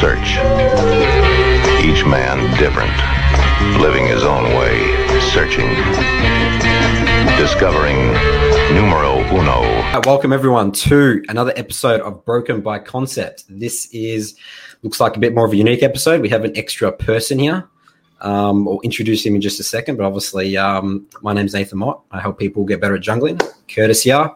search. Each man different, living his own way, searching, discovering numero uno. Welcome everyone to another episode of Broken by Concept. This is looks like a bit more of a unique episode. We have an extra person here. Um, I'll introduce him in just a second, but obviously, um, my name's Nathan Mott. I help people get better at jungling. Curtis here,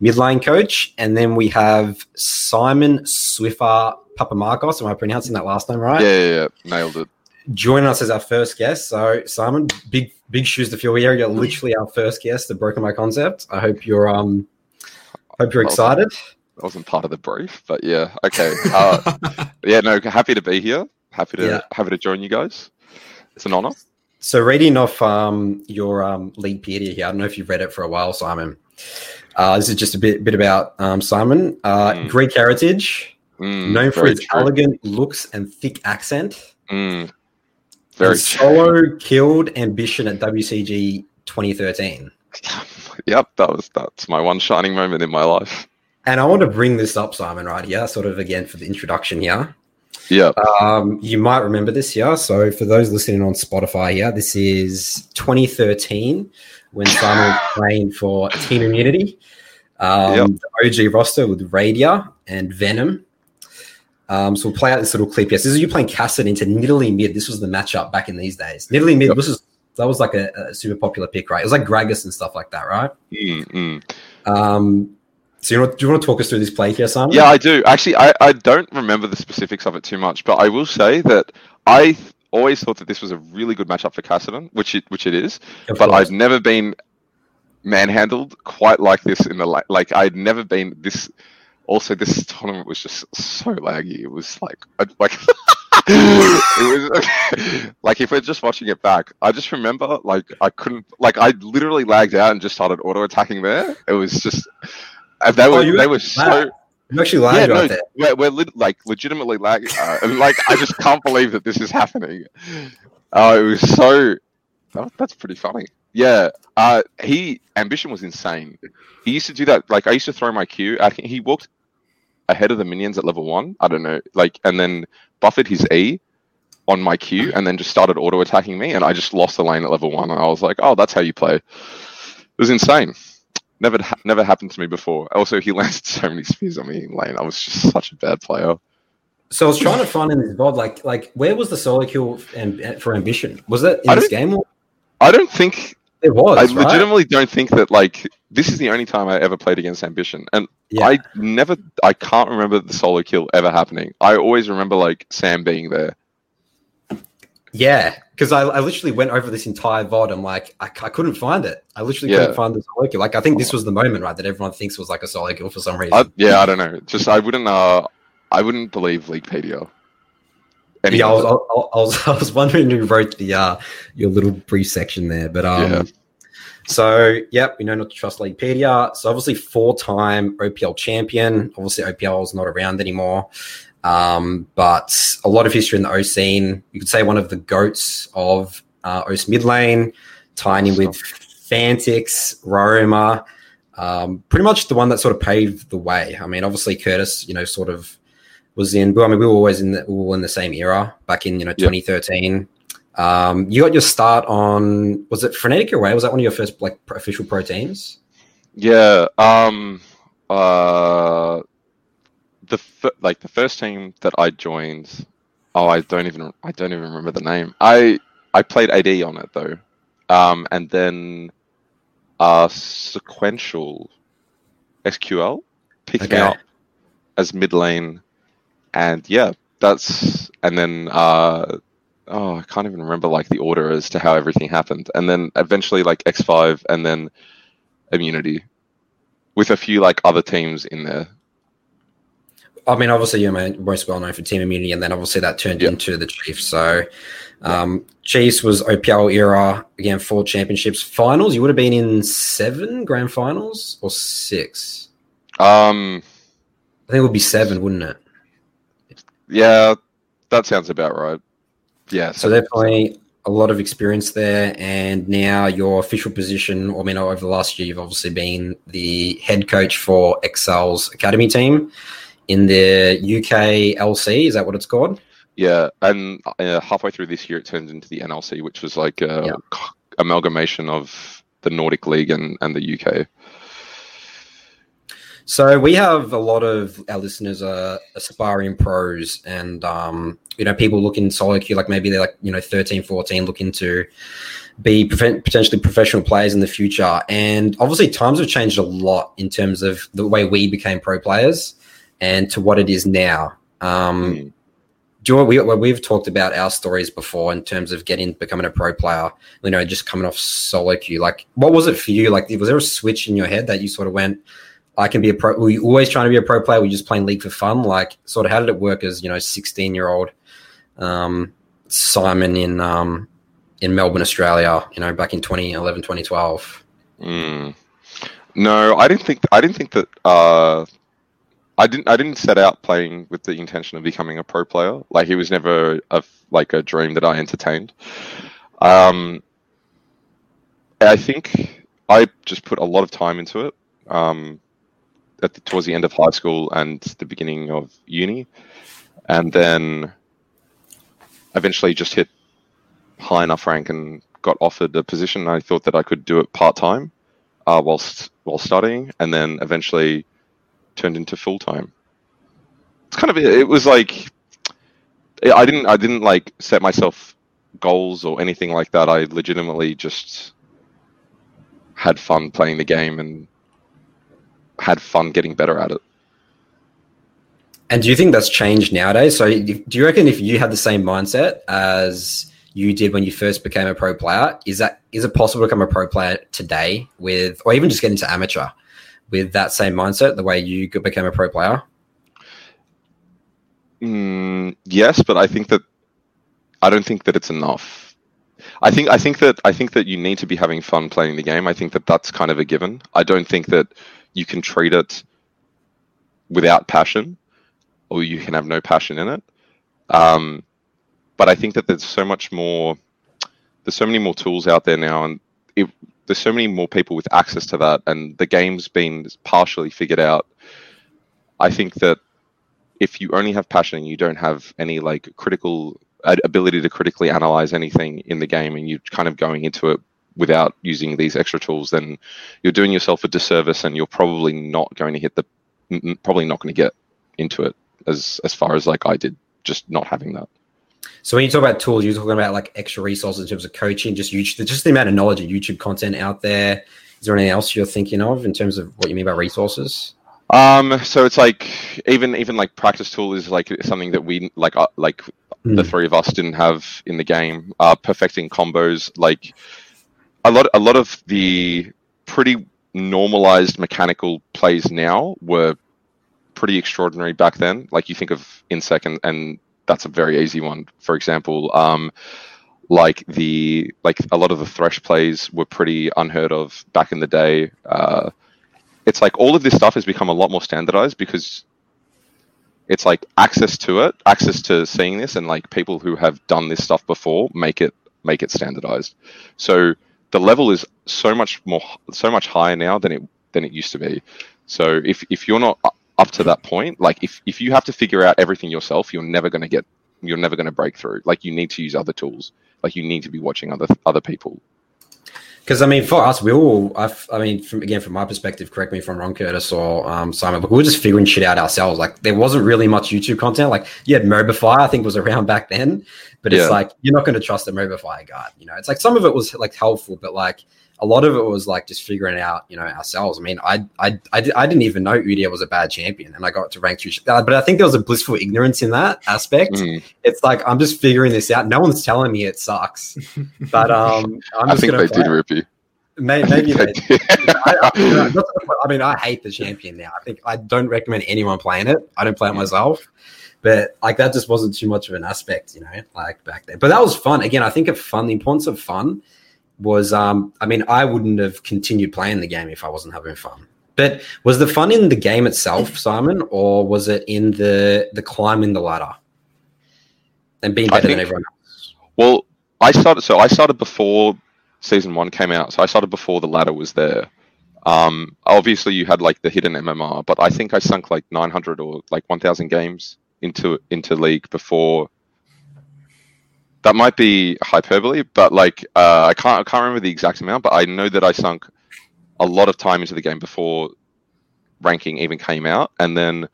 mid lane coach, and then we have Simon Swiffer Papamarkos. Am I pronouncing that last name right? Yeah, yeah, yeah, nailed it. joining us as our first guest. So, Simon, big big shoes to fill here. You're literally our first guest at Broken by Concept. I hope you're um hope you're excited. That wasn't part of the brief, but yeah, okay. Uh, yeah, no, happy to be here. Happy to Yeah. happy to join you guys. It's an honor. So, reading off um your um Leaguepedia here. I don't know if you've read it for a while, Simon. Uh, this is just a bit bit about um, Simon. Uh, Mm. Greek heritage, Mm, known for its true. elegant looks and thick accent. Mm, very solo killed ambition at WCG 2013. Yep, that was that's my one shining moment in my life. And I want to bring this up, Simon, right here, sort of again for the introduction here. Yeah, Um, you might remember this here. So, for those listening on Spotify here, this is 2013 when Simon was playing for Team Immunity. Um, Yep. the OG roster with Radia and Venom. Um, so, we'll play out this little clip. Yes, this is you playing Cassidy into Nidalee mid. This was the matchup back in these days. Nidalee mid, Yep. this was that was like a, a super popular pick, right? It was like Gragas and stuff like that, right? Mm, mm. Um, so, you do you want to talk us through this play here, Simon? yeah, I do. Actually, I, I don't remember the specifics of it too much, but I will say that I th- always thought that this was a really good matchup for Cassidy, which it which it is. Of but course. I've never been manhandled quite like this in the la- like I'd never been this. Also, this tournament was just so laggy. It was like I- like it was like if we're just watching it back, I just remember like I couldn't like I literally lagged out and just started auto attacking there. It was just and they Oh, were they were so You actually yeah, lied no, there. we're, we're lit, like legitimately lagging. Uh, and like, I just can't believe that this is happening. Oh, it was so. That's pretty funny. Yeah, uh, he ambition was insane. He used to do that. Like, I used to throw my Q. At, he walked ahead of the minions at level one. I don't know, like, and then buffered his E on my Q, and then just started auto attacking me, and I just lost the lane at level one. And I was like, oh, that's how you play. It was insane. Never, ha- never happened to me before. Also, he landed so many spears on me in lane. I was just such a bad player. So I was trying to find in this VOD, like, like where was the solo kill and for ambition? Was that in I this game? Or I don't think. It was. I right? legitimately don't think that. Like, this is the only time I ever played against ambition, and Yeah. I never. I can't remember the solo kill ever happening. I always remember like Sam being there. yeah, because I, I literally went over this entire VOD. I'm like, I, I couldn't find it. I literally Yeah. couldn't find the solo kill. Like, I think this was the moment, right, that everyone thinks was like a solo kill for some reason. I, yeah, I don't know. Just I wouldn't. Uh, I wouldn't believe Leaguepedia. Any yeah, I was. I, I was, I was wondering who wrote the uh, your little brief section there, but um, Yeah. so yep, we know not to trust Leaguepedia. So obviously, four-time OPL champion. Obviously, OPL is not around anymore, um, but a lot of history in the O scene. You could say one of the goats of uh, OS mid lane, tying in with Fantiks, Roma. Um, pretty much the one that sort of paved the way. I mean, obviously Curtis, you know, sort of was in. I mean, we were always in the, we were in the same era back in you know Yeah. 2013. Um, you got your start on was it Frenetic Away? Was that one of your first like official pro teams? Yeah. Um. Uh. The f- like the first team that I joined. Oh, I don't even. I don't even remember the name. I I played AD on it though. Um, and then, uh, sequential SQL picked me Okay. up as mid lane, and yeah, that's and then uh. Oh, I can't even remember like the order as to how everything happened, and then eventually like X five, and then immunity with a few like other teams in there. I mean, obviously you're most well known for Team Immunity, and then obviously that turned Yeah. into the Chiefs. So, um, Chiefs was OPL era again, four championships, finals. You would have been in seven grand finals or six. Um, I think it would be seven, wouldn't it? Yeah, that sounds about right. Yeah, So definitely a lot of experience there, and now your official position. I mean, over the last year, you've obviously been the head coach for Excel's academy team in the UK LC. Is that what it's called? Yeah, and uh, halfway through this year, it turned into the NLC, which was like a Yeah. amalgamation of the Nordic League and, and the UK. So we have a lot of our listeners are aspiring pros and um, you know people looking solo queue like maybe they're like you know 13 14 looking to be potentially professional players in the future. And obviously times have changed a lot in terms of the way we became pro players and to what it is now. Um, Mm. do you know, we, we've talked about our stories before in terms of getting becoming a pro player you know just coming off solo queue? Like what was it for you? Like was there a switch in your head that you sort of went I can be a pro. Were you always trying to be a pro player? Were you just playing league for fun? Like, sort of, how did it work as you know, sixteen year old um, Simon in um, in Melbourne, Australia? You know, back in 2011, 2012. Mm. No, I didn't think I didn't think that uh, I didn't I didn't set out playing with the intention of becoming a pro player. Like it was never a like a dream that I entertained. Um, I think I just put a lot of time into it. Um, at the, towards the end of high school and the beginning of uni, and then eventually just hit high enough rank and got offered a position. I thought that I could do it part time uh, whilst while studying, and then eventually turned into full time. It's kind of it was like I didn't I didn't like set myself goals or anything like that. I legitimately just had fun playing the game and had fun getting better at it. And do you think that's changed nowadays? So, do you reckon if you had the same mindset as you did when you first became a pro player, is that is it possible to become a pro player today with, or even just get into amateur with that same mindset, the way you became a pro player? Mm, yes, but I think that I don't think that it's enough. I think I think that I think that you need to be having fun playing the game. I think that that's kind of a given. I don't think that you can treat it without passion, or you can have no passion in it. Um, but I think that there's so much more. There's so many more tools out there now, and it, there's so many more people with access to that, and the game's been partially figured out. I think that if you only have passion and you don't have any like critical ability to critically analyze anything in the game and you're kind of going into it without using these extra tools then you're doing yourself a disservice and you're probably not going to hit the probably not going to get into it as as far as like I did just not having that So when you talk about tools, you're talking about like extra resources in terms of coaching, just YouTube, just the amount of knowledge and YouTube content out there. Is there anything else you're thinking of in terms of what you mean by resources? um so it's like even even like practice tool is like something that we like uh, like the Hmm. three of us didn't have in the game. Uh, perfecting combos, like a lot, a lot of the pretty normalized mechanical plays now were pretty extraordinary back then. Like you think of Insec, and, and that's a very easy one. For example, um, like the like a lot of the thresh plays were pretty unheard of back in the day. Uh, it's like all of this stuff has become a lot more standardized because it's like access to it, access to seeing this, and like people who have done this stuff before make it make it standardized. So the level is so much more, so much higher now than it than it used to be. So if if you're not up to that point, like if if you have to figure out everything yourself, you're never going to get, you're never going to break through. Like you need to use other tools. Like you need to be watching other other people. Because I mean, for us, we all, I've, I mean, from again from my perspective, correct me if I'm wrong, Curtis or um, Simon, but we were just figuring shit out ourselves. Like there wasn't really much YouTube content. Like you had MOBAFire, I think was around back then, but it's Yeah. like you're not going to trust a MOBAFire guy. You know, it's like some of it was like helpful, but like a lot of it was like just figuring out, you know, ourselves. I mean, I I I, I didn't even know Udyr was a bad champion, and I got to rank two. Uh, but I think there was a blissful ignorance in that aspect. Mm. It's like I'm just figuring this out. No one's telling me it sucks, but um, I'm I just think gonna they play did rip you. May- Maybe they did. I, I, that's- I mean, I hate the champion now. I think I don't recommend anyone playing it. I don't play it myself, but like that just wasn't too much of an aspect, you know, like back then. But that was fun. Again, I think of fun. The importance of fun was, um, I mean, I wouldn't have continued playing the game if I wasn't having fun. But was the fun in the game itself, Simon, or was it in the the climbing the ladder and being better than everyone else? Well, I started. So I started before season one came out. So I started before the ladder was there. Um, obviously, you had like the hidden MMR, but I think I sunk like 900 or like 1,000 games into into league before that might be hyperbole, but like uh, I can't I can't remember the exact amount, but I know that I sunk a lot of time into the game before ranking even came out, and then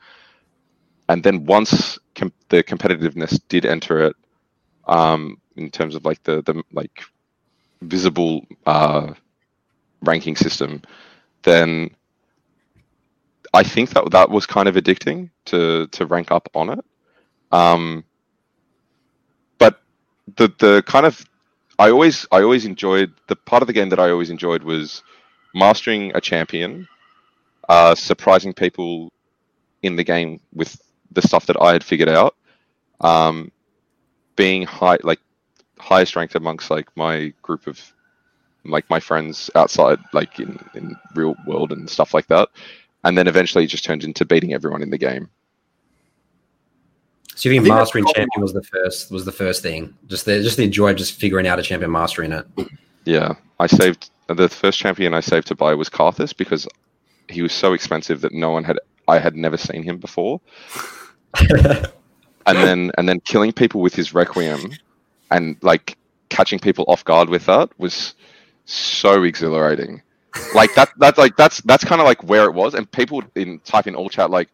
and then once com- the competitiveness did enter it, um, in terms of like the the like visible uh, ranking system, then I think that that was kind of addicting to to rank up on it. Um, the the kind of I always I always enjoyed the part of the game that I always enjoyed was mastering a champion, uh, surprising people in the game with the stuff that I had figured out, um, being high like highest ranked amongst like my group of like my friends outside like in in real world and stuff like that. And then eventually it just turned into beating everyone in the game So you think think mastering champion was the first was the first thing? Just the just the joy of just figuring out a champion mastering it. yeah i saved the first champion i saved to buy was Karthus because he was so expensive that no one had i had never seen him before and then and then killing people with his requiem and like catching people off guard with that was so exhilarating like that that's like that's that's kind of like where it was and people in type in all chat like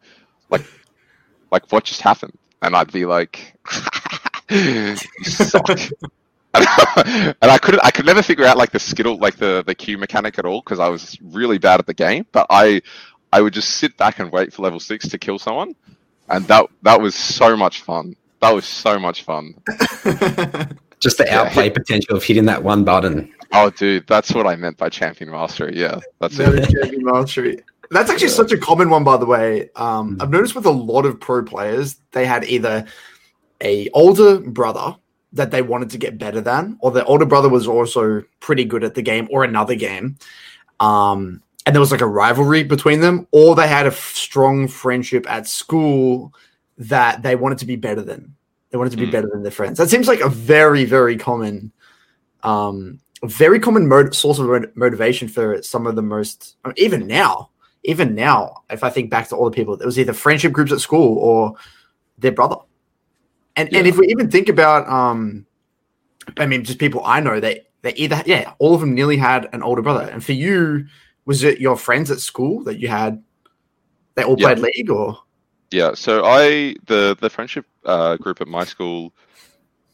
like like what just happened and i'd be like you suck and I couldn't I could never figure out like the skittle like the the Q mechanic at all because I was really bad at the game but I I would just sit back and wait for level 6 to kill someone and that that was so much fun that was so much fun Just the Yeah. outplay potential of hitting that one button. oh dude that's what I meant by champion mastery yeah that's Never it champion mastery. That's actually such a common one, by the way. Um, I've noticed with a lot of pro players, they had either a older brother that they wanted to get better than, or their older brother was also pretty good at the game or another game. Um, and there was like a rivalry between them, or they had a f- strong friendship at school that they wanted to be better than. They wanted to be Mm. better than their friends. That seems like a very, very common, um, very common mo- source of mot- motivation for some of the most, I mean, even now, even now, if I think back to all the people, it was either friendship groups at school or their brother. And and if we even think about, um, I mean, just people I know, they they either yeah, all of them nearly had an older brother. And for you, was it your friends at school that you had? They all Yeah. played league, or Yeah, so I the the friendship uh, group at my school.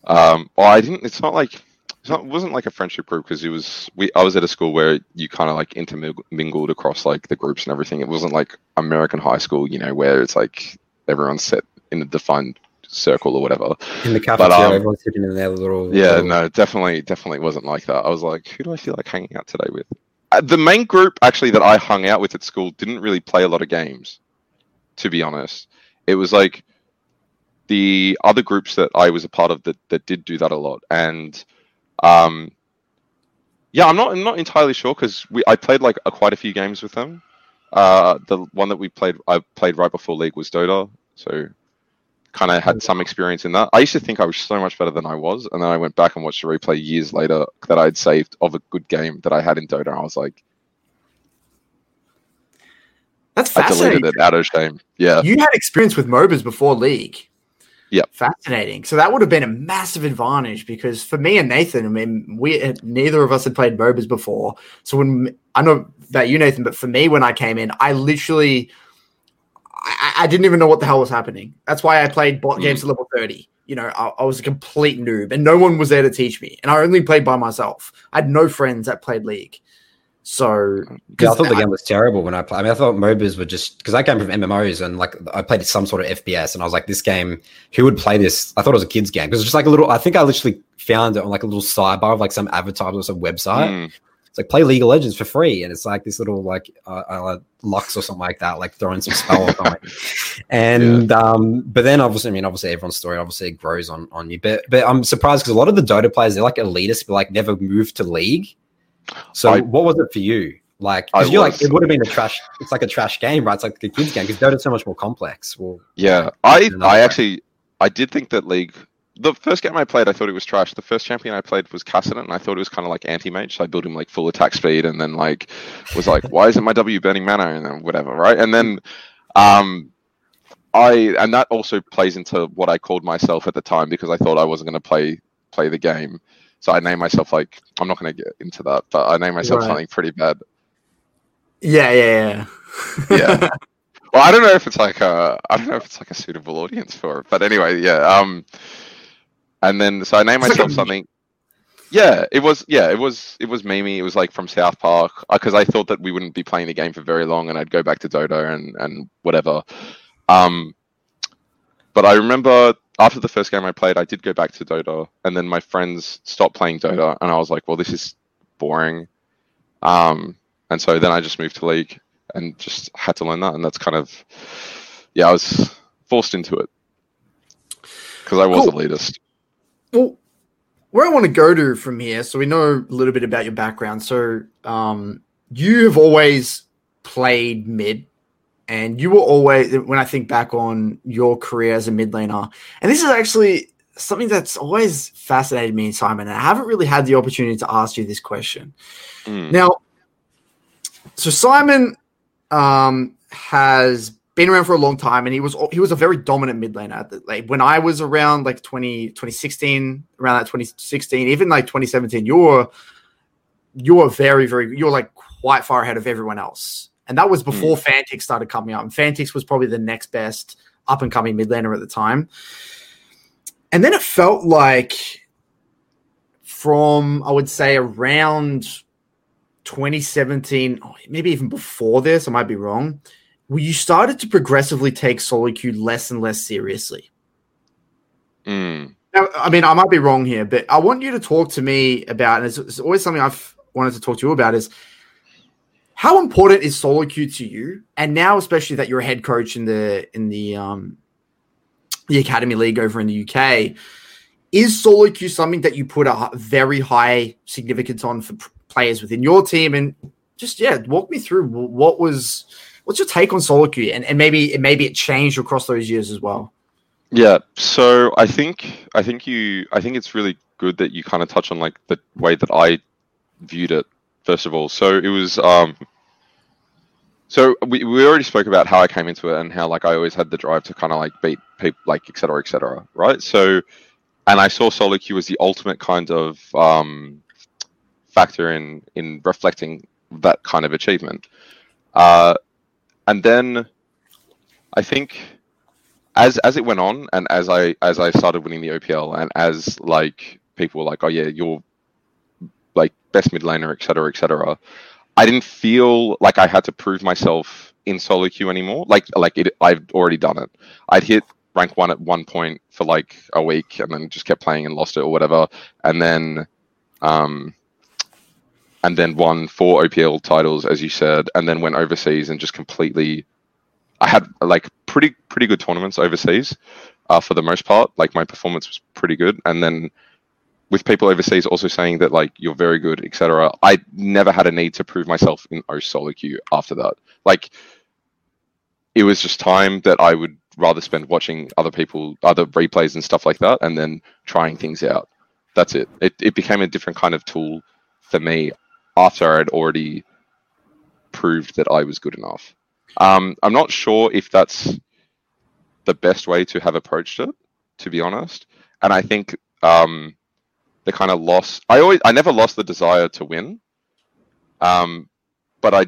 Um, well, I didn't. It's not like it's not, it wasn't like a friendship group because it was we. I was at a school where you kind of like intermingled across like the groups and everything. It wasn't like American high school, you know, where it's like everyone's set in a defined circle or whatever. In the cafeteria, um, everyone's sitting in their little Yeah, little- no, definitely, definitely wasn't like that. I was like, who do I feel like hanging out today with? Uh, the main group actually that I hung out with at school didn't really play a lot of games, to be honest. It was like the other groups that I was a part of that, that did do that a lot, and um, yeah, I'm not I'm not entirely sure because we I played like a, quite a few games with them. Uh, the one that we played I played right before League was Dota, so kind of had some experience in that. I used to think I was so much better than I was, and then I went back and watched a replay years later that I'd saved of a good game that I had in Dota. And I was like, that's fascinating." I deleted it out of shame. Yeah, You had experience with MOBAs before league. Yep. Fascinating. So that would have been a massive advantage because for me and Nathan, I mean, we neither of us had played MOBAs before. So when I know about you, Nathan, but for me, when I came in, I literally, I, I didn't even know what the hell was happening. That's why I played bot Mm. games to level 30. You know, I, I was a complete noob and no one was there to teach me. And I only played by myself. I had no friends that played League. So, Yeah, I thought the I- game was terrible when I played. I mean, I thought MOBAs were just because I came from MMOs and like I played some sort of FPS, and I was like, this game, who would play this? I thought it was a kids game because it's just like a little. I think I literally found it on like a little sidebar of like some advertiser or some website. Mm, It's like play League of Legends for free, and it's like this little like uh, uh, Lux or something like that, like throwing some spell or something. And um, but then obviously, I mean, obviously everyone's story obviously grows on on you. But but I'm surprised because a lot of the Dota players they're like elitist, but like never moved to League. So I- what was it for you? Like, because you're like it would have been a trash. It's like a trash game, right? It's like the kids game because Dota's so much more complex. Well, yeah. I I actually I did think that League. The first game I played, I thought it was trash. The first champion I played was Kassadin, and I thought it was kind of like anti-mage. So I built him like full attack speed, and then like was like, why isn't my W burning mana, and then whatever, right? And then, um, I and that also plays into what I called myself at the time because I thought I wasn't going to play play the game. So I named myself like I'm not going to get into that, but I named myself Right. something pretty bad. Yeah, yeah, yeah. Yeah. Well, I don't know if it's like a I don't know if it's like a suitable audience for it, but anyway, yeah. Um, and then so I named like myself something. Yeah, it was. Yeah, it was. It was Mimi. It was like from South Park because I thought that we wouldn't be playing the game for very long, and I'd go back to Dota and and whatever. Um, but I remember after the first game I played, I did go back to Dota, and then my friends stopped playing Dota, and I was like, well, this is boring. Um, and so then I just moved to League and just had to learn that, and that's kind of yeah, I was forced into it because I was Cool. elitist. Well, where I want to go to from here, so we know a little bit about your background. So, um, you have always played mid, and you were always, when I think back on your career as a mid laner, and this is actually something that's always fascinated me, Simon. And I haven't really had the opportunity to ask you this question. Mm. Now, so Simon um, has been around for a long time, and he was he was a very dominant mid laner. The, like when I was around, like 20, 2016, around that 2016, even like 2017, you were you were very very you're like quite far ahead of everyone else, and that was before Fantiks started coming up. And Fantiks was probably the next best up and coming mid laner at the time. And then it felt like from I would say around 2017, oh, maybe even before this, I might be wrong, where you started to progressively take solo queue less and less seriously. Mm. Now, I mean, I might be wrong here, but I want you to talk to me about, and it's, it's always something I've wanted to talk to you about, is how important is solo queue to you? And now, especially that you're a head coach in the in the um the academy league over in the UK, is solo queue something that you put a very high significance on for players within your team? And just yeah, walk me through what was what's your take on solo queue, and and maybe maybe it changed across those years as well. Yeah, so I think I think you I think it's really good that you kind of touch on like the way that I viewed it first of all. So it was um so we, we already spoke about how I came into it and how like I always had the drive to kind of like beat people like et cetera, et cetera, right? So and I saw solo queue as the ultimate kind of um factor in in reflecting that kind of achievement. Uh and then I think as as it went on and as I as I started winning the OPL and as like people were like, oh yeah, you're like best mid laner, et cetera, et cetera. I didn't feel like I had to prove myself in solo queue anymore. Like like it, I've already done it. I'd hit rank one at one point for like a week and then just kept playing and lost it or whatever. And then um and then won four OPL titles, as you said, and then went overseas and just completely I had like pretty pretty good tournaments overseas uh, for the most part. Like my performance was pretty good, and then with people overseas also saying that like you're very good, etc. I never had a need to prove myself in O solo queue after that. Like it was just time that I would rather spend watching other people, other replays and stuff like that, and then trying things out. That's it. It it became a different kind of tool for me after I'd already proved that I was good enough. Um, I'm not sure if that's the best way to have approached it, to be honest. And I think um, the kind of loss. I always, I never lost the desire to win, um, but I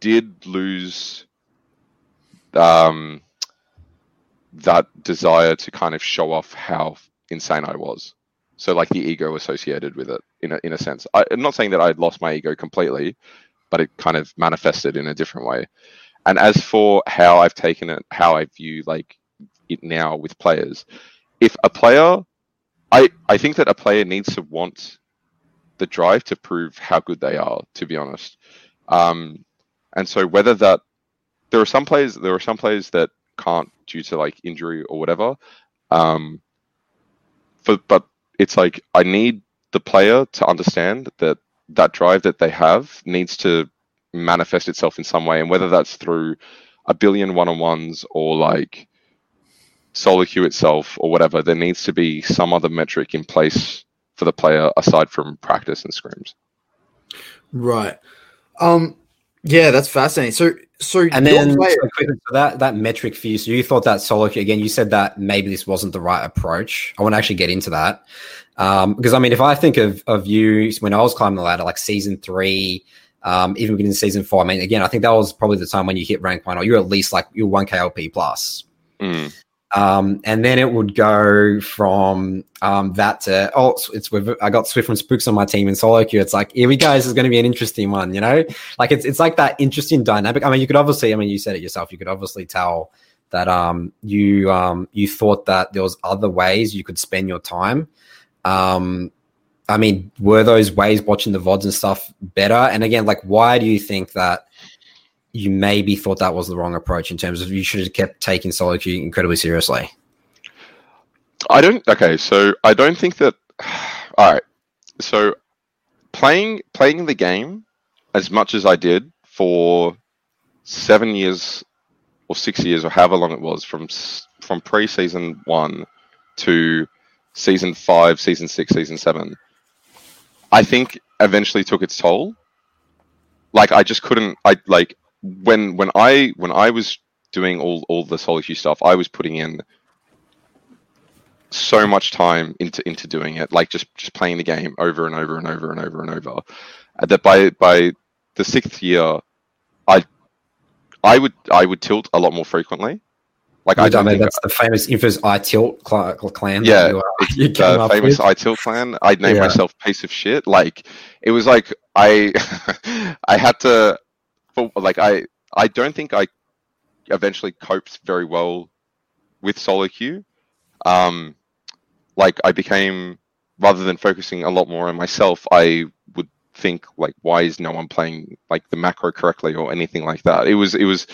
did lose um, that desire to kind of show off how insane I was. So, like the ego associated with it, in a in a sense. I, I'm not saying that I'd lost my ego completely, but it kind of manifested in a different way. And as for how I've taken it, how I view like it now with players, if a player, I I think that a player needs to want the drive to prove how good they are. To be honest, um, and so whether that there are some players, there are some players that can't due to like injury or whatever. Um, for but it's like I need the player to understand that that drive that they have needs to manifest itself in some way, and whether that's through a billion one-on-ones or like solo queue itself or whatever, there needs to be some other metric in place for the player aside from practice and scrims. Right. Um, Yeah, that's fascinating. So, so And then player- so that that metric for you. So you thought that solo queue again. You said that maybe this wasn't the right approach. I want to actually get into that um, because I mean, if I think of of you when I was climbing the ladder, like season three, um, even beginning of season four. I mean, again, I think that was probably the time when you hit rank one, or you're at least like you're one KLP plus. Mm. Um, and then it would go from um, that to oh, it's, with I got Swift from Spooks on my team in solo queue. It's like here we go. This is going to be an interesting one, you know. Like it's it's like that interesting dynamic. I mean, you could obviously, I mean, you said it yourself. You could obviously tell that um you um you thought that there was other ways you could spend your time. Um, I mean, were those ways watching the vods and stuff better? And again, like, why do you think that? You maybe thought that was the wrong approach in terms of you should have kept taking solo queue incredibly seriously. I don't. Okay, so I don't think that. All right, so playing playing the game as much as I did for seven years or six years or however long it was from from pre season one to season five, season six, season seven. I think eventually took its toll. Like I just couldn't. I like when when I when I was doing all all the solo queue stuff. I was putting in so much time into into doing it, like just just playing the game over and over and over and over and over. That by by the sixth year, I I would I would tilt a lot more frequently. Like I I don't mean, think that's the famous infamous I tilt cl- cl- clan. that Yeah, you, uh, you the famous with. tilt clan. I'd name Yeah. myself piece of shit. Like it was like I I had to for like I I don't think I eventually coped very well with solo queue. Um like I became rather than focusing a lot more on myself, I would think like why is no one playing like the macro correctly or anything like that. It was it was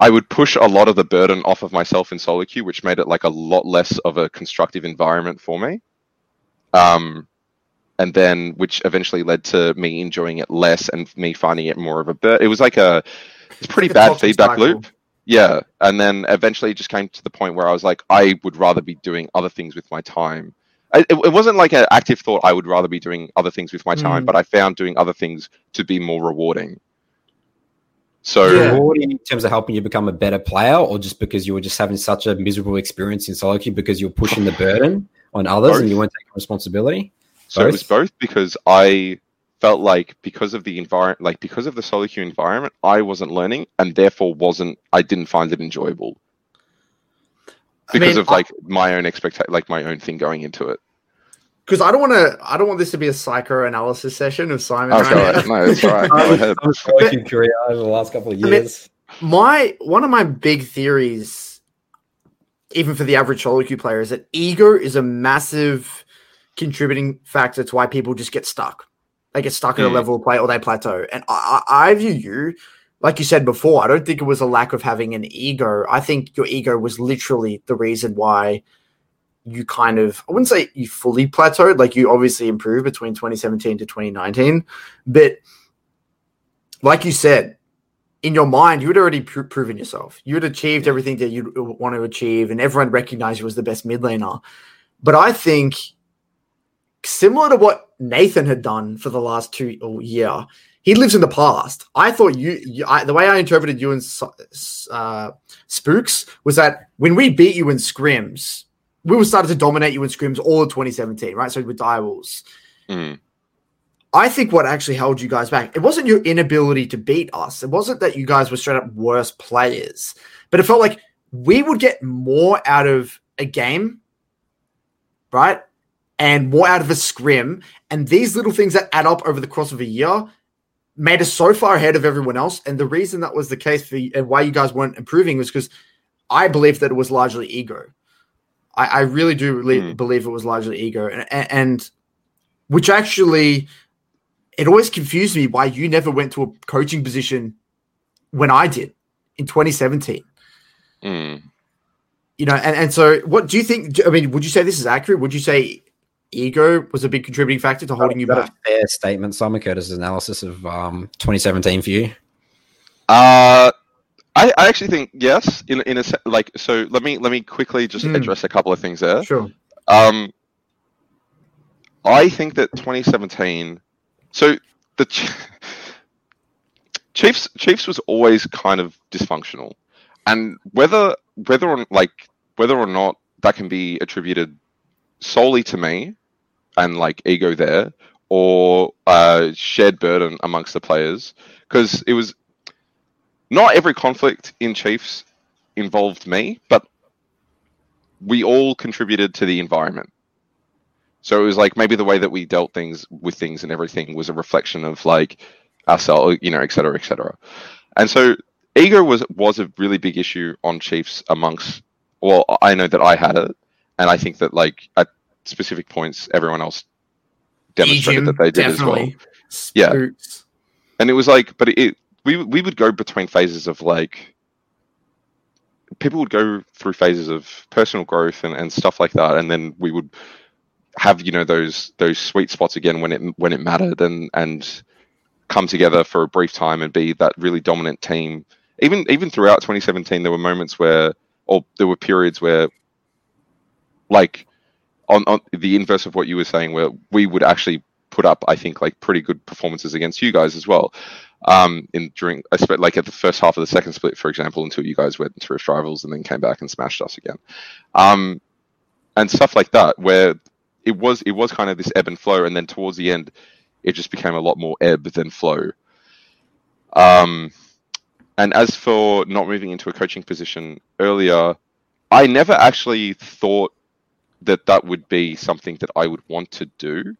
I would push a lot of the burden off of myself in solo queue, which made it like a lot less of a constructive environment for me. Um, and then which eventually led to me enjoying it less and me finding it more of a bur It was like a it's a pretty like bad feedback cycle. loop. Yeah, and then eventually it just came to the point where I was like, I would rather be doing other things with my time. I, it, it wasn't like an active thought. I would rather be doing other things with my time, Mm. but I found doing other things to be more rewarding. So Yeah. rewarding in terms of helping you become a better player, or just because you were just having such a miserable experience in solo queue because you're pushing the burden on others Both. and you weren't taking responsibility? So it was Both? both because I felt like because of the environment, like because of the solo queue environment, I wasn't learning and therefore wasn't. I didn't find it enjoyable I because mean, of like my own expectation, like my own thing going into it. because I don't want to. I don't want this to be a psychoanalysis session of Simon. Oh, right sorry. now. No, it's all right. Go ahead. I'm a career over the last couple of mean- years. my one of my big theories, even for the average solo queue player, is that ego is a massive contributing factor to why people just get stuck. They get stuck at a Mm. level of play or they plateau. And I, I I view you, like you said before, I don't think it was a lack of having an ego. I think your ego was literally the reason why you kind of I wouldn't say you fully plateaued, like you obviously improved between 2017 to 2019, but like you said, in your mind, you had already pr- proven yourself. You had achieved everything that you want to achieve, and everyone recognized you as the best mid laner. But I think, similar to what Nathan had done for the last two year, he lives in the past. I thought you, you I, the way I interpreted you and uh, Spooks was that when we beat you in scrims, we were started to dominate you in scrims all of 2017, right? So with Dire Wolves. Mm. I think what actually held you guys back, it wasn't your inability to beat us. It wasn't that you guys were straight up worse players, but it felt like we would get more out of a game, right? And more out of a scrim. And these little things that add up over the course of a year made us so far ahead of everyone else. And the reason that was the case for you, and why you guys weren't improving was because I believe that it was largely ego. I, I really do really Hmm. believe it was largely ego. And, and which actually it always confused me why you never went to a coaching position when I did in 2017. Mm. You know, and, and so what do you think? I mean, would you say this is accurate? Would you say ego was a big contributing factor to holding you that back? a fair statement, Simon Curtis' analysis of um, 2017 for you? Uh, I, I actually think yes. In in a like so, let me let me quickly just Mm. address a couple of things there. Sure. Um, I think that 2017. So the ch- Chiefs Chiefs was always kind of dysfunctional, and whether whether or like whether or not that can be attributed solely to me and like ego there or uh, shared burden amongst the players because it was not every conflict in Chiefs involved me, but we all contributed to the environment. So it was like maybe the way that we dealt things with things and everything was a reflection of like ourselves, you know, et cetera, et cetera. And so ego was was a really big issue on Chiefs amongst. Well, I know that I had it, and I think that like at specific points, everyone else demonstrated that they did definitely. as well. Yeah. And it was like, but it we we would go between phases of like people would go through phases of personal growth and, and stuff like that, and then we would have you know those those sweet spots again when it when it mattered and and come together for a brief time and be that really dominant team. Even even throughout 2017, there were moments where, or there were periods where, like, on, on the inverse of what you were saying, where we would actually put up, I think, like pretty good performances against you guys as well. Um, in during, I like at the first half of the second split, for example, until you guys went into Rift Rivals and then came back and smashed us again, um, and stuff like that, where it was it was kind of this ebb and flow, and then towards the end, it just became a lot more ebb than flow. Um, and as for not moving into a coaching position earlier, I never actually thought that that would be something that I would want to do.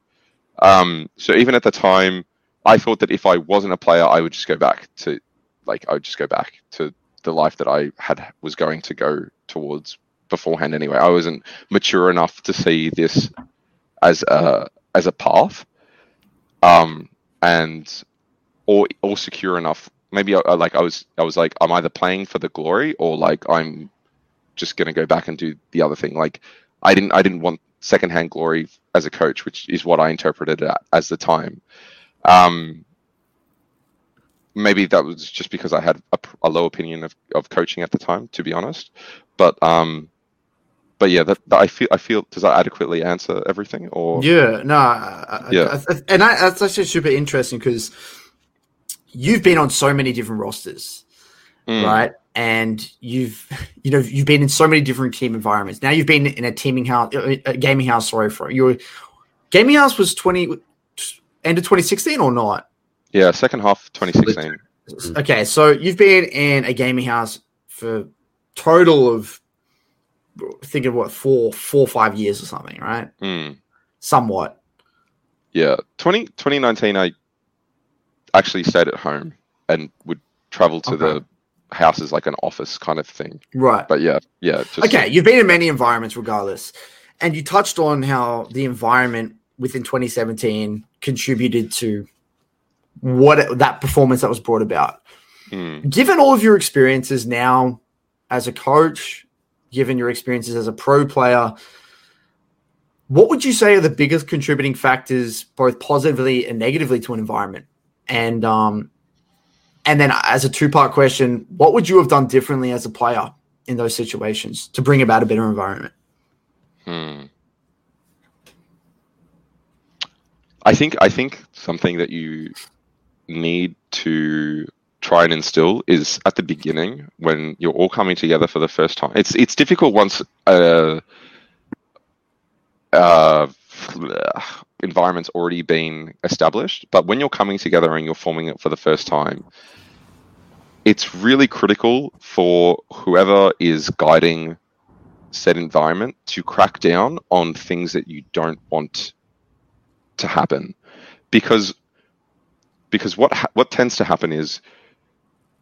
Um, so even at the time, I thought that if I wasn't a player, I would just go back to, like, I would just go back to the life that I had was going to go towards beforehand. Anyway, I wasn't mature enough to see this as a as a path, um, and or or secure enough. Maybe I, like I was I was like I'm either playing for the glory or like I'm just gonna go back and do the other thing. Like I didn't I didn't want secondhand glory as a coach, which is what I interpreted it as the time. Um, maybe that was just because I had a, a, low opinion of, of coaching at the time, to be honest. But um, but yeah, that, that I feel I feel does that adequately answer everything? Or Yeah, no, I, Yeah. I, I, and I, that's actually super interesting because you've been on so many different rosters, Mm, right? And you've, you know, you've been in so many different team environments. Now you've been in a teaming house, a gaming house. Sorry for your gaming house was twenty end of twenty sixteen or not? yeah, second half 2016. Mhm. Okay, so you've been in a gaming house for total of think of what four, four, five years or something, right? Mm, Somewhat. yeah, 20, 2019, I actually stayed at home and would travel to Okay. the house is like an office kind of thing. Right. But yeah, yeah, just Okay, you've been in many environments regardless. And you touched on how the environment within 2017 contributed to what that performance that was brought about. Mm, Given all of your experiences now as a coach, given your experiences as a pro player, what would you say are the biggest contributing factors, both positively and negatively, to an environment? And um, and then as a two part question, what would you have done differently as a player in those situations to bring about a better environment? Hmm. I think I think something that you need to try and instill is at the beginning when you're all coming together for the first time. It's it's difficult once uh, uh, environment's already been established, but when you're coming together and you're forming it for the first time, it's really critical for whoever is guiding said environment to crack down on things that you don't want to happen because because what ha- what tends to happen is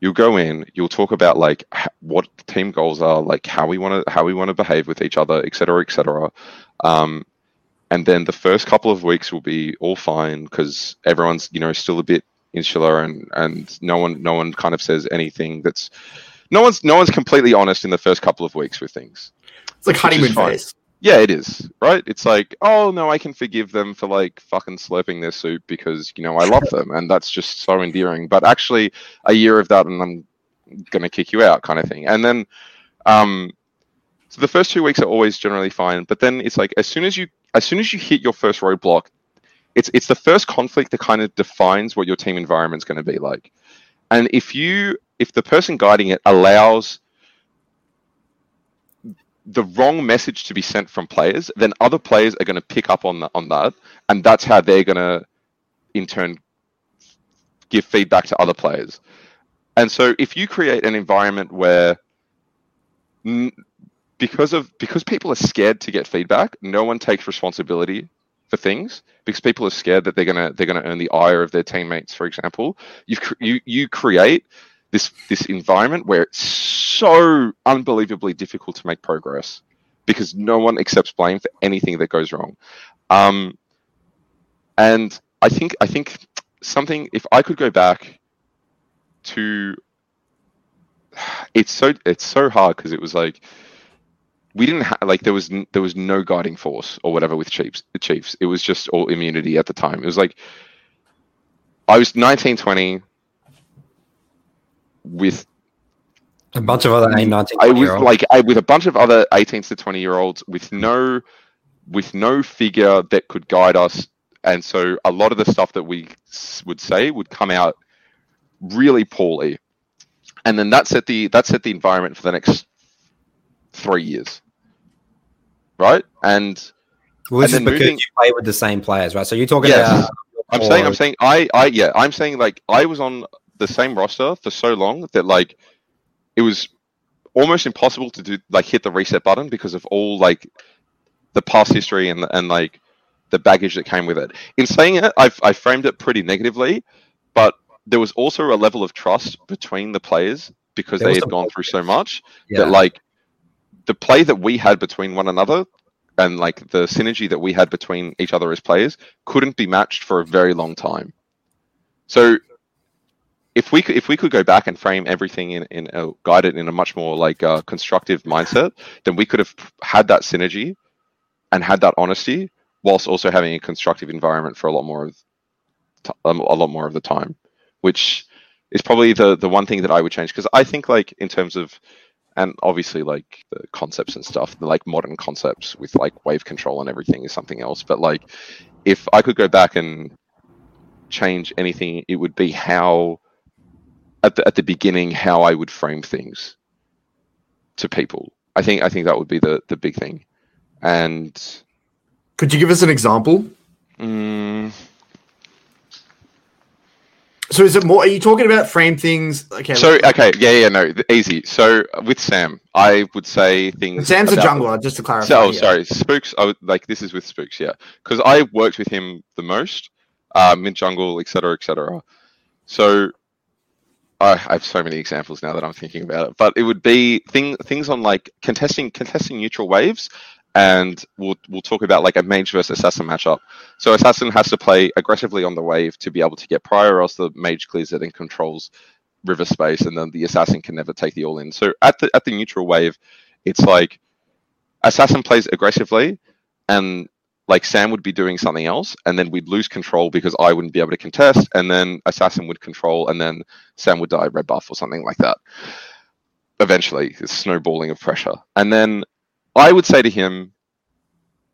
you'll go in you'll talk about like h- what team goals are like how we want to how we want to behave with each other etc cetera, etc cetera. um, and then the first couple of weeks will be all fine because everyone's you know still a bit insular and and no one no one kind of says anything that's no one's no one's completely honest in the first couple of weeks with things It's like honeymoon phase. yeah, it is, right? It's like, oh no, I can forgive them for like fucking slurping their soup because, you know, I love them and that's just so endearing. But actually a year of that and I'm gonna kick you out kind of thing. And then um so the first two weeks are always generally fine, but then it's like as soon as you as soon as you hit your first roadblock, it's it's the first conflict that kind of defines what your team environment's gonna be like. And if you if the person guiding it allows the wrong message to be sent from players, then other players are going to pick up on that, on that, and that's how they're going to, in turn, give feedback to other players. And so, if you create an environment where, because of because people are scared to get feedback, no one takes responsibility for things because people are scared that they're gonna they're gonna earn the ire of their teammates. For example, you you you create this this environment where it's so unbelievably difficult to make progress because no one accepts blame for anything that goes wrong. Um, and I think I think something if I could go back to it's so it's so hard because it was like we didn't have like there was n- there was no guiding force or whatever with Chiefs the Chiefs. It was just all immunity at the time. It was like I was 19 20 with A bunch of other 19 I was like I, with a bunch of other 18 to 20 year olds with no with no figure that could guide us. And so a lot of the stuff that we s- would say would come out really poorly. And then that set the that set the environment for the next three years right and well, this and then because moving- you play with the same players, right? So you're talking Yes. about. I'm saying, I'm saying, I, I, yeah, I'm saying like I was on the same roster for so long that like it was almost impossible to do like hit the reset button because of all like the past history and and like the baggage that came with it. In saying it, I've I framed it pretty negatively, but there was also a level of trust between the players because There they had gone through so much Yeah. that like the play that we had between one another and like the synergy that we had between each other as players couldn't be matched for a very long time. So if we could if we could go back and frame everything in in uh, guide it in a much more like uh, constructive mindset, then we could have had that synergy and had that honesty whilst also having a constructive environment for a lot more of t- um, a lot more of the time, which is probably the the one thing that I would change because I think like in terms of and obviously like the concepts and stuff the like modern concepts with like wave control and everything is something else. But like if i could go back and change anything it would be how at the, at the beginning how i would frame things to people. I think i think that would be the the big thing. And Could you give us an example? mm, So is it more? Are you talking about frame things? Okay. so okay yeah yeah no easy so with sam i would say things Sam's a jungler, just to clarify. So, oh, yeah. sorry, Spookz. I would, like this is with Spookz, yeah, because I worked with him the most, uh, mid jungle, etc., etc. So, I, I have so many examples now that I'm thinking about it, but it would be thing things on like contesting contesting neutral waves, and we'll we'll talk about like a mage versus assassin matchup. So, assassin has to play aggressively on the wave to be able to get prio, or else the mage clears it and controls river space, and then the assassin can never take the all in. So, at the at the neutral wave, it's like assassin plays aggressively and like sam would be doing something else and then we'd lose control because i wouldn't be able to contest and then assassin would control and then sam would die red buff or something like that eventually it's snowballing of pressure and then i would say to him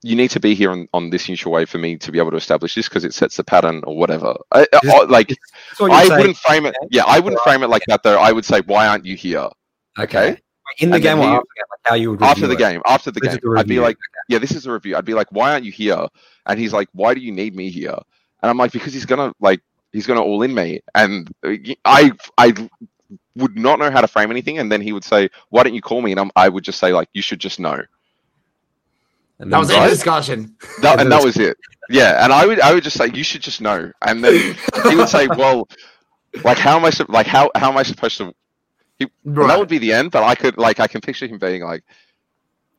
you need to be here on, on this neutral wave for me to be able to establish this because it sets the pattern or whatever I, I- like That's what you're i saying. wouldn't frame it yeah i wouldn't frame it like that though i would say why aren't you here Okay. In the And game he- after the game, like how you would after the it. game after the This game i'd be like yeah, this is a review. I'd be like, why aren't you here? And he's like, why do you need me here? And I'm like, because he's gonna like, he's gonna all in me. And uh, I, I would not know how to frame anything. And then he would say, why don't you call me? And I'm, I would just say like, you should just know. And That was right? a discussion. That, and that was it. Yeah. And I would, I would just say, you should just know. And then he would say, well, like, how am I, like, how, how am I supposed to? And that would be the end. But I could, like, I can picture him being like,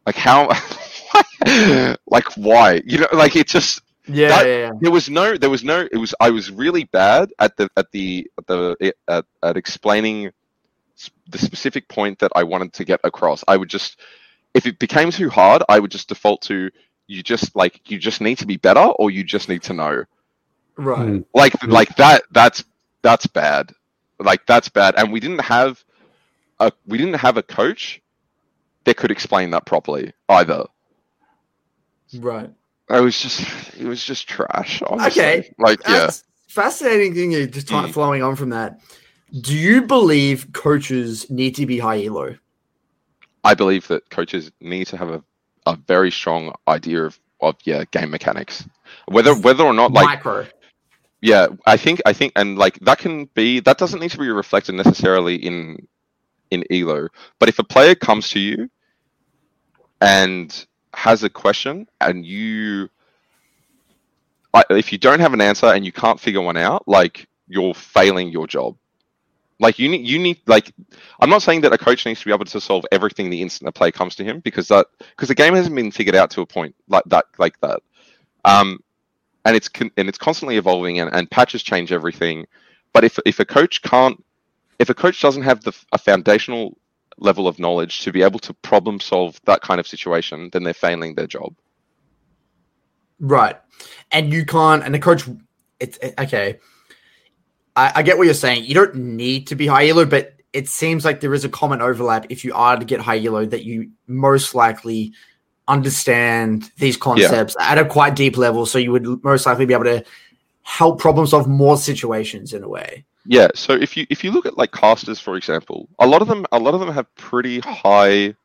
like how, like why? You know, like it just Yeah, that- yeah, yeah. there was no there was no it was i was really bad at the at the at the at, at explaining the specific point that i wanted to get across i would just if it became too hard i would just default to you just like you just need to be better or you just need to know Right. Mm. like Mhm. like that that's that's bad like that's bad and we didn't have a we didn't have a coach that could explain that properly either Right. It was just it was just trash honestly. Okay. like yeah fascinating thing. You just Mm. flowing on from that. Do you believe coaches need to be high elo? I believe that coaches need to have a, a very strong idea of, of yeah game mechanics, whether whether or not like Micro. yeah I think I think and like that can be that doesn't need to be reflected necessarily in in elo, but if a player comes to you and has a question and you if you don't have an answer and you can't figure one out, like you're failing your job. Like you need, you need, like, I'm not saying that a coach needs to be able to solve everything the instant a play comes to him because that, because the game hasn't been figured out to a point like that, like that. Um, and it's con- and it's constantly evolving and, and patches change everything. But if if a coach can't, if a coach doesn't have the a foundational level of knowledge to be able to problem solve that kind of situation, then they're failing their job. Right. And you can't, and the coach, it's it- okay. I, I get what you're saying. You don't need to be high elo, but it seems like there is a common overlap if you are to get high elo that you most likely understand these concepts at a quite deep level. So you would most likely be able to help problem solve more situations in a way. Yeah, so if you if you look at like casters, for example, a lot of them a lot of them have pretty high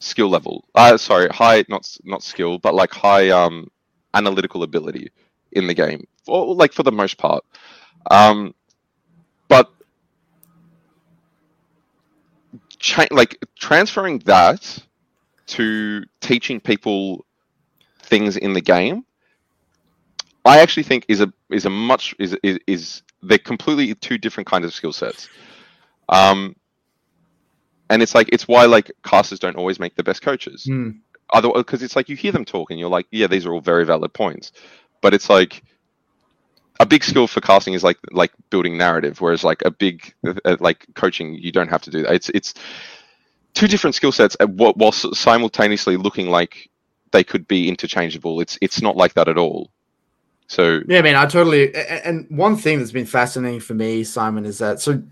skill level. Uh, sorry, high not not skill, but like high um analytical ability in the game, or like for the most part. Um, but cha- like transferring that to teaching people things in the game I actually think is a is a much is is, is they're completely two different kinds of skill sets. Um, and it's like it's why like casters don't always make the best coaches. Hmm. Other because it's like you hear them talk and you're like, yeah, these are all very valid points, but it's like a big skill for casting is like like building narrative, whereas like a big uh, like coaching, you don't have to do that. It's it's two different skill sets, wh- while simultaneously looking like they could be interchangeable. It's it's not like that at all. So Yeah, I mean, I totally. And one thing that's been fascinating for me, Simon, is that so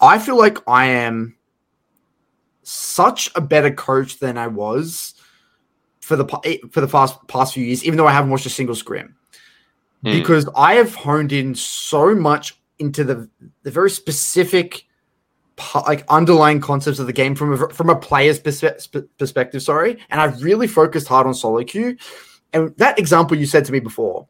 I feel like I am such a better coach than I was for the eh, for the past past few years, even though I haven't watched a single scrim, Hmm. because I have honed in so much into the the very specific like underlying concepts of the game from a, from a player's perspe- perspective. Sorry, and I've really focused hard on solo queue. And that example you said to me before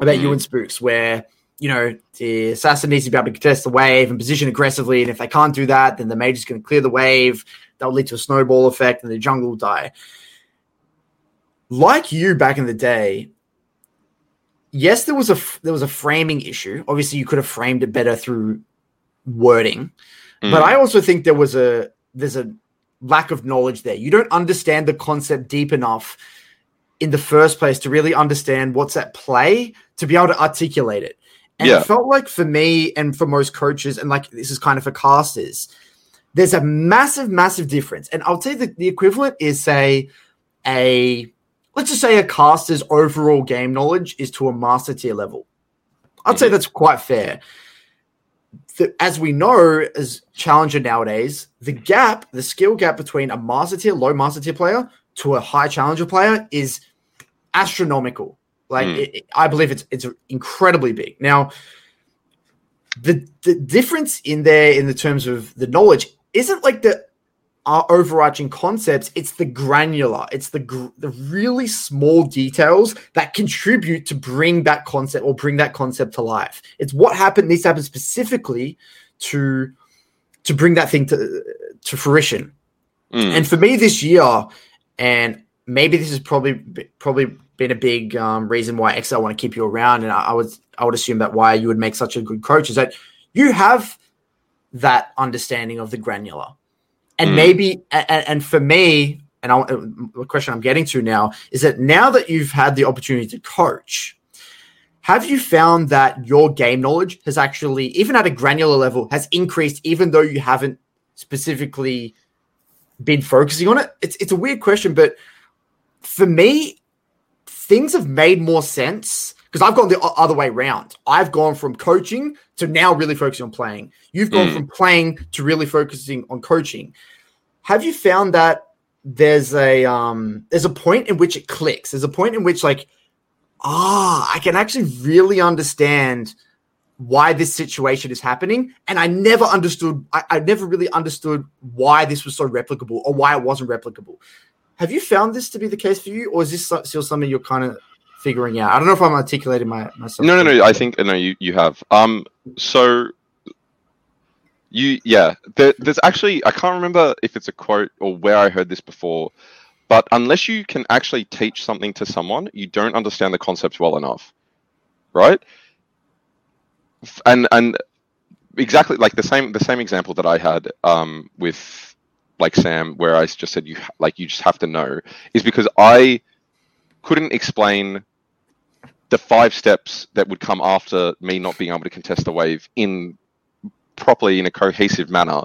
about you Mm. and Spookz, where you know the assassin needs to be able to contest the wave and position aggressively, and if they can't do that, then the mage is going to clear the wave. That will lead to a snowball effect, and the jungle will die. Like you back in the day, yes, there was a there was a framing issue. Obviously, you could have framed it better through wording, but Mm. I also think there was a there's a lack of knowledge there. You don't understand the concept deep enough in the first place to really understand what's at play to be able to articulate it. And Yeah. it felt like for me and for most coaches, and like this is kind of for casters, there's a massive, massive difference. And I'll tell you the, the equivalent is say a let's just say a caster's overall game knowledge is to a master tier level. I'd say mm-hmm. that's quite fair. The- as we know, as challenger nowadays, the gap, the skill gap between a master tier, low master tier player to a high challenger player is astronomical. Like Mm. it, it- I believe it's it's incredibly big. Now, the the difference in there in the terms of the knowledge isn't like the uh, overarching concepts. It's the granular. It's the gr- the really small details that contribute to bring that concept or bring that concept to life. It's what happened This happened specifically to to bring that thing to to fruition. Mm. And for me this year, and maybe this is probably probably been a big um, reason why Excel want to keep you around, and I, I would I would assume that why you would make such a good coach is that you have that understanding of the granular, and Mm. maybe and, and for me, and I, the question I'm getting to now is that now that you've had the opportunity to coach. Have you found that your game knowledge has actually, even at a granular level, has increased, even though you haven't specifically been focusing on it? It's it's a weird question, but for me, things have made more sense because I've gone the other way around. I've gone from coaching to now really focusing on playing. You've gone Mm. from playing to really focusing on coaching. Have you found that there's a um there's a point in which it clicks? There's a point in which like ah, I can actually really understand why this situation is happening. And I never understood, I, I never really understood why this was so replicable or why it wasn't replicable. Have you found this to be the case for you, or is this still something you're kind of figuring out? I don't know if I'm articulating my, myself. No, no, no. I think no. You you have. Um. So. You yeah. There, there's actually I can't remember if it's a quote or where I heard this before, but unless you can actually teach something to someone, you don't understand the concepts well enough, right? And and exactly like the same the same example that I had um with like Sam, where I just said you like you just have to know, is because I couldn't explain the five steps that would come after me not being able to contest the wave in properly in a cohesive manner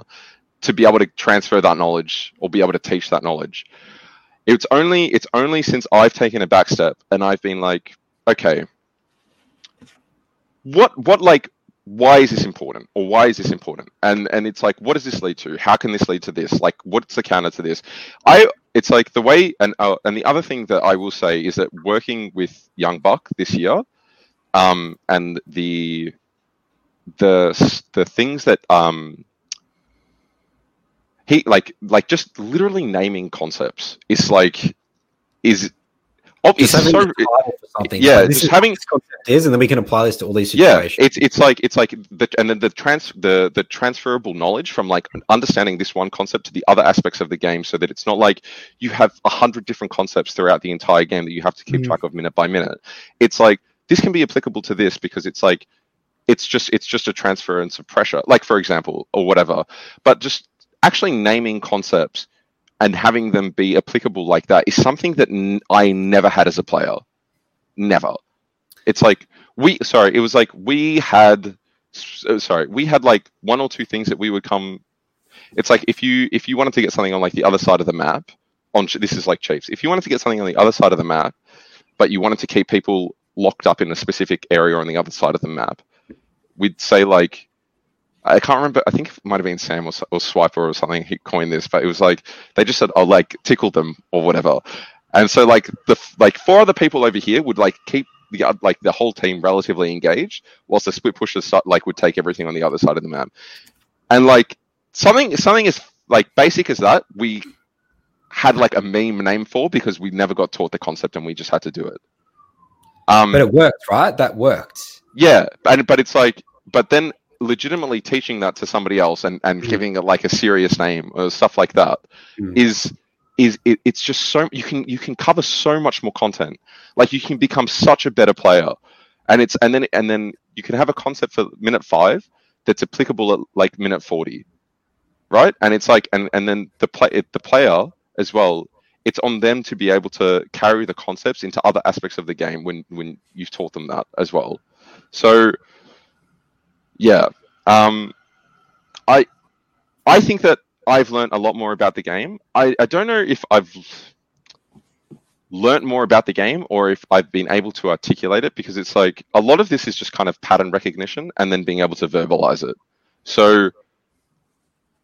to be able to transfer that knowledge or be able to teach that knowledge. It's only it's only since I've taken a back step and I've been like, okay, what what like why is this important? Or why is this important? And and it's like what does this lead to? How can this lead to this? Like what's the counter to this? I it's like the way and uh, and the other thing that i will say is that working with YoungBuck this year um and the the the things that um he like like just literally naming concepts it's like is oh, it's Just having so the title for something. yeah, Like, this just is having- what this concept is, and then we can apply this to all these situations. yeah it's it's like it's like the and then the trans the the transferable knowledge from like understanding this one concept to the other aspects of the game so that it's not like you have a hundred different concepts throughout the entire game that you have to keep Mhm. track of minute by minute it's like this can be applicable to this because it's like it's just it's just a transference of pressure like for example or whatever but just actually naming concepts and having them be applicable like that is something that n- i never had as a player. Never. It's like we sorry it was like we had uh, sorry we had like one or two things that we would come it's like if you if you wanted to get something on like the other side of the map on this is like chiefs if you wanted to get something on the other side of the map but you wanted to keep people locked up in a specific area on the other side of the map we'd say like I can't remember. I think it might have been Sam or, or Swiper or something. He coined this, but it was like they just said, "Oh, like tickle them or whatever." And so, like the like four other people over here would like keep the like the whole team relatively engaged, whilst the split pushers like would take everything on the other side of the map. And like something something as like basic as that, we had like a meme name for because we never got taught the concept and we just had to do it. Um, but it worked, right? That worked. yeah, and but it's like, but then legitimately teaching that to somebody else and and Mm. giving it like a serious name or stuff like that is Mm. is it, it's just so you can you can cover so much more content. Like you can become such a better player, and it's and then and then you can have a concept for minute five that's applicable at like minute forty, right? And it's like and and then the play it, the player as well. It's on them to be able to carry the concepts into other aspects of the game when when you've taught them that as well. So yeah, um, I I think that I've learned a lot more about the game. I, I don't know if I've learnt more about the game or if I've been able to articulate it because it's like a lot of this is just kind of pattern recognition and then being able to verbalize it. So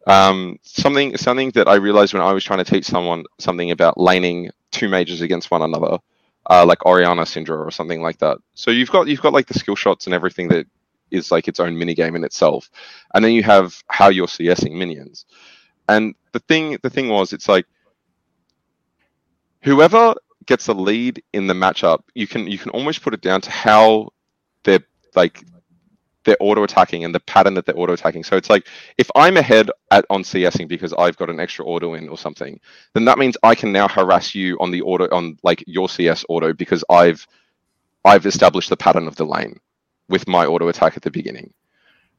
um, something something that I realized when I was trying to teach someone something about laning two mages against one another, uh, like Orianna Syndra or something like that. So you've got you've got like the skill shots and everything that is like its own mini game in itself, and then you have how you're CSing minions. And the thing the thing was, it's like whoever gets the lead in the matchup, you can you can almost put it down to how they're like they're auto attacking and the pattern that they're auto attacking. So it's like if I'm ahead at on CSing because I've got an extra auto in or something, then that means I can now harass you on the auto on like your CS auto because I've I've established the pattern of the lane with my auto attack at the beginning.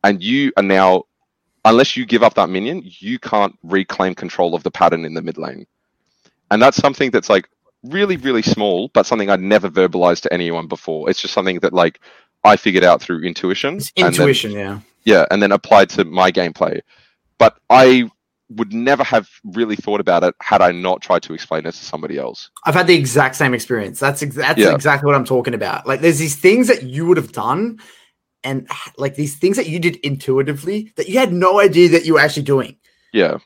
And you are now unless you give up that minion, you can't reclaim control of the pattern in the mid lane. And that's something that's like really, really small, but something I'd never verbalized to anyone before. It's just something that like I figured out through intuition. It's and then- intuition, yeah. yeah, and then applied to my gameplay. But I would never have really thought about it had I not tried to explain it to somebody else. I've had the exact same experience. That's ex- that's Yeah. exactly what I'm talking about. Like, there's these things that you would have done, and like these things that you did intuitively that you had no idea that you were actually doing, Yeah,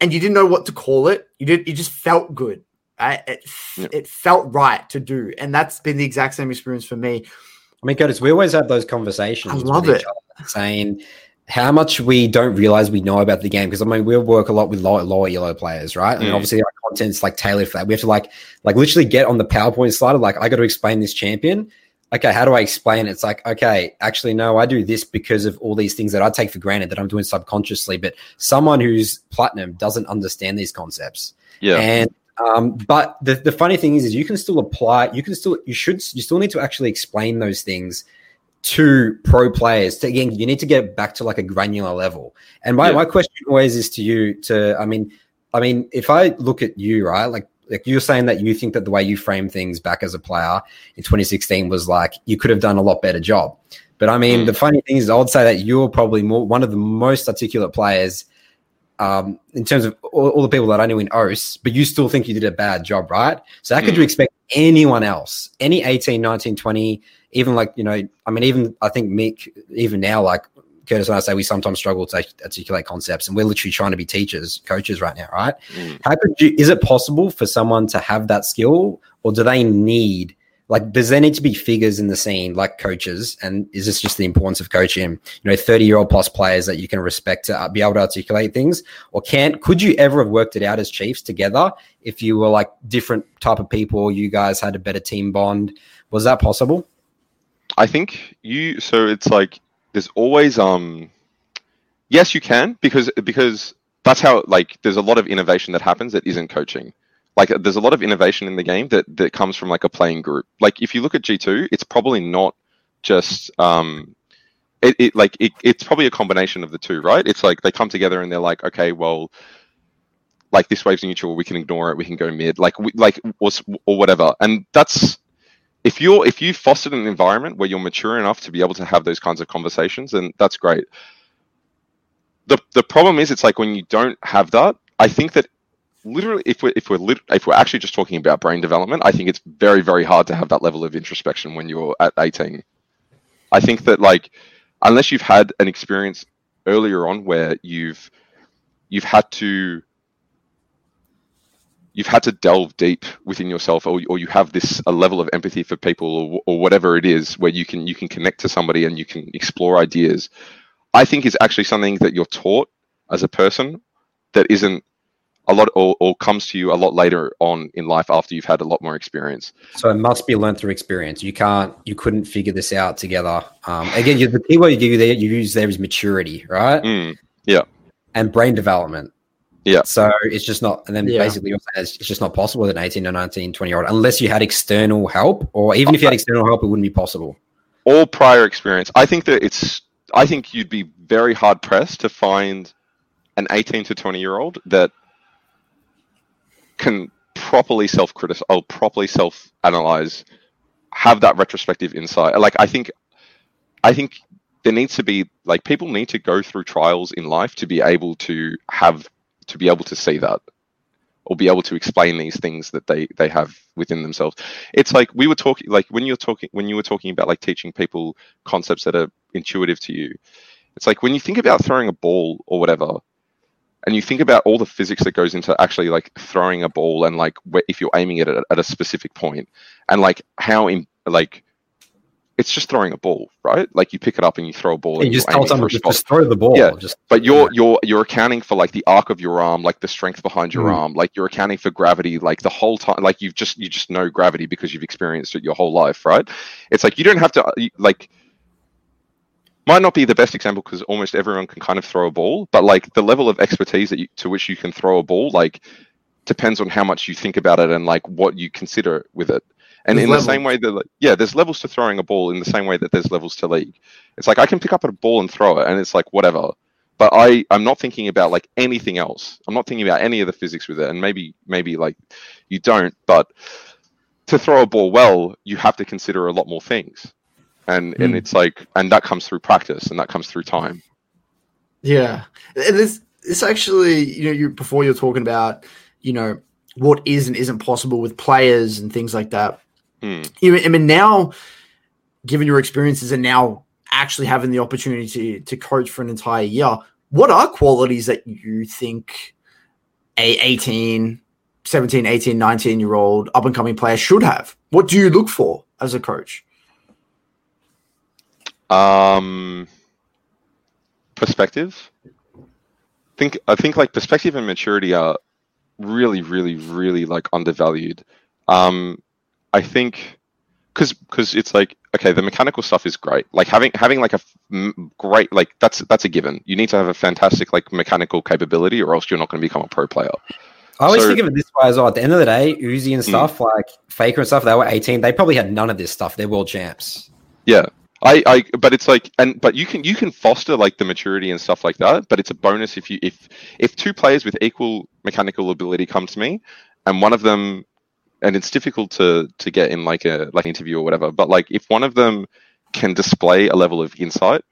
and you didn't know what to call it. You did. It just felt good. Right? It Yeah. it felt right to do, and that's been the exact same experience for me. I mean, Curtis, we always have those conversations. I love with it. each other, saying how much we don't realize we know about the game. Because I mean, we work a lot with lower, lower elo players, right? And Mm. obviously, our content's like tailored for that. We have to like, like literally get on the PowerPoint slide. Of like, I got to explain this champion. Okay, how do I explain it? It's like, okay, actually, no, I do this because of all these things that I take for granted that I'm doing subconsciously. But someone who's platinum doesn't understand these concepts. Yeah. And um, but the, the funny thing is, is you can still apply. You can still you should you still need to actually explain those things to pro players. To, again, you need to get back to like a granular level. And my, Yeah. my question always is to you. To I mean, I mean, if I look at you, right, like like you're saying that you think that the way you frame things back as a player in 2016 was like you could have done a lot better job. But I mean, Mm. the funny thing is, I would say that you're probably more one of the most articulate players um, in terms of all, all the people that I knew in OS, but you still think you did a bad job, right? So how could Mm. you expect anyone else, any 18, 19, 20, even like, you know, I mean, even I think Mick, even now, like Curtis and I say, we sometimes struggle to articulate concepts and we're literally trying to be teachers, coaches right now, right? Mm. How could you, is it possible for someone to have that skill or do they need, like, does there need to be figures in the scene like coaches? And is this just the importance of coaching, you know, 30 year old plus players that you can respect to uh, be able to articulate things? Or can't? could you ever have worked it out as Chiefs together if you were like different type of people, you guys had a better team bond? Was that possible? I think you so it's like there's always um yes you can because because that's how like there's a lot of innovation that happens that isn't coaching. Like there's a lot of innovation in the game that that comes from like a playing group. Like if you look at G2, it's probably not just um it, it like it, it's probably a combination of the two, right? It's like they come together and they're like, okay, well like this wave's neutral, we can ignore it, we can go mid, like we, like or, or whatever. And that's if you're if you fostered an environment where you're mature enough to be able to have those kinds of conversations, then that's great. The the problem is it's like when you don't have that, I think that literally if we're if we're lit, if we're actually just talking about brain development, I think it's very very hard to have that level of introspection when you're at 18. I think that like unless you've had an experience earlier on where you've you've had to you've had to delve deep within yourself or, or you have this a level of empathy for people or, or whatever it is where you can you can connect to somebody and you can explore ideas i think is actually something that you're taught as a person that isn't a lot or, or comes to you a lot later on in life after you've had a lot more experience So it must be learned through experience. You can't, you couldn't figure this out together. Um, again, the key word you give there, you use there is maturity, right? Mm, yeah And brain development. Yeah. So it's just not, and then Yeah. basically you're saying it's, it's just not possible with an 18 or 19, 20 year old, unless you had external help, or even if you had external help, it wouldn't be possible. all prior experience i think that it's i think you'd be very hard pressed to find an 18 to 20 year old that can properly self criticize or properly self analyze have that retrospective insight like i think i think there needs to be like people need to go through trials in life to be able to have to be able to see that or be able to explain these things that they they have within themselves. It's like we were talking like when you're talking when you were talking about like teaching people concepts that are intuitive to you it's like when you think about throwing a ball or whatever and you think about all the physics that goes into actually like throwing a ball and like if you're aiming it at, at a specific point and like how in like it's just throwing a ball right like you pick it up and you throw a ball you and just you're tell someone just, just throw the ball. Yeah. Just, But you're you're you're accounting for like the arc of your arm, like the strength behind your Mm. arm, like you're accounting for gravity, like the whole time, like you've just you just know gravity because you've experienced it your whole life, right? It's like you don't have to uh, like. Might not be the best example because almost everyone can kind of throw a ball, but like the level of expertise that you, to which you can throw a ball, like depends on how much you think about it and like what you consider with it. And There's in the same way that, like, yeah, there's levels to throwing a ball in the same way that there's levels to league. It's like I can pick up a ball and throw it, and it's like whatever. But I, I'm not thinking about like anything else. I'm not thinking about any of the physics with it, and maybe, maybe like you don't. But to throw a ball well, you have to consider a lot more things, and and Hmm. it's like, and that comes through practice, and that comes through time. Yeah, and this this actually, you know, you before you're talking about, you know, what is and isn't possible with players and things like that. You know, I mean, now, given your experiences and now actually having the opportunity to to coach for an entire year, what are qualities that you think a 18, 17, 18, 19 year old up and coming player should have? What do you look for as a coach? Um, perspective. Think I think like perspective and maturity are really, really, really like undervalued. Um, I think because because it's like okay, the mechanical stuff is great. Like having having like a f- great like that's that's a given. You need to have a fantastic like mechanical capability, or else you're not going to become a pro player. I always So- think of it this way as well. At the end of the day, Uzi and Mm. stuff like Faker and stuff, they were 18. They probably had none of this stuff. They're world champs. Yeah. I, I but it's like and but you can you can foster like the maturity and stuff like that but it's a bonus if you if if two players with equal mechanical ability come to me and one of them and it's difficult to to get in like a like an interview or whatever but like if one of them can display a level of insight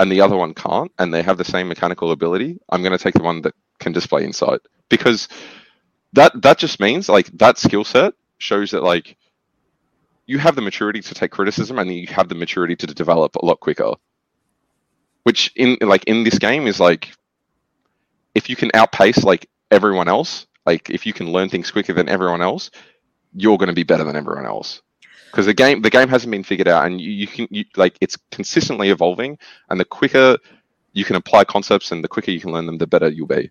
and the other one can't and they have the same mechanical ability i'm going to take the one that can display insight. Because that that just means like that skill set shows that like you have the maturity to take criticism and you have the maturity to develop a lot quicker. Which in like in this game is like if you can outpace like everyone else like if you can learn things quicker than everyone else you're going to be better than everyone else because the game the game hasn't been figured out and you, you can you, like it's consistently evolving and the quicker you can apply concepts and the quicker you can learn them the better you'll be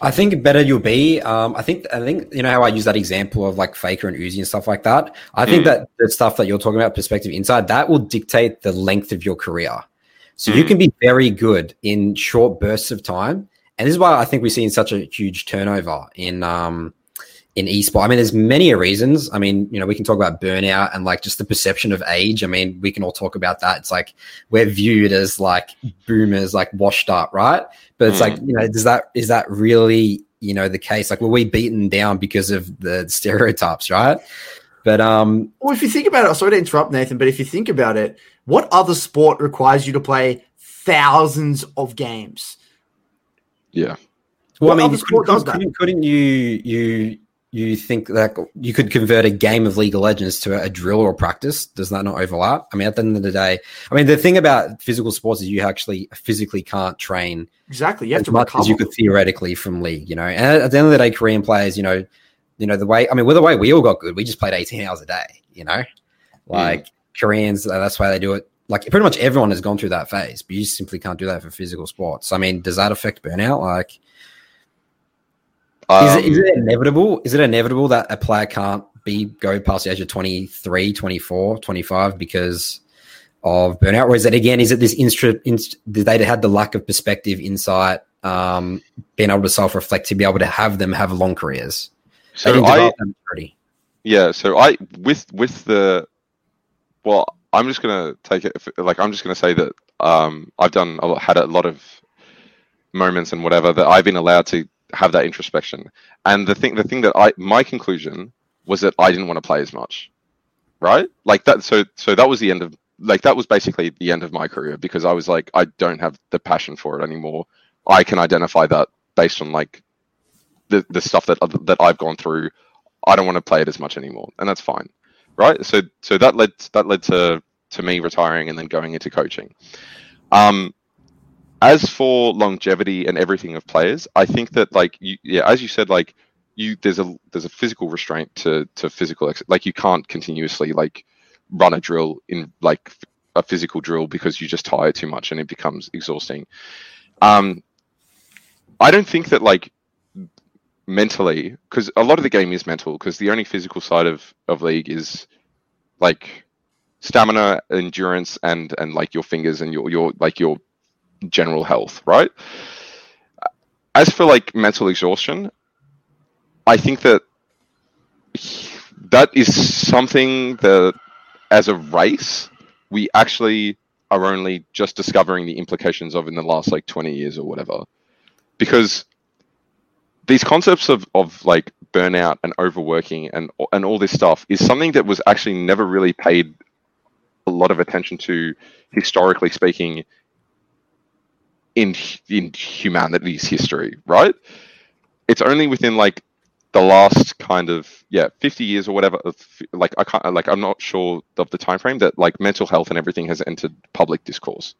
I think better you'll be. Um, I think I think you know how I use that example of like Faker and Uzi and stuff like that. I think Mm. that the stuff that you're talking about, perspective inside, that will dictate the length of your career. So you Mm. can be very good in short bursts of time, and this is why I think we're seeing such a huge turnover in um, in esport. I mean, there's many reasons. I mean, you know, we can talk about burnout and like just the perception of age. I mean, we can all talk about that. It's like we're viewed as like boomers, like washed up, right? But it's Mm. like, you know, does that is that really, you know, the case? Like, were we beaten down because of the stereotypes, right? But um, Well, if you think about it, sorry to interrupt, Nathan, but if you think about it, what other sport requires you to play thousands of games? Yeah well, What I mean, other sport couldn't, couldn't, couldn't you you you think that you could convert a game of League of Legends to a drill or practice? Does that not overlap? I mean, at the end of the day, I mean, the thing about physical sports is you actually physically can't train Exactly. You have as to much recover. as you could theoretically from league, you know. And at the end of the day, Korean players, you know, you know the way. I mean, with the way we all got good, we just played eighteen hours a day, you know. Like Koreans, uh, that's why they do it. Like pretty much everyone has gone through that phase, but you simply can't do that for physical sports. I mean, does that affect burnout? Like, is, it, is Um, it inevitable? Is it inevitable that a player can't be go past the age of 23, 24, 25 because of burnout? Or is it again, is it this instra, inst, they had the lack of perspective, insight, um, being able to self reflect to be able to have them have long careers? So I, develop that maturity. Yeah, so I with with the well, I'm just gonna take it like I'm just gonna say that um, I've done a lot, had a lot of moments and whatever that I've been allowed to have that introspection. And the thing the thing that I my conclusion was that I didn't want to play as much, right? Like that. So so that was the end of like that was basically the end of my career because I was like I don't have the passion for it anymore. I can identify that based on like the the stuff that that I've gone through I don't want to play it as much anymore, and that's fine, right? So so that led that led to to me retiring and then going into coaching. Um, as for longevity and everything of players, I think that like you, yeah, as you said, like you there's a there's a physical restraint to to physical ex- like you can't continuously like run a drill in like a physical drill because you just tire too much and it becomes exhausting. Um, I don't think that like mentally because a lot of the game is mental because the only physical side of of league is like stamina endurance and and like your fingers and your your like your general health right? As for like mental exhaustion i think that that is something that as a race we actually are only just discovering the implications of in the last like 20 years or whatever. Because these concepts of, of like burnout and overworking and and all this stuff is something that was actually never really paid a lot of attention to historically speaking in in humanity's history right? It's only within like the last kind of yeah 50 years or whatever of like i can't like i'm not sure of the time frame that like mental health and everything has entered public discourse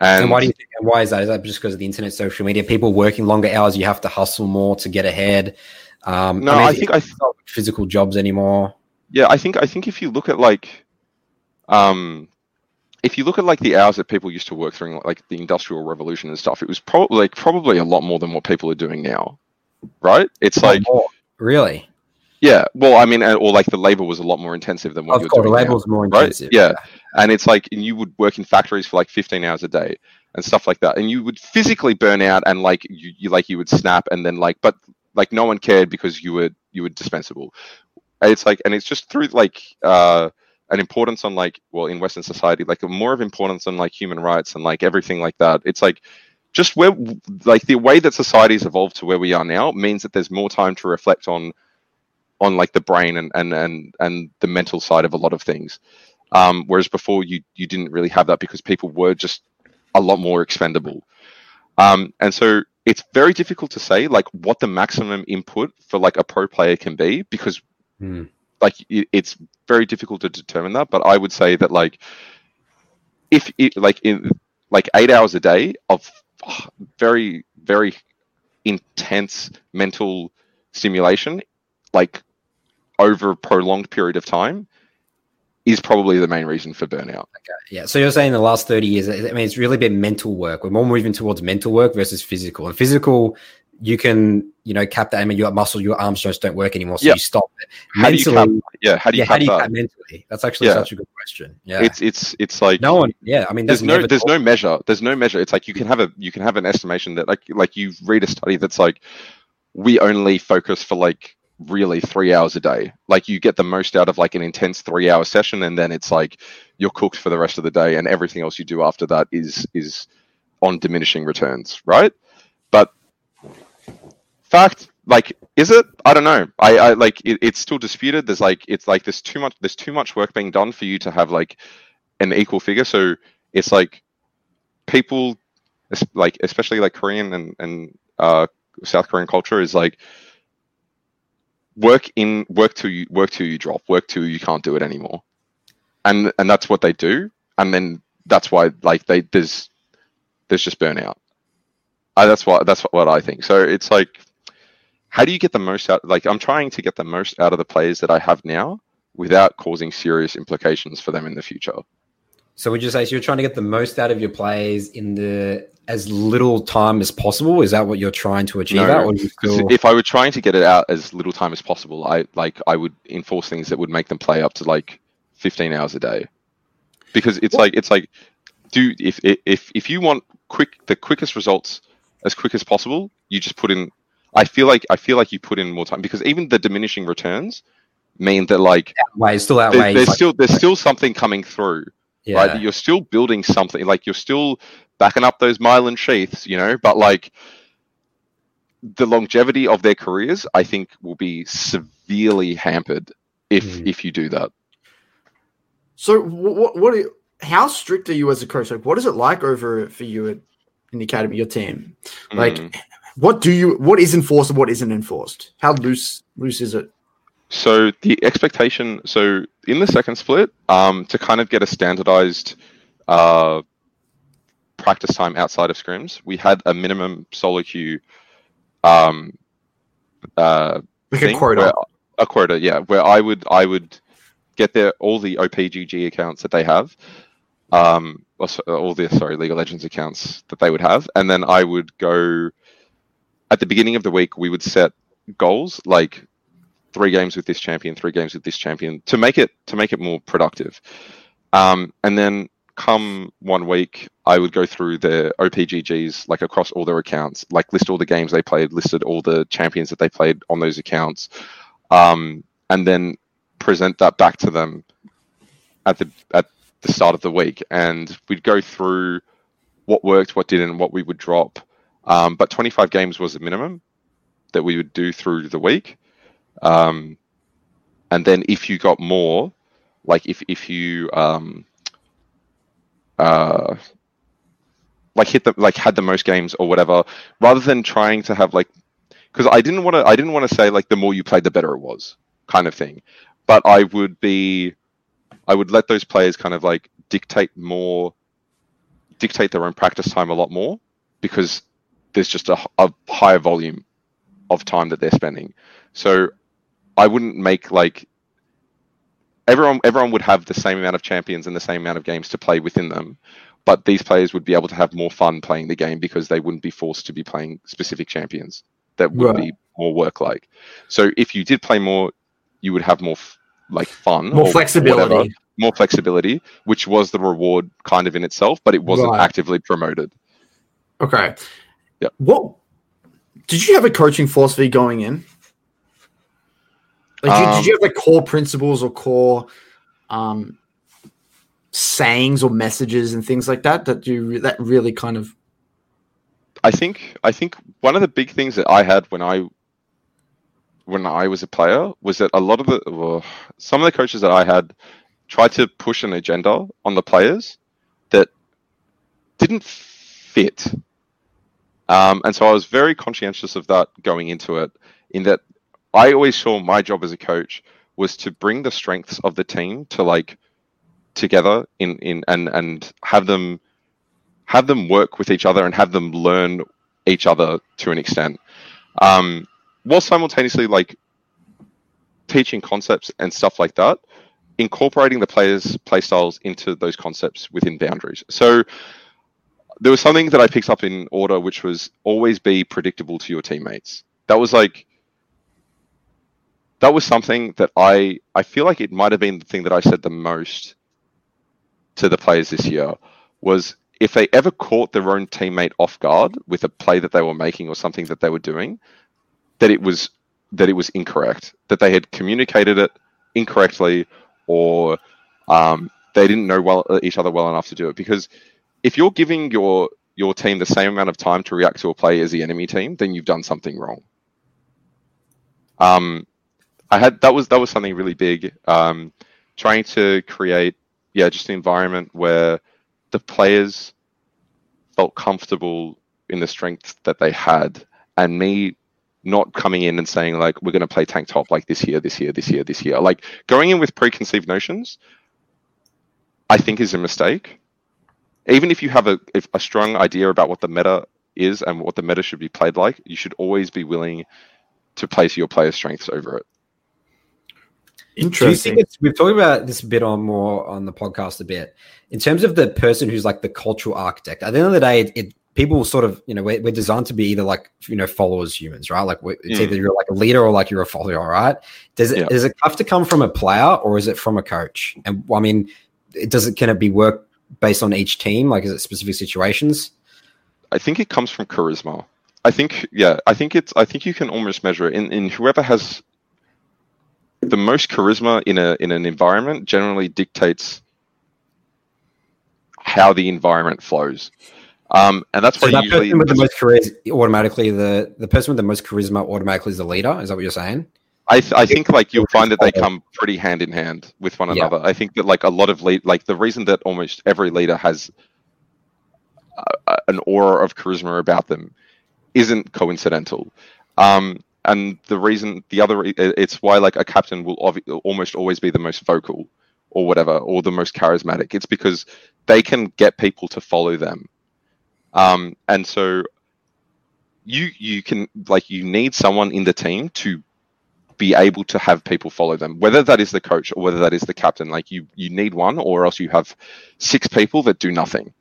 and, And why do you think? Why is that? Is that just because of the internet, social media, people working longer hours? You have to hustle more to get ahead. Um, No, I think I- it's not physical jobs anymore. yeah i think i think if you look at like um if you look at like the hours that people used to work during like the industrial revolution and stuff, it was probably like probably a lot more than what people are doing now, right? It's like More. really, yeah, well, I mean, or like the labor was a lot more intensive than what of you're course, doing label was more right? intensive. Yeah. and it's like and you would work in factories for like 15 hours a day and stuff like that and you would physically burn out and like you, you like you would snap and then like but like no one cared because you were you were dispensable And it's like and it's just through like uh an importance on like well in western society like more of importance on like human rights and like everything like that it's like just where like the way that society's evolved to where we are now means that there's more time to reflect on on like the brain and and and, and the mental side of a lot of things um, whereas before you you didn't really have that because people were just a lot more expendable. Um, and so it's very difficult to say like what the maximum input for like a pro player can be because Hmm. like it, it's very difficult to determine that. But I would say that like if it like in like eight hours a day of very very intense mental stimulation like over a prolonged period of time is probably the main reason for burnout. Yeah. So you're saying the last 30 years, I mean, it's really been mental work. We're more moving towards mental work versus physical. And physical, you can, you know, cap that. I mean, your muscle, your arms just don't work anymore. So Yeah. you stop it. How do you Mentally, cap, yeah, how do you yeah, cap how do you that? cap mentally? That's actually Yeah. such a good question. Yeah. It's it's it's like no one, yeah. I mean, there's no there's thought- no measure. There's no measure. It's like you can have a you can have an estimation that like like you read a study that's like we only focus for like really three hours a day. Like you get the most out of like an intense three hour session and then it's like you're cooked for the rest of the day and everything else you do after that is is on diminishing returns, right? But fact like is it i don't know i i like it, it's still disputed there's like it's like there's too much there's too much work being done for you to have like an equal figure so it's like people like especially like korean and and uh south korean culture is like work in work till you work till you drop work till you can't do it anymore. And and that's what they do. And then that's why like they there's there's just burnout. Uh, that's what that's what, what i think. So it's like how do you get the most out like i'm trying to get the most out of the players that i have now without causing serious implications for them in the future. So would you say so you're trying to get the most out of your plays in the as little time as possible? Is that what you're trying to achieve? No, at, or do you 'Cause still... if i were trying to get it out as little time as possible i like i would enforce things that would make them play up to like 15 hours a day because it's like it's like do if if if you want quick the quickest results as quick as possible you just put in i feel like i feel like you put in more time because even the diminishing returns mean that like outweighs still there- there's like- still there's still something coming through yeah. right? You're still building something, like you're still backing up those myelin sheaths, you know, but like the longevity of their careers, I think, will be severely hampered if Mm. if you do that. So what? What? Are how strict are you as a coach? Like, what is it like over for you at in the academy, your team? Like, Mm. what do you? What is enforced and what isn't enforced? How loose loose is it? So the expectation, so in the second split, um, to kind of get a standardized uh, practice time outside of scrims, we had a minimum solo queue um, uh, Like a quota. where- a quota, yeah, where I would I would get their all the OPGG accounts that they have, um, all the sorry League of Legends accounts that they would have, and then I would go at the beginning of the week. We would set goals like three games with this champion, three games with this champion to make it to make it more productive, um, and then come one week, I would go through their OPGGs like across all their accounts, like list all the games they played, listed all the champions that they played on those accounts, um, and then present that back to them at the at the start of the week, and we'd go through what worked, what didn't, what we would drop. Um, but 25 games was the minimum that we would do through the week, um, and then if you got more, like if if you um, uh, like hit the like had the most games or whatever, rather than trying to have like because I didn't want to I didn't want to say like the more you played the better it was kind of thing, but I would be I would let those players kind of like dictate more dictate their own practice time a lot more because there's just a higher volume of time that they're spending. So I wouldn't make like everyone everyone would have the same amount of champions and the same amount of games to play within them, but these players would be able to have more fun playing the game because they wouldn't be forced to be playing specific champions that would Right. be more work like. So if you did play more, you would have more f- like fun, More flexibility. whatever, more flexibility, which was the reward kind of in itself, but it wasn't Right. actively promoted. Okay. yeah What did you have a coaching philosophy going in? Like, did, Um, did you have like core principles or core um, sayings or messages and things like that that you that really kind of I think I think one of the big things that I had when I when I was a player was that a lot of the well, some of the coaches that I had tried to push an agenda on the players that didn't fit. Um, and so I was very conscientious of that going into it, in that I always saw my job as a coach was to bring the strengths of the team to like together in, in and and have them have them work with each other and have them learn each other to an extent. Um, while simultaneously like teaching concepts and stuff like that, incorporating the players' play styles into those concepts within boundaries. So there was something that I picked up in order, which was always be predictable to your teammates. That was like that was something that I I feel like it might have been the thing that I said the most to the players this year was if they ever caught their own teammate off guard with a play that they were making or something that they were doing, that it was that it was incorrect, that they had communicated it incorrectly, or um, they didn't know well each other well enough to do it. Because if you're giving your your team the same amount of time to react to a play as the enemy team, then you've done something wrong. Um, I had that was that was something really big. Um, trying to create, yeah, just an environment where the players felt comfortable in the strengths that they had, and me not coming in and saying like we're going to play tank top like this year, this year, this year, this year. Like going in with preconceived notions, I think is a mistake. Even if you have a if a strong idea about what the meta is and what the meta should be played like, you should always be willing to place your player strengths over it. Do you interesting. think we've talked about this a bit on more on the podcast a bit in terms of the person who's like the cultural architect. At the end of the day, it, it people sort of you know we're, we're designed to be either like you know followers humans, right? Like it's Mm. either you're like a leader or like you're a follower, right? Does it Yeah. does it have to come from a player or is it from a coach? And I mean, it does it can it be work based on each team? Like is it specific situations? I think it comes from charisma. I think yeah, I think it's I think you can almost measure it in, in whoever has the most charisma in a in an environment generally dictates how the environment flows. Um, and that's So why that usually person with the most charisma automatically the the person with the most charisma automatically is the leader. Is that what you're saying? I, th- I think like you'll find that they come pretty hand in hand with one Yeah. another. I think that like a lot of lead like the reason that almost every leader has a, a- an aura of charisma about them isn't coincidental. Um, and the reason the other it's why like a captain will obvi- almost always be the most vocal or whatever or the most charismatic. It's because they can get people to follow them. Um, and so you you can like you need someone in the team to be able to have people follow them whether that is the coach or whether that is the captain like you you need one or else you have six people that do nothing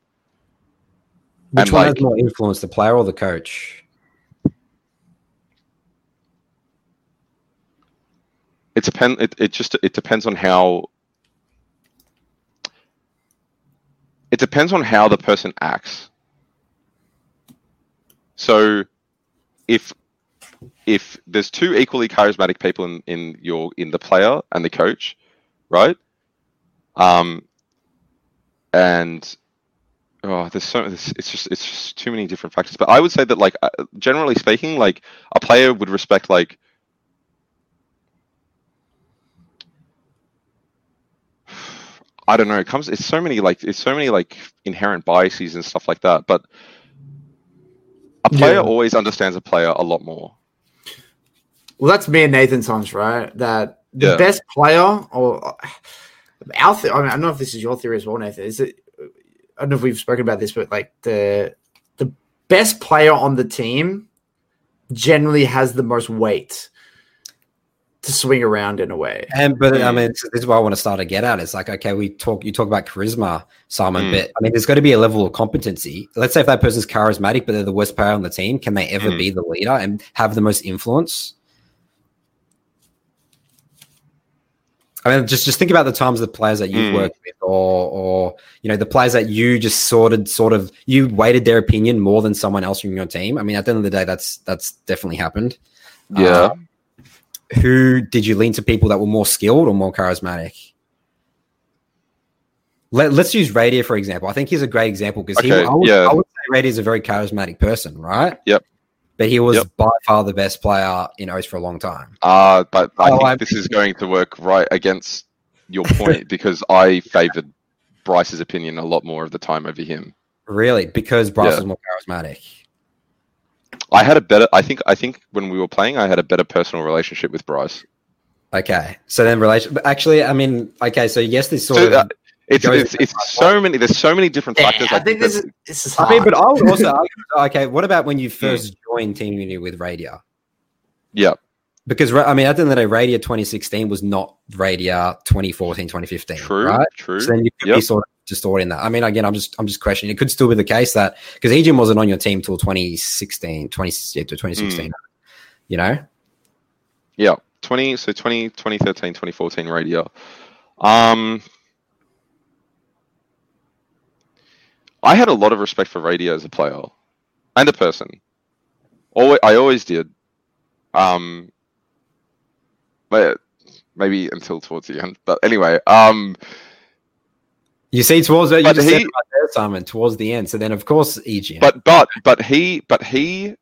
Which And, one like- has more influence, the player or the coach? It depend it, it just it depends on how it depends on how the person acts. So if if there's two equally charismatic people in, in your in the player and the coach right? Um and oh there's so it's just it's just too many different factors. But i would say that like uh, generally speaking like a player would respect like I don't know. It comes. It's so many like it's so many like inherent biases and stuff like that. But a player Yeah. always understands a player a lot more. Well, that's me and Nathan's hunch, right? That the Yeah. best player, or our, th- I, mean, I don't know if this is your theory as well, Nathan. Is it? I don't know if we've spoken about this, but like the the best player on the team generally has the most weight to swing around in a way. And but I Mm. mean, this is what I want to start to get at. It's like, okay, we talk. You talk about charisma, Simon, Mm. but I mean, there's got to be a level of competency. Let's say if that person's charismatic, but they're the worst player on the team, can they ever Mm. be the leader and have the most influence? I mean, just just think about the times the players that you've Mm. worked with, or or you know the players that you just sorted, sort of you weighted their opinion more than someone else from your team. I mean, at the end of the day, that's that's definitely happened. Yeah. Uh, who did you lean to people that were more skilled or more charismatic? Let, let's use Radier for example. I think he's a great example because he, Okay, I, would, yeah. I would say Radier is a very charismatic person, right? Yep. But he was Yep. by far the best player in O's for a long time. Uh, but I Oh, think I'm- this is going to work right against your point because I favored Bryce's opinion a lot more of the time over him. Really, because Bryce Yeah. was more charismatic. I had a better. I think. I think when we were playing, I had a better personal relationship with Bryce. Okay, so then relation. Actually, I mean, okay, so yes, this sort So, of. uh, It's it's, it's so many. There's so many different Yeah, factors. I think this that- is this is I mean, but I would also argue. Okay, what about when you first joined Team Unity with Radia? yeah. Because I mean, at the end of the day, Radia 2016 was not Radia 2014, 2015. True. right? True. So then you could be sort of distorting that. I mean, again, I'm just I'm just questioning. It could still be the case that because Aegian wasn't on your team till 2016, 20, yeah, to 2016. You know, Yeah. 20 so 20 2013 2014 Radia. Um I had a lot of respect for Radia as a player and a person. Always, I always did. Um but maybe until towards the end. But anyway, um you see towards that you just he- right there, Simon, towards the end. So then, of course, Aegian. but but but he but he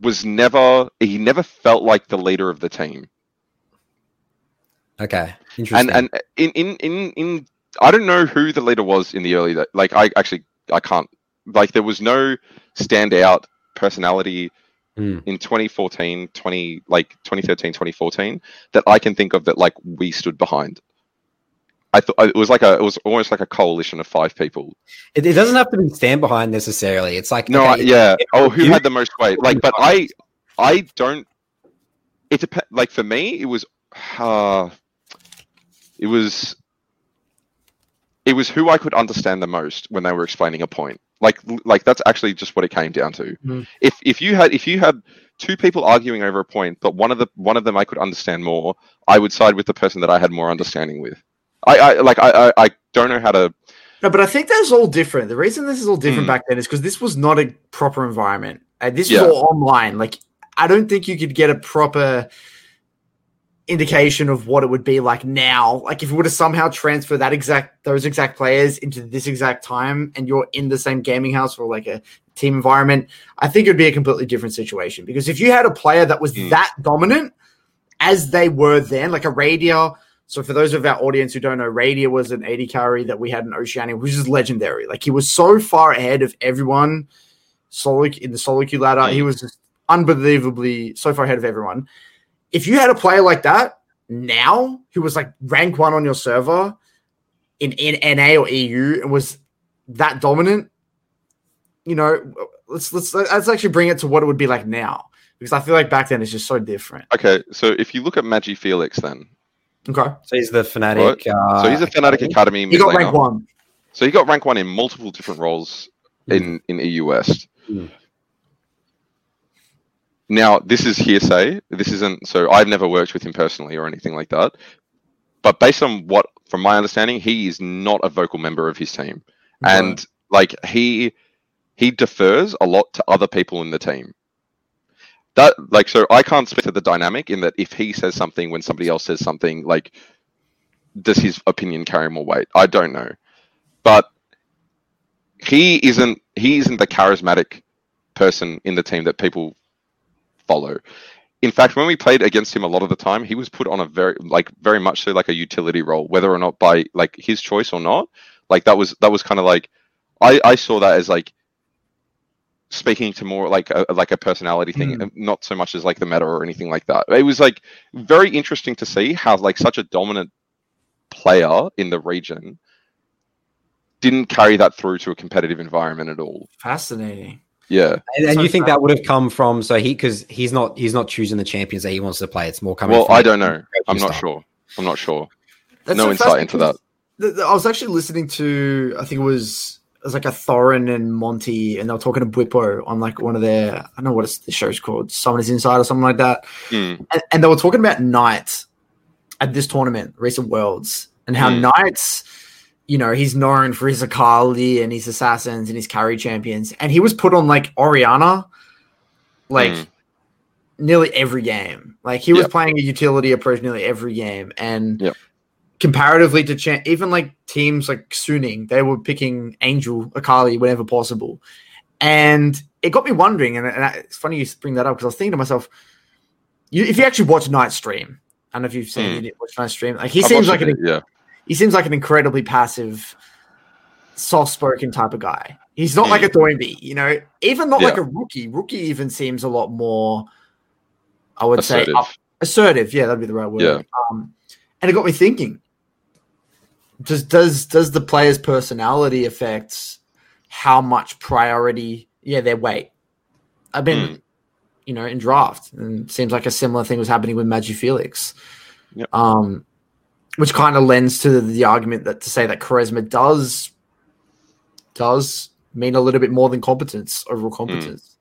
was never he never felt like the leader of the team. okay, interesting. and and in in in in I don't know who the leader was in the early like I actually I can't like there was no standout personality Hmm. in 2014 20 like 2013 2014 that I can think of that like we stood behind I thought it was like a it was almost like a coalition of five people it, it doesn't have to be stand behind necessarily. It's like no okay, I, yeah oh who had the most weight like but I I don't it depends like for me it was uh it was it was who I could understand the most when they were explaining a point. Like like that's actually just what it came down to. Mhm. If if you had if you had two people arguing over a point, but one of the one of them I could understand more, I would side with the person that I had more understanding with. I, I like I, I I don't know how to No, but I think that's all different. The reason this is all different Mm. back then is because this was not a proper environment. Uh, this Yeah. was all online. Like, I don't think you could get a proper indication of what it would be like now. Like, if we were to somehow transfer that exact those exact players into this exact time, and you're in the same gaming house or like a team environment, I think it'd be a completely different situation. Because if you had a player that was Mm. that dominant as they were then, like a Radia. So for those of our audience who don't know, Radia was an AD carry that we had in Oceania, which is legendary. Like he was so far ahead of everyone solo in the solo queue ladder. He was just unbelievably so far ahead of everyone. If you had a player like that now who was like rank one on your server in, in NA or EU and was that dominant, you know, let's let's let's actually bring it to what it would be like now. Because I feel like back then it's just so different. Okay, so if you look at MagiFelix then. Okay. so he's the Fnatic. Uh, So he's a Fnatic Academy He got rank one. So he got rank one in multiple different roles in in EU West. Mm. Now this is hearsay. This isn't. So I've never worked with him personally or anything like that. But based on what, from my understanding, he is not a vocal member of his team, and like he he defers a lot to other people in the team. That like so I can't speak to the dynamic in that if he says something when somebody else says something like does his opinion carry more weight? I don't know. But he isn't he isn't the charismatic person in the team that people follow. In fact, when we played against him a lot of the time, he was put on a very like very much so like a utility role, whether or not by like his choice or not. Like that was that was kind of like I I saw that as like speaking to more like a like a personality thing, Mm. not so much as like the meta or anything like that. It was like very interesting to see how like such a dominant player in the region didn't carry that through to a competitive environment at all. Fascinating. Yeah. And, and So you think that would have come from so he because he's not he's not choosing the champions that he wants to play. It's more coming. Well, from I don't know. I'm not style. sure. I'm not sure. That's no so insight into that. because the- the- I was actually listening to, I think it was, was like a Thorin and Monte, and they were talking to Bwipo on like one of their, I don't know what it's, the show's called, Summoning Insight or something like that. Hmm. And, and they were talking about Knight's at this tournament, recent Worlds, and how Hmm. Knight's, you know, he's known for his Akali and his assassins and his carry champions, and he was put on like Orianna, like Hmm. nearly every game. Like he was Yep. playing a utility approach nearly every game, and Yep. Comparatively to cha- even like teams like Suning, they were picking Angel Akali whenever possible, and it got me wondering. And, and I- it's funny you bring that up because I was thinking to myself, you, if you actually watch Knight Stream, I don't know if you've seen Hmm. you watch Knight Stream. Like he I've seems like it, an yeah. he seems like an incredibly passive, soft-spoken type of guy. He's not like a Doinby, you know. Even not like a rookie. Rookie even seems a lot more. I would Assertive. say up- assertive. Yeah, that'd be the right word. Yeah. Um, and it got me thinking. Does does does the player's personality affect how much priority? Yeah, their weight. I've been, Hmm. you know, in draft, and it seems like a similar thing was happening with MagiFelix. Yep. Um, which kind of lends to the argument that to say that charisma does does mean a little bit more than competence, overall competence.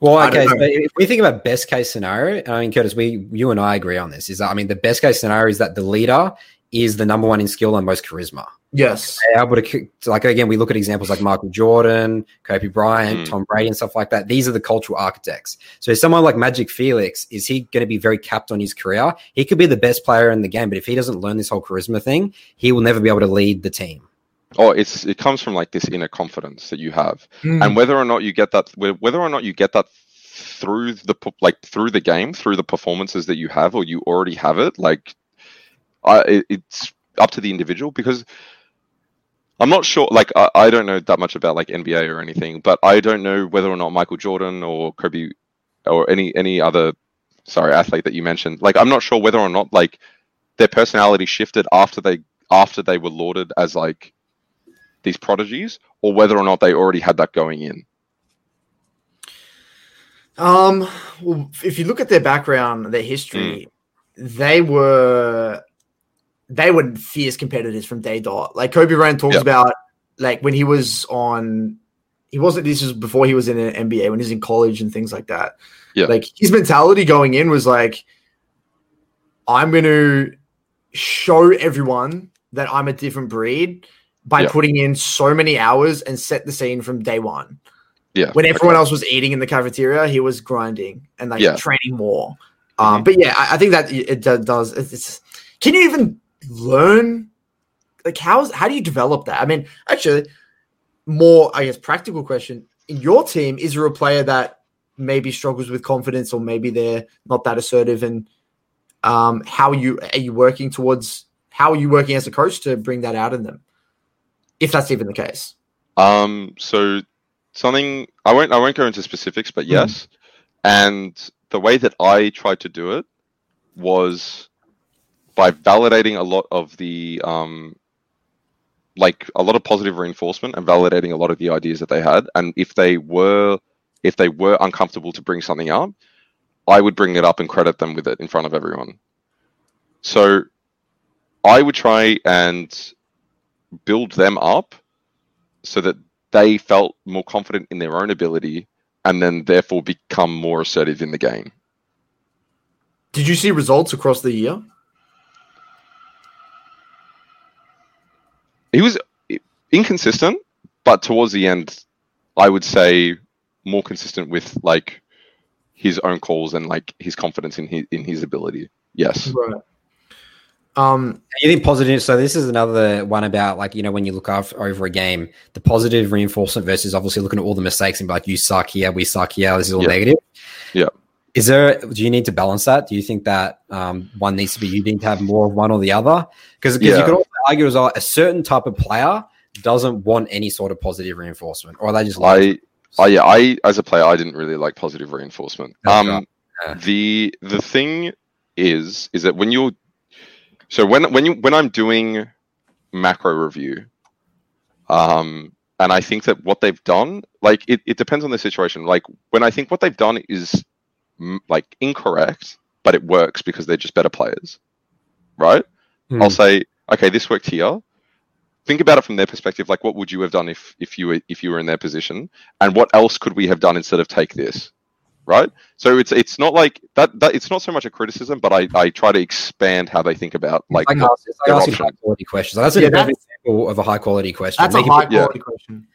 Well, okay. So if we think about best case scenario, I mean, Curtis, we you and I agree on this. Is that I mean, the best case scenario is that the leader is the number one in skill and most charisma. Yes. They're able to like again, we look at examples like Michael Jordan, Kobe Bryant, Mm. Tom Brady, and stuff like that. These are the cultural architects. So someone like MagiFelix, is he going to be very capped on his career? He could be the best player in the game, but if he doesn't learn this whole charisma thing, he will never be able to lead the team. Oh, it's it comes from like this inner confidence that you have, Mm. and whether or not you get that, whether or not you get that through the like through the game, through the performances that you have, or you already have it, like, I it, it's up to the individual because I'm not sure. Like, I, I don't know that much about like NBA or anything, but I don't know whether or not Michael Jordan or Kobe or any any other sorry athlete that you mentioned. Like, I'm not sure whether or not like their personality shifted after they after they were lauded as like these prodigies, or whether or not they already had that going in. Um, well, if you look at their background, their history, they were they were fierce competitors from day dot. Like Kobe Bryant talks Yep. about, like when he was on, he wasn't. This was before he was in an NBA when he was in college and things like that. Yeah. like his mentality going in was like, I'm going to show everyone that I'm a different breed by Yeah. putting in so many hours and set the scene from day one Yeah. when everyone okay. else was eating in the cafeteria, he was grinding and like Yeah. training more. Um, but yeah, I, I think that it, does. It's, can you even learn? Like, how's how do you develop that? I mean, actually, more I guess practical question: in your team, is there a player that maybe struggles with confidence, or maybe they're not that assertive? And um, how are you are you working towards? How are you working as a coach to bring that out in them? If that's even the case. Um, so something I won't I won't go into specifics, but yes. And the way that I tried to do it was by validating a lot of the um like a lot of positive reinforcement and validating a lot of the ideas that they had. And if they were if they were uncomfortable to bring something up, I would bring it up and credit them with it in front of everyone. So I would try and build them up so that they felt more confident in their own ability and then therefore become more assertive in the game. Did you see results across the year? He was inconsistent, but towards the end, I would say more consistent with like his own calls and like his confidence in his in his ability. Yes. Right. Um, You think positive? So this is another one about like you know when you look after, over a game, the positive reinforcement versus obviously looking at all the mistakes and be like you suck here, we suck here. This is all Yeah. negative. Yeah. Is there? Do you need to balance that? Do you think that um, one needs to be? You need to have more of one or the other? Because you Yeah. could also argue as well, a certain type of player doesn't want any sort of positive reinforcement, or they just like. I, I yeah, I as a player, I didn't really like positive reinforcement. That's Um, right. Yeah. the the thing is, is that when you're, so when when you when I'm doing macro review, um, and I think that what they've done, like it, it depends on the situation. Like when I think what they've done is like incorrect, but it works because they're just better players, right? Hmm. I'll say, okay, this worked here. Think about it from their perspective. Like, what would you have done if if you were if you were in their position, and what else could we have done instead of take this, right? So it's it's not like that. that it's not so much a criticism, but I I try to expand how they think about like. I what- ask- it's like their asking high quality questions. That's a Yeah, perfect that's- example of a high quality question. That's a Making high people- yeah. quality question.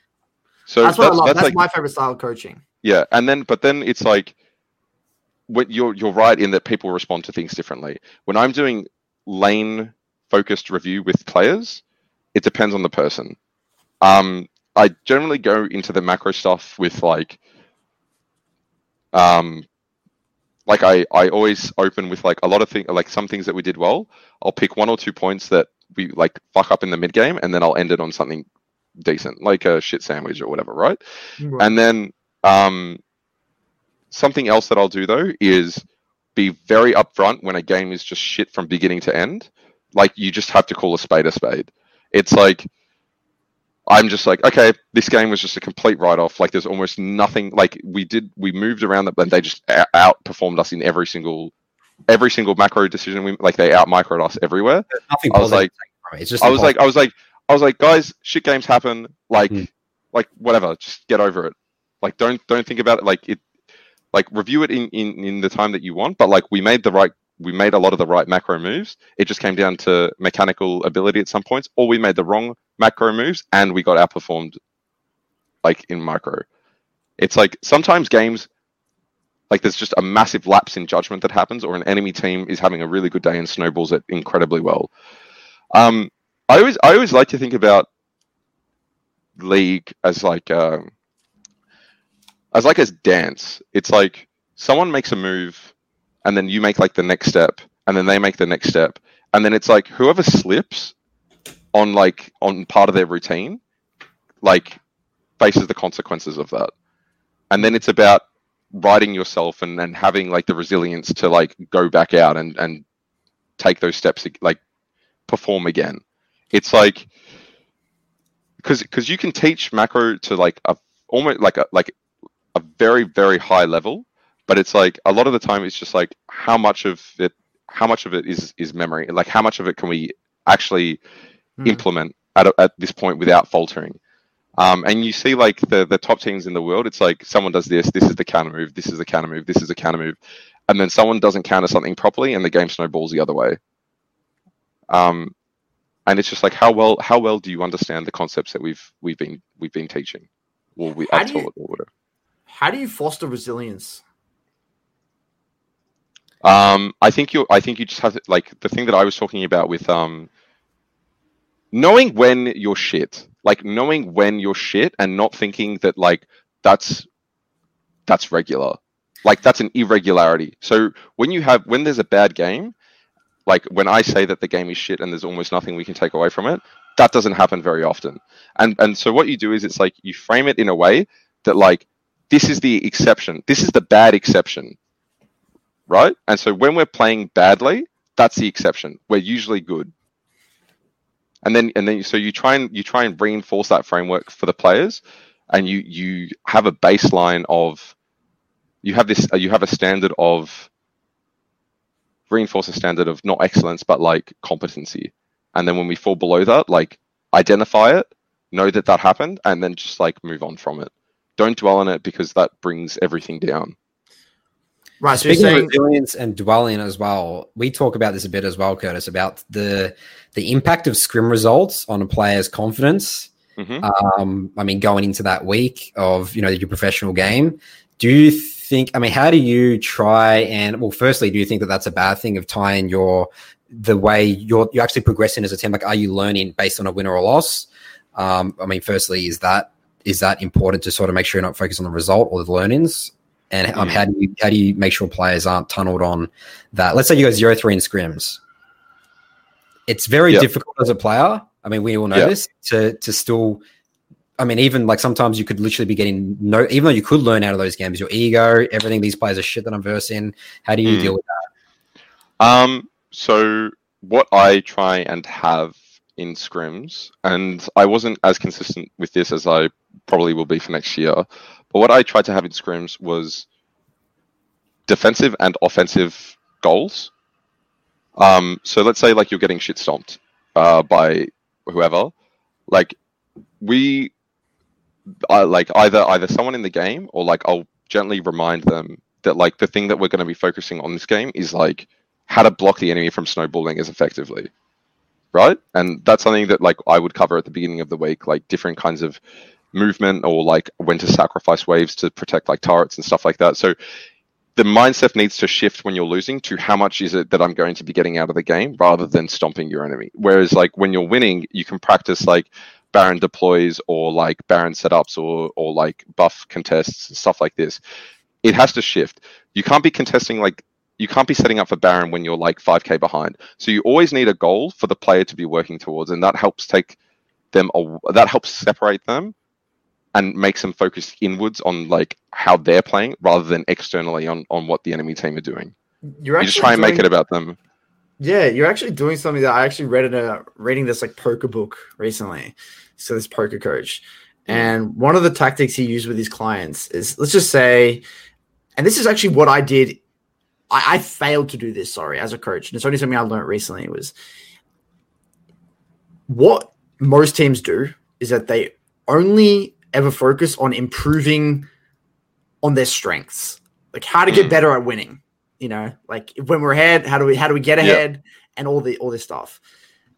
so That's what I love. that's That's like my favorite style of coaching. Yeah, and then but then it's like when you're you're right in that people respond to things differently. When I'm doing lane focused review with players, it depends on the person. Um, I generally go into the macro stuff with like, um, like I I always open with like a lot of things like some things that we did well. I'll pick one or two points that we like fuck up in the mid game, and then I'll end it on something decent, like a shit sandwich or whatever, right? And then um, something else that I'll do though is be very upfront when a game is just shit from beginning to end. Like you just have to call a spade a spade. It's like I'm just like, okay, this game was just a complete write off. Like there's almost nothing. Like we did, we moved around, that, and they just outperformed us in every single, every single macro decision. We like they out microed us everywhere. There's nothing I was like- to take from it. It's just I was like. I was like, I was like, guys, shit games happen. Like, Mm. like whatever, just get over it. Like, don't don't think about it. Like it, like review it in in in the time that you want. But like, we made the right, we made a lot of the right macro moves. It just came down to mechanical ability at some points, or we made the wrong macro moves and we got outperformed. Like in micro, it's like sometimes games. Like there's just a massive lapse in judgment that happens, or an enemy team is having a really good day and snowballs it incredibly well. Um, I always I always like to think about league as like um, as like as dance. It's like someone makes a move, and then you make like the next step, and then they make the next step, and then it's like whoever slips on like on part of their routine, like faces the consequences of that, and then it's about writing yourself and, and having like the resilience to like go back out and and take those steps like perform again it's like because because you can teach macro to like a almost like a like a very very high level but it's like a lot of the time it's just like how much of it how much of it is is memory? Like how much of it can we actually Hmm. implement at, a, at this point without faltering? Um, and you see like the the top teams in the world it's like someone does this this is the counter move this is the counter move this is the counter move and then someone doesn't counter something properly and the game snowballs the other way. Um, and it's just like how well how well do you understand the concepts that we've we've been we've been teaching? Or we How I've do you- taught or whatever How do you foster resilience? Um, I think you. I think you just have to, like the thing that I was talking about with um, knowing when you're shit, like knowing when you're shit, and not thinking that like that's that's regular, like that's an irregularity. So when you have when there's a bad game, like when I say that the game is shit and there's almost nothing we can take away from it, that doesn't happen very often. And and so what you do is it's like you frame it in a way that like this is the exception, this is the bad exception right? And so when we're playing badly, that's the exception. We're usually good. And then and then so you try and you try and reinforce that framework for the players, and you you have a baseline of you have this you have a standard of reinforce a standard of not excellence but like competency. And then when we fall below that, like identify it, know that that happened, and then just like move on from it. Don't dwell on it because that brings everything down. Right. So Speaking saying of resilience and dwelling as well, we talk about this a bit as well, Curtis, about the the impact of scrim results on a player's confidence. Mhm. Um, I mean, going into that week of you know your professional game, do you think? I mean, how do you try and well, firstly, do you think that that's a bad thing of tying your the way you're you're actually progressing as a team? Like, are you learning based on a win or a loss? Um, I mean, firstly, is that is that important to sort of make sure you're not focused on the result or the learnings? And um, how do you how do you make sure players aren't tunneled on that? Let's say you go zero three in scrims. It's very Yeah. difficult as a player. I mean, we all know Yeah. this to to still. I mean, even like sometimes you could literally be getting no, even though you could learn out of those games, your ego, everything. These players are shit that I'm versing. In. How do you Mm. deal with that? Um, so what I try and have in scrims, and I wasn't as consistent with this as I probably will be for next year. But what I tried to have in scrims was defensive and offensive goals. Um, so let's say like you're getting shit stomped uh, by whoever, like we, uh, like either either someone in the game or like I'll gently remind them that like the thing that we're going to be focusing on this game is like how to block the enemy from snowballing as effectively right and that's something that like i would cover at the beginning of the week like different kinds of movement or like when to sacrifice waves to protect like turrets and stuff like that so the mindset needs to shift when you're losing to how much is it that i'm going to be getting out of the game rather than stomping your enemy whereas like when you're winning you can practice like baron deploys or like baron setups or or like buff contests and stuff like this it has to shift you can't be contesting like you can't be setting up for Baron when you're like 5k behind. So you always need a goal for the player to be working towards, and that helps take them. That helps separate them and makes them focus inwards on like how they're playing rather than externally on on what the enemy team are doing. You're you just try and doing, make it about them. Yeah, you're actually doing something that I actually read in a reading this like poker book recently. So this poker coach, hmm. and one of the tactics he used with his clients is let's just say, and this is actually what I did I, I, failed to do this, sorry, as a coach. And it's only something I learned recently was what most teams do is that they only ever focus on improving on their strengths. Like how to get mm. better at winning. You know, like when we're ahead, how do we how do we get ahead and all the all this stuff.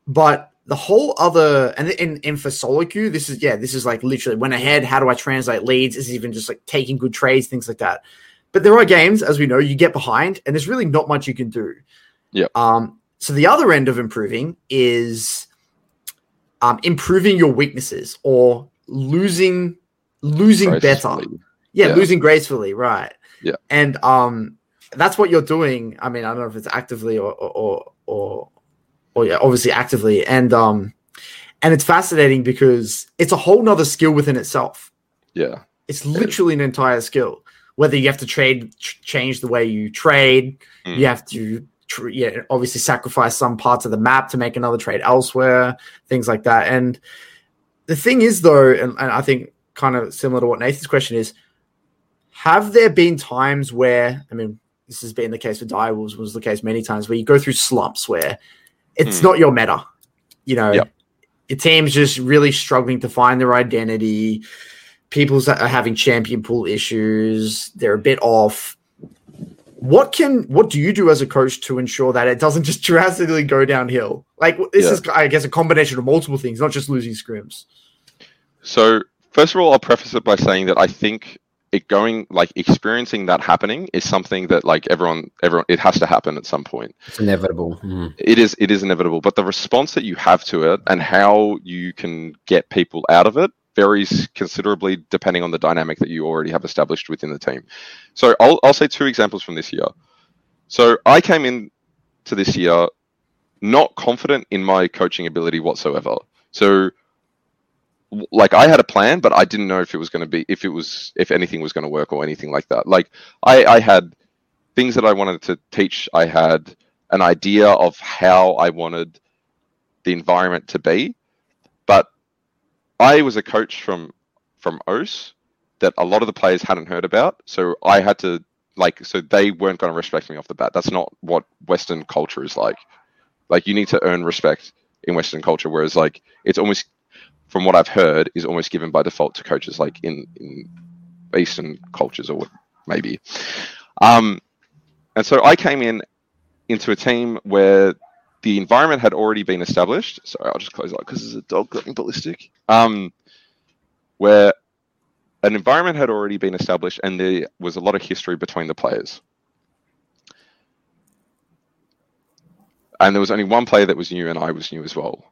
But the whole other and in, in for solo queue, this is yeah, this is like literally when ahead, how do I translate leads? This is even just like taking good trades, things like that. But there are games, as we know, you get behind, and there's really not much you can do. Yeah. Um. So the other end of improving is um, improving your weaknesses or losing losing gracefully. better. Yeah, yeah, losing gracefully, right? Yeah. And um, that's what you're doing. I mean, I don't know if it's actively or or or or yeah, obviously actively. And um, and it's fascinating because it's a whole nother skill within itself. Yeah. It's literally an entire skill whether you have to trade ch- change the way you trade mm. you have to tr- yeah, obviously sacrifice some parts of the map to make another trade elsewhere things like that and the thing is though and, and i think kind of similar to what nathan's question is have there been times where i mean this has been the case for Dire Wolves was the case many times where you go through slumps where it's mm. not your meta you know yep. your team's just really struggling to find their identity people are having champion pool issues. They're a bit off. What can what do you do as a coach to ensure that it doesn't just drastically go downhill? Like this yeah. is, I guess, a combination of multiple things, not just losing scrims. So first of all, I'll preface it by saying that I think it going like experiencing that happening is something that like everyone everyone it has to happen at some point it's inevitable mm. it is it is inevitable but the response that you have to it and how you can get people out of it varies considerably depending on the dynamic that you already have established within the team. So I'll, I'll say two examples from this year. So I came in to this year not confident in my coaching ability whatsoever. So like I had a plan, but I didn't know if it was going to be if it was if anything was going to work or anything like that. Like I, I had things that I wanted to teach. I had an idea of how I wanted the environment to be, but I was a coach from from OS that a lot of the players hadn't heard about, so I had to like so they weren't going to respect me off the bat. That's not what Western culture is like. Like you need to earn respect in Western culture, whereas like it's almost from what I've heard is almost given by default to coaches like in in Eastern cultures or maybe. Um, and so I came in into a team where the environment had already been established. Sorry, I'll just close that because there's a dog going ballistic. Um, where an environment had already been established and there was a lot of history between the players. And there was only one player that was new, and I was new as well.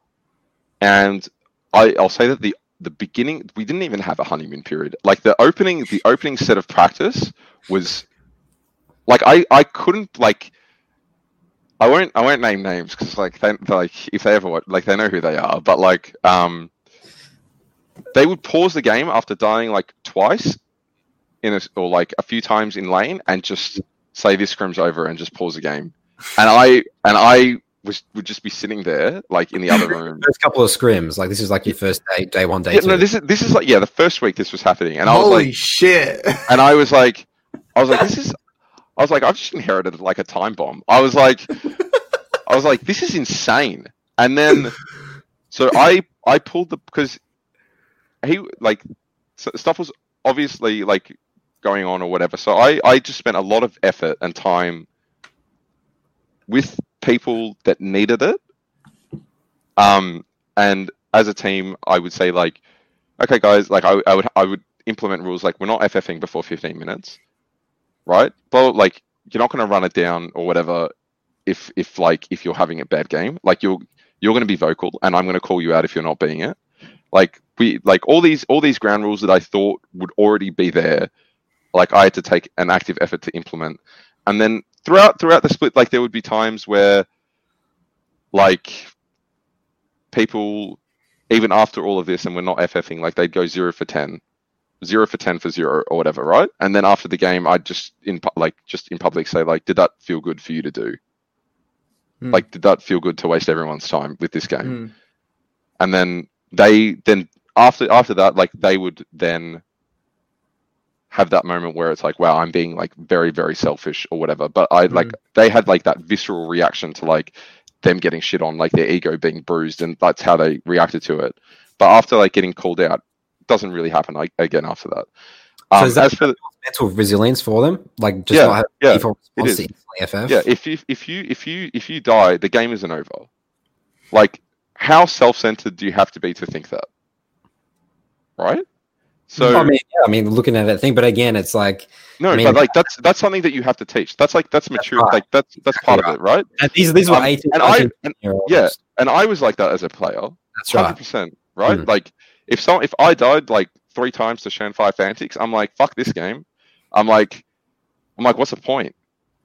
And I, I'll say that the the beginning we didn't even have a honeymoon period. Like the opening the opening set of practice was like I I couldn't like I won't. I won't name names because like they like if they ever like they know who they are. But like um, they would pause the game after dying like twice in a, or like a few times in lane and just say this scrim's over and just pause the game. And I and I was would just be sitting there, like in the other room. First couple of scrims, like this is like your first day, day one, day Yeah, two. no, this is this is like yeah, the first week this was happening, and I was Holy like, shit! and I was like, I was like, this is, I was like, I've just inherited like a time bomb. I was like, I was like, this is insane. And then, so I I pulled the because he like stuff was obviously like going on or whatever. So I I just spent a lot of effort and time with people that needed it. Um, and as a team, I would say like, okay, guys, like I, I would I would implement rules like we're not FFing before 15 minutes, right? But like you're not going to run it down or whatever if if like if you're having a bad game. Like you're you're going to be vocal, and I'm going to call you out if you're not being it. Like we like all these all these ground rules that I thought would already be there. Like I had to take an active effort to implement, and then throughout throughout the split, like there would be times where like people even after all of this and we're not FFing, like they'd go zero for 10, zero for 10 for zero or whatever, right? And then after the game, I'd just in like just in public say like, did that feel good for you to do? Hmm. Like, did that feel good to waste everyone's time with this game? Mm. And then they then after after that, like they would then have that moment where it's like, wow, I'm being like very very selfish or whatever. But I like they had like that visceral reaction to like them getting shit on, like their ego being bruised, and that's how they reacted to it. But after like getting called out, doesn't really happen again after that. So Um, is that the, mental resilience for them, like just Yeah, not yeah, default response to FF. yeah, if you if you if you if you die, the game isn't over. Like, how self-centered do you have to be to think that? Right. So I mean, yeah, I mean, looking at that thing, but again, it's like no, I mean- but like that's that's something that you have to teach. That's like that's mature. right. Like that's that's part of it, right? and these these were Um, eighteen, and I 19 and, yeah, and I was like that as a player. that's Hundred right. percent, right? Mm. Like if some if I died like three times to Shan Five Fantiks, I'm like, fuck this game. I'm like, I'm like, what's the point?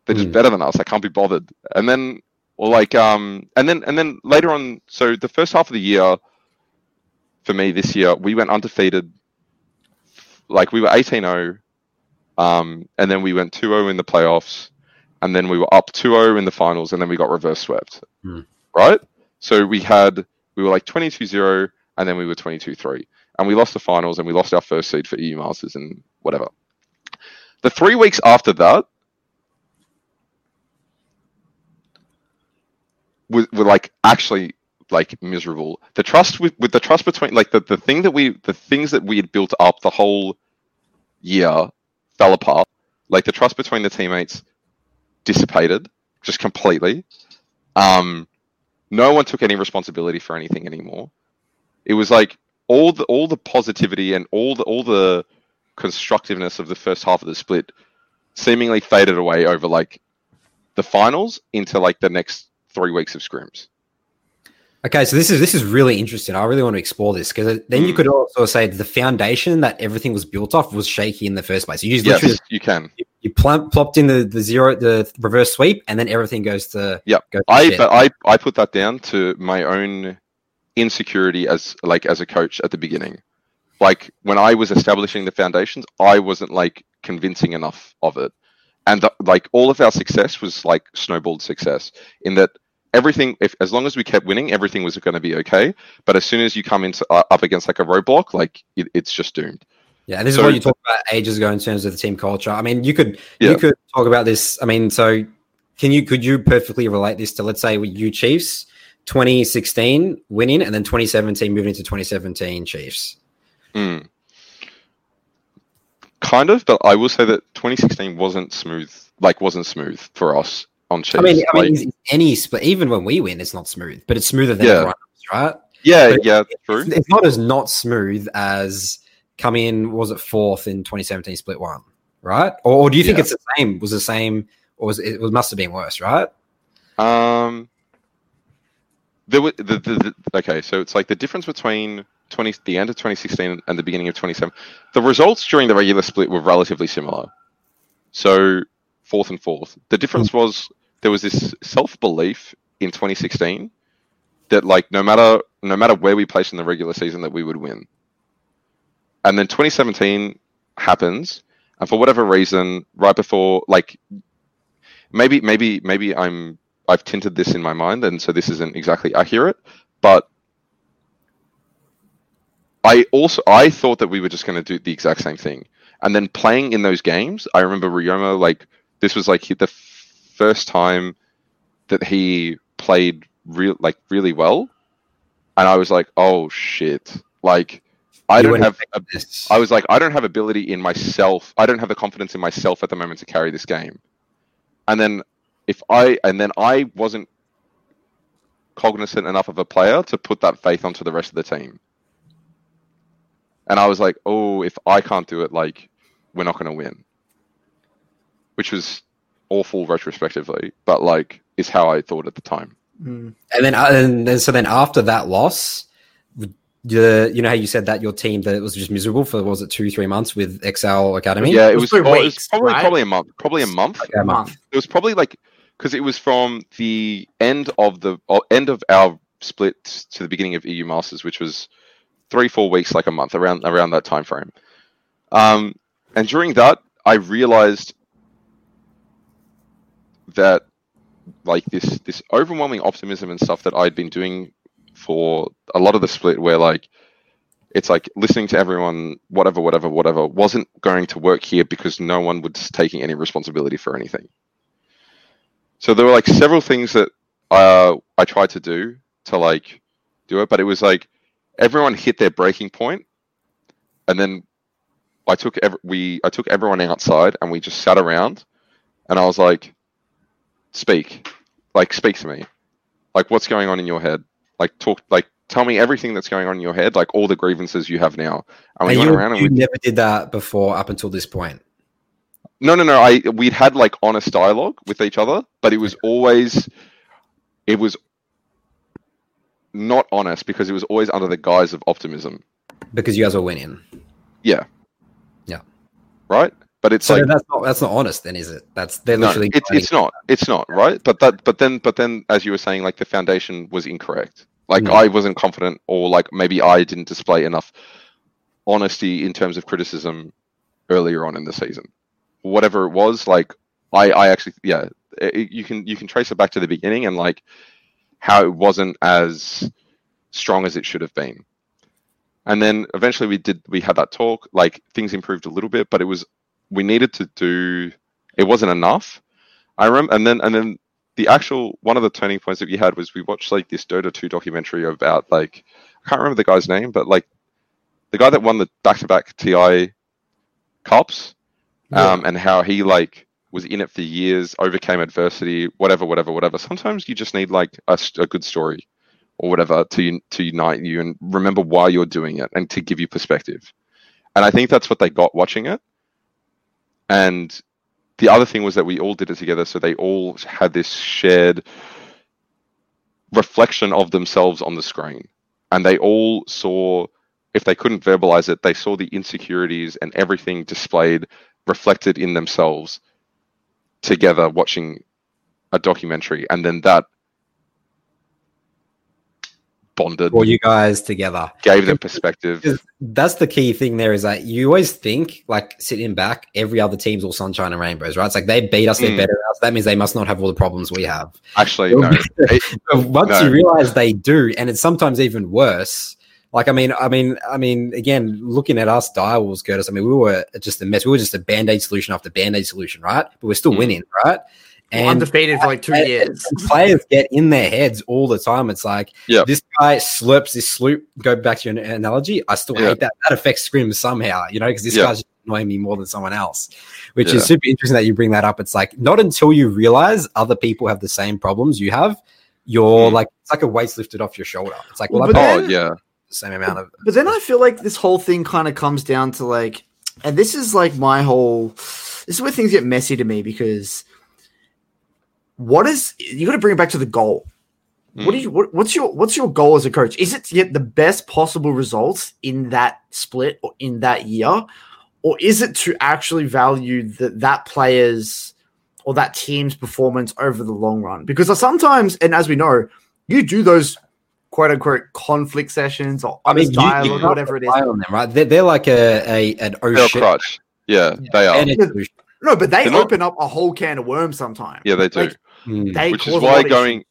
They're just Mm. better than us. I can't be bothered. And then, or like, um, and then and then later on. So the first half of the year, for me this year, we went undefeated. Like we were 18-0, um, and then we went 2-0 in the playoffs, and then we were up 2-0 in the finals, and then we got reverse swept. Hmm. Right? So we had we were like 22-0, and then we were 22-3, and we lost the finals, and we lost our first seed for EU Masters and whatever. The three weeks after that were, were like actually like miserable. The trust with, with the trust between like the, the thing that we the things that we had built up the whole year fell apart. Like the trust between the teammates dissipated just completely. Um, no one took any responsibility for anything anymore. It was like all the all the positivity and all the all the constructiveness of the first half of the split seemingly faded away over like the finals into like the next three weeks of scrims. Okay, so this is this is really interesting. I really want to explore this because then you Mm. could also say the foundation that everything was built off was shaky in the first place. You just Yes, literally you can. you plump, plopped in the, the zero the reverse sweep, and then everything goes to. Goes to I but I I put that down to my own insecurity as like as a coach at the beginning. Like when I was establishing the foundations, I wasn't like convincing enough of it, and the, like all of our success was like snowballed success in that everything if as long as we kept winning everything was going to be okay but as soon as you come into uh, up against like a roadblock like it, it's just doomed Yeah, and this So- is what you talked about ages ago in terms of the team culture. I mean, you could Yeah. you could talk about this. I mean, so can you could you perfectly relate this to let's say with you Chiefs 2016 winning and then 2017 moving into 2017 Chiefs. Mm. Kind of, but I will say that 2016 wasn't smooth. Like, wasn't smooth for us on Chiefs. I mean, I mean, any split even when we win, it's not smooth, but it's smoother than Yeah. right? yeah, but- yeah, true. It's, it's not as not smooth as come in was it fourth in 2017 split one, right? Or, or do you think Yeah. it's the same? Was the same, or was it, it must have been worse, right? Um, there was the, the, the okay. So it's like the difference between 20 the end of 2016 and the beginning of 27. The results during the regular split were relatively similar. So fourth and fourth. The difference hmm. was there was this self belief in 2016 that like no matter no matter where we placed in the regular season that we would win. And then 2017 happens, and for whatever reason, right before like maybe maybe maybe I'm I've tinted this in my mind, and so this isn't exactly accurate. But I also I thought that we were just going to do the exact same thing, and then playing in those games, I remember Ryoma like this was like the first time that he played real like really well, and I was like, oh shit, like I You don't have. this. I was like, I don't have ability in myself. I don't have the confidence in myself at the moment to carry this game. And then if I and then I wasn't cognizant enough of a player to put that faith onto the rest of the team. And I was like, oh, if I can't do it, like we're not going to win. Which was awful retrospectively, but like is how I thought at the time. Mm. And then, uh, and then, so then after that loss, the you know how you said that your team that it was just miserable for was it two three months with Excel Academy? yeah, it It was, was three oh, it was probably right? probably a month, probably a month. Okay, a month. it was probably like because it was from the end of the or end of our split to the beginning of EU Masters, which was three four weeks, like a month around around that time frame. Um, and during that, I realized that like this this overwhelming optimism and stuff that I'd been doing for a lot of the split, where like it's like listening to everyone, whatever, whatever, whatever, wasn't going to work here because no one was taking any responsibility for anything. So there were like several things that uh, I tried to do to like do it, but it was like everyone hit their breaking point, and then I took ev- we I took everyone outside and we just sat around, and I was like, "Speak, like speak to me, like what's going on in your head, like talk, like tell me everything that's going on in your head, like all the grievances you have now." And we And went you, around and you we never did that before up until this point. No, no, no. I we'd had like honest dialogue with each other, but it was always it was not honest because it was always under the guise of optimism. because you guys were winning. Yeah. Yeah. Right? But it's So like that's not that's not honest, then, is it? That's they're no, literally. it's it's not. It's not, right? But that but then but then as you were saying, like the foundation was incorrect. Like Mm. I wasn't confident or like maybe I didn't display enough honesty in terms of criticism earlier on in the season. Whatever it was, like I, I actually yeah, it, you can you can trace it back to the beginning and like how it wasn't as strong as it should have been. And then eventually we did we had that talk, like things improved a little bit, but it was we needed to do it wasn't enough. I remember and then and then the actual one of the turning points that we had was we watched like this Dota 2 documentary about like I can't remember the guy's name, but like the guy that won the back to back TI cups, um, and how he like was in it for years, overcame adversity, whatever, whatever, whatever. Sometimes you just need like a, a good story or whatever to to unite you and remember why you're doing it and to give you perspective. And I think that's what they got watching it. And the other thing was that we all did it together, so they all had this shared reflection of themselves on the screen, and they all saw. If they couldn't verbalize it, they saw the insecurities and everything displayed reflected in themselves together watching a documentary and then that bonded for you guys together. gave them perspective that's the key thing there is that you always think like sitting back, every other team's all sunshine and rainbows, right? It's like they beat us, they're Mm. better us. That means they must not have all the problems we have. actually no once No. you realize they do, and it's sometimes even worse. Like I mean, I mean, I mean, again, looking at us Dire Wolves, Curtis. I mean, we were just a mess. We were just a band aid solution after band aid solution, right? But we're still Mm. winning, right? We're undefeated for like two and- years. and players get in their heads all the time. It's like, Yep. this guy slurps this sloop. Go back to your analogy. I still Yeah. hate that. That affects Scrim somehow, you know, because this Yeah. guy's annoying me more than someone else, which Yeah. is super interesting that you bring that up. It's like not until you realize other people have the same problems you have, you're Mm. like it's like a weight's lifted off your shoulder. It's like, well, Well, I've but got oh yeah the same amount of. But then I feel like this whole thing kind of comes down to like, and this is like my whole. This is where things get messy to me because what is you got to bring it back to the goal. What do Mm. you what, what's your what's your goal as a coach? Is it to get the best possible results in that split or in that year, or is it to actually value that that player's or that team's performance over the long run? Because sometimes, and as we know, you do those quote unquote conflict sessions or I mean, honest you, you dialogue, can't whatever it is. on them, right? They're, they're like a, a an they're a ocean. crutch yeah they are. No, but they They're not- open up a whole can of worms sometimes. Yeah, they do. Like, Hmm. They which is why lot of going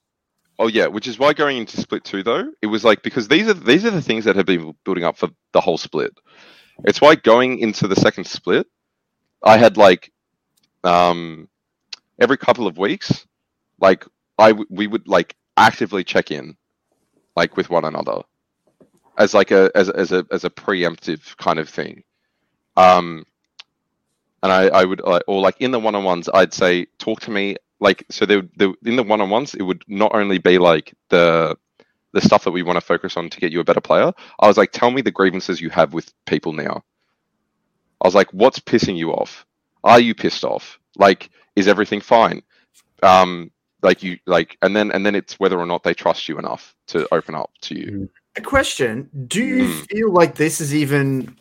oh yeah which is why going into split two though it was like because these are these are the things that have been building up for the whole split it's why going into the second split i had like um every couple of weeks like i w- we would like actively check in like with one another. As like a as, as a as a preemptive kind of thing. Um and I, I would or like in the one-on-ones i'd say talk to me like so they, would- in the one-on-ones it would not only be like the the stuff that we want to focus on to get you a better player. I was like tell me the grievances you have with people now. I was like what's pissing you off? Are you pissed off? Like is everything fine? Um like you like and then and then it's whether or not they trust you enough to open up to you A question: Do you Hmm. feel like this is even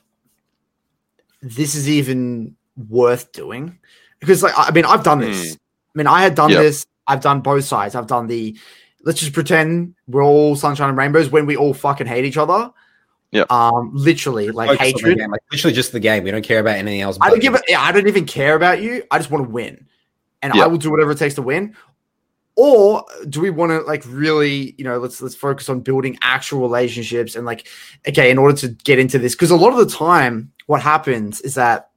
this is even worth doing? Because like I mean, I've done this. I mean, I had done. Yep. this. I've done both sides. I've done the let's just pretend we're all sunshine and rainbows when we all fucking hate each other. yeah. Um, literally like Focus hatred. like literally just the game. We don't care about anything else. I don't give a, yeah, I don't even care about you. I just want to win, and Yeah. I will do whatever it takes to win. Or do we want to like really, you know, let's let's focus on building actual relationships and like, okay, in order to get into this, because a lot of the time, what happens is that,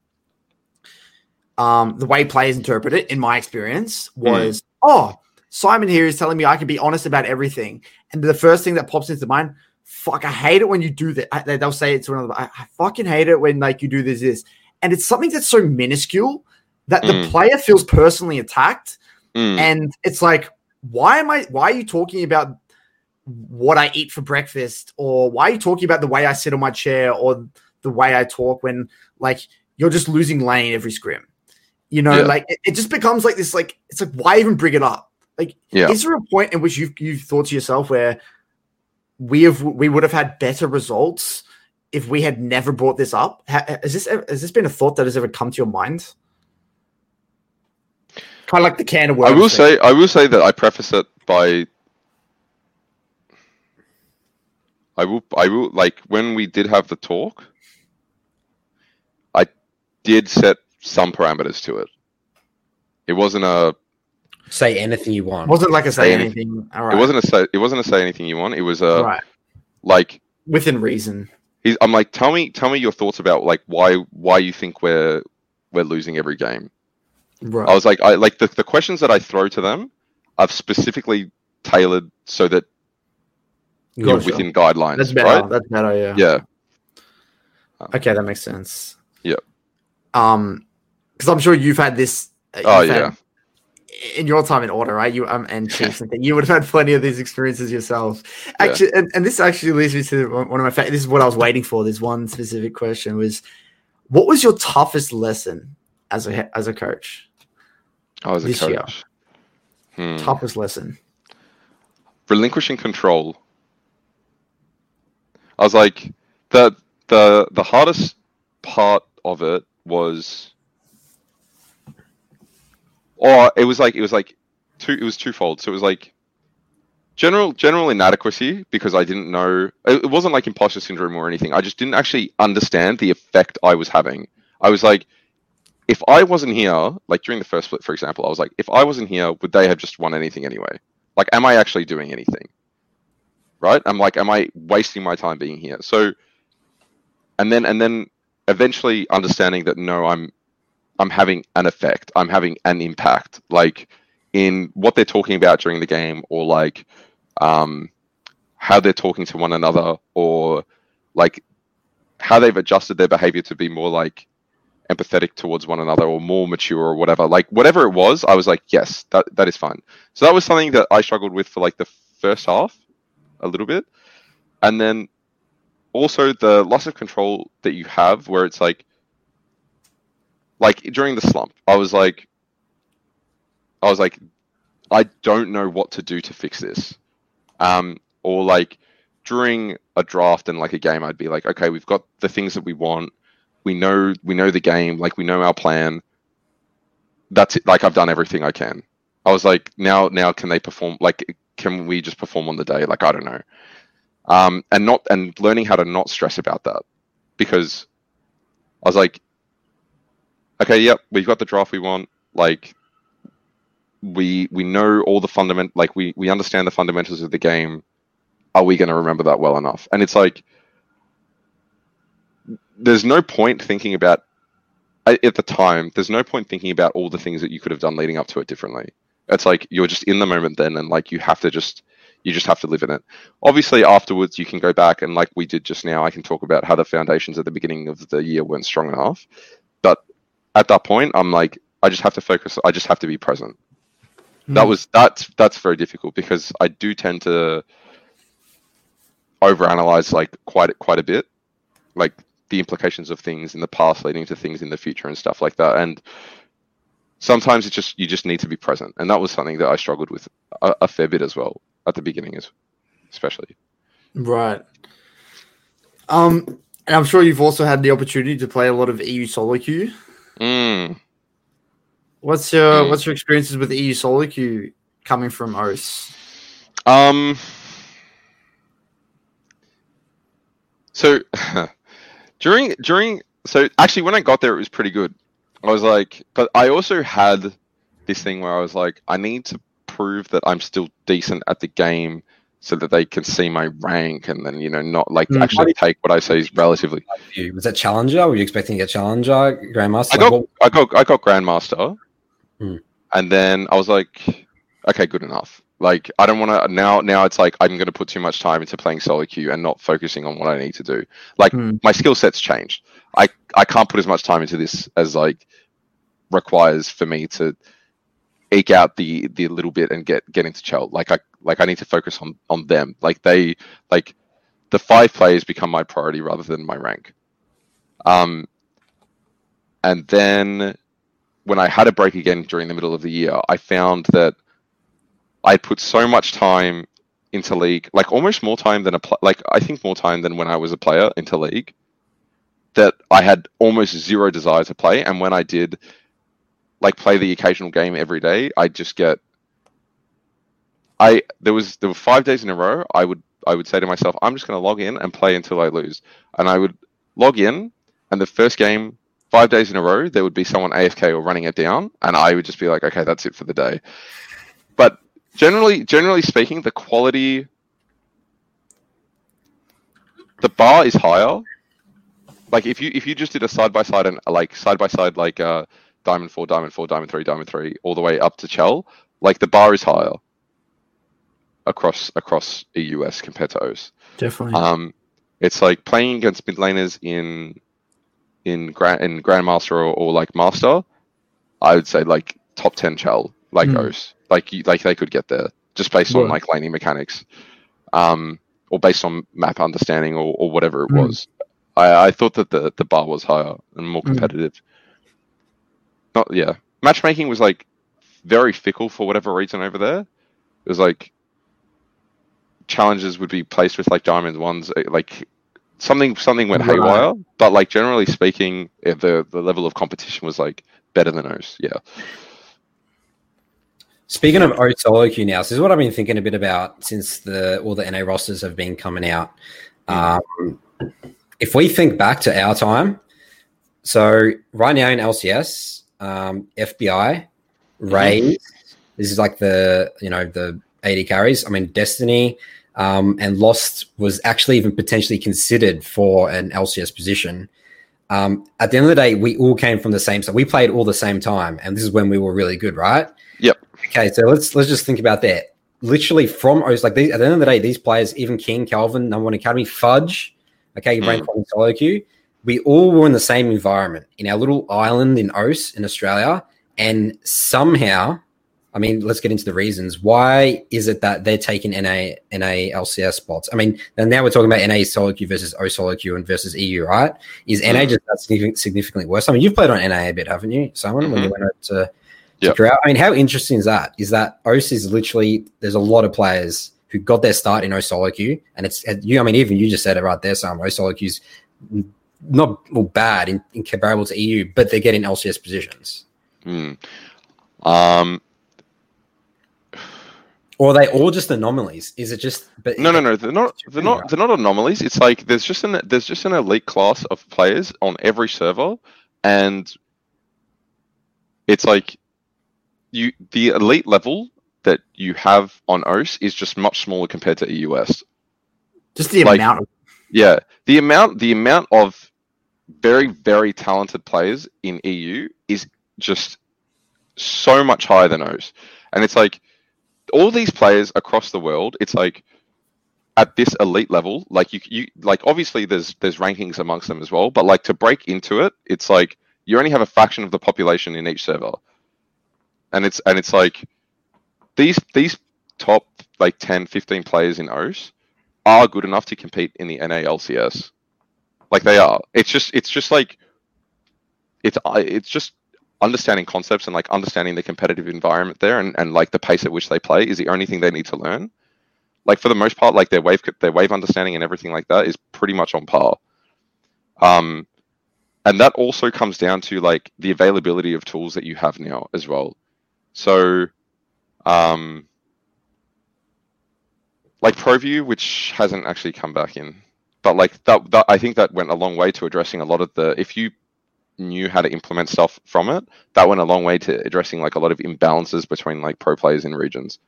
um, the way players interpret it, in my experience, was, oh, Simon here is telling me I can be honest about everything, and the first thing that pops into mind, fuck, I hate it when you do that. I- They'll say it to another, I, I fucking hate it when like you do this, this and it's something that's so minuscule that the Mm. player feels personally attacked Mm, and it's like why am i why are you talking about what i eat for breakfast? Or why are you talking about the way i sit on my chair or the way i talk when like you're just losing lane every scrim? You know Yeah. like it, it just becomes like this like it's like why even bring it up? Like Yeah. is there a point in which you've you've thought to yourself where we have we would have had better results if we had never brought this up? Has this ever- has this been a thought that has ever come to your mind kind of like the can of worms I will thing. say I will say that I preface it by I will I will like when we did have the talk I did set some parameters to it. It wasn't a say anything you want. wasn't like I say Say anything. All right. it wasn't a say it wasn't a say anything you want. It was a right like within reason. he's I'm like tell me tell me your thoughts about like why why you think we're we're losing every game. Right. I was like, I like the, the questions that I throw to them, I've specifically tailored so that you're within guidelines, That's better. right? That's better. Yeah. Yeah, Okay, that makes sense. Yeah. Um, because I'm sure you've had this. uh, Oh, you've had- yeah. In your time in order, right? You um and Chiefs and you would have had plenty of these experiences yourself. Yeah. Actually, and, and this actually leads me to one of my favorite. This is what I was waiting for. This one specific question was, what was your toughest lesson as a as a coach? I was a This year. coach. Hmm. Toughest lesson. Relinquishing control. I was like, the the the hardest part of it was, or it was like it was like two. It was twofold. So it was like general general inadequacy because I didn't know. It it wasn't like imposter syndrome or anything. I just didn't actually understand the effect I was having. I was like, if I wasn't here, like during the first split, for example, I was like, if I wasn't here, would they have just won anything anyway? Like, am I actually doing anything? Right? I'm like, am I wasting my time being here? So, and then and then eventually understanding that no, I'm I'm having an effect. I'm having an impact, like in what they're talking about during the game, or like um, how they're talking to one another, or like how they've adjusted their behavior to be more like empathetic towards one another or more mature or whatever. Like whatever it was, I was like, yes, that that is fine. So that was something that I struggled with for like the first half, a little bit, and then also the loss of control that you have, where it's like, like during the slump, I was like, I was like, I don't know what to do to fix this, um, or like during a draft and like a game, I'd be like, okay, we've got the things that we want we know we know the game like we know our plan that's it like i've done everything i can i was like now now can they perform like can we just perform on the day like i don't know um and not and learning how to not stress about that because i was like okay, yep, we've got the draft we want. Like, we we know all the fundament, like we we understand the fundamentals of the game. Are we going to remember that well enough? And it's like, there's no point thinking about at the time. There's no point thinking about all the things that you could have done leading up to it differently. It's like you're just in the moment then, and like you have to just you just have to live in it. Obviously, afterwards you can go back and like we did just now, I can talk about how the foundations at the beginning of the year weren't strong enough. But at that point, I'm like, I just have to focus. I just have to be present. Hmm. That was that's that's very difficult because I do tend to overanalyze like quite quite a bit, like the implications of things in the past leading to things in the future and stuff like that. And sometimes it's just you just need to be present, and that was something that I struggled with a, a fair bit as well at the beginning, as especially. Right. Um, and I'm sure you've also had the opportunity to play a lot of EU solo queue. Mm. What's your Mm. what's your experiences with EU solo queue coming from OS? Um. So during during so actually when I got there it was pretty good. I was like, but I also had this thing where I was like, I need to prove that I'm still decent at the game so that they can see my rank and then you know not like Mm. actually take what I say is relatively. Was that Challenger? Were you expecting a Challenger, Grandmaster? I Like, got what- I got I got Grandmaster, Hmm. and then I was like, okay, good enough. Like I don't want to now. Now it's like I'm going to put too much time into playing solo queue and not focusing on what I need to do. Like Hmm. my skill set's changed. I I can't put as much time into this as like requires for me to eke out the the little bit and get get into Chell. Like I like I need to focus on on them. Like they like the five players become my priority rather than my rank. Um, and then when I had a break again during the middle of the year, I found that I put so much time into league, like almost more time than a pl- like I think more time than when I was a player into league. That I had almost zero desire to play, and when I did, like play the occasional game every day, I just get. I there was there were five days in a row. I would I would say to myself, I'm just going to log in and play until I lose, and I would log in, and the first game five days in a row, there would be someone AFK or running it down, and I would just be like, okay, that's it for the day. But generally, generally speaking, the quality, the bar is higher. Like if you if you just did a side by side and like side by side like uh, diamond four, diamond four, diamond three, diamond three, all the way up to Chell, like the bar is higher across across EUS compared to OS. Definitely. Um, it's like playing against mid laners in in grand in grandmaster or, or like master. I would say like top ten chell like Hmm. Os. Like you, like they could get there just based on Right. like laning mechanics, um, or based on map understanding or, or whatever it Hmm. was. I, I thought that the the bar was higher and more Hmm. competitive. Not yeah, matchmaking was like very fickle for whatever reason over there. It was like challenges would be placed with like diamond ones, eh, like something something went Right. haywire. But like generally speaking, eh, the the level of competition was like better than ours. Yeah. Speaking of O solo queue now, this is what I've been thinking a bit about since the all the NA rosters have been coming out. Um, if we think back to our time, so right now in LCS, um, FBI, Raes, this is like the you know the AD carries. I mean, Destiny um, and Lost was actually even potentially considered for an LCS position. Um, at the end of the day, we all came from the same. So we played all the same time, and this is when we were really good, right? Yep. Okay, so let's let's just think about that. Literally from O's, like these, at the end of the day, these players, even King, Calvin, number one academy, Fudge, okay, you brain mm. solo queue. We all were in the same environment in our little island in Os in Australia, and somehow, I mean, let's get into the reasons. Why is it that they're taking NA NA LCS spots? I mean, and now we're talking about NA solo queue versus O solo queue and versus EU, right? Is Mm. NA just that significantly worse? I mean, you've played on NA a bit, haven't you, Simon? When you Mhm. went to Yep. I mean, how interesting is that? Is that OS is literally there's a lot of players who got their start in O solo queue, and it's and you. I mean, even you just said it right there, Sam. O solo queue's not well, bad in, in comparable to EU, but they're getting LCS positions. Hmm. Um. Or are they all just anomalies? Is it just? But No, no, no. They're not. They're not. They're not anomalies. It's like there's just an there's just an elite class of players on every server, and it's like you the elite level that you have on OS is just much smaller compared to EUS. Just the Like- amount of Yeah, the amount the amount of very very talented players in EU is just so much higher than OS, and it's like all these players across the world. It's like at this elite level, like you you like obviously there's there's rankings amongst them as well, but like to break into it, it's like you only have a fraction of the population in each server, and it's and it's like these these top like 10 15 players in OS are good enough to compete in the NALCS. Like they are. It's just it's just like it's it's just understanding concepts and like understanding the competitive environment there and, and like the pace at which they play is the only thing they need to learn. Like for the most part, like their wave their wave understanding and everything like that is pretty much on par. Um, and that also comes down to like the availability of tools that you have now as well. So, um, like ProView, which hasn't actually come back in, but like that, that I think that went a long way to addressing a lot of the. If you knew how to implement stuff from it, that went a long way to addressing like a lot of imbalances between like pro players in regions.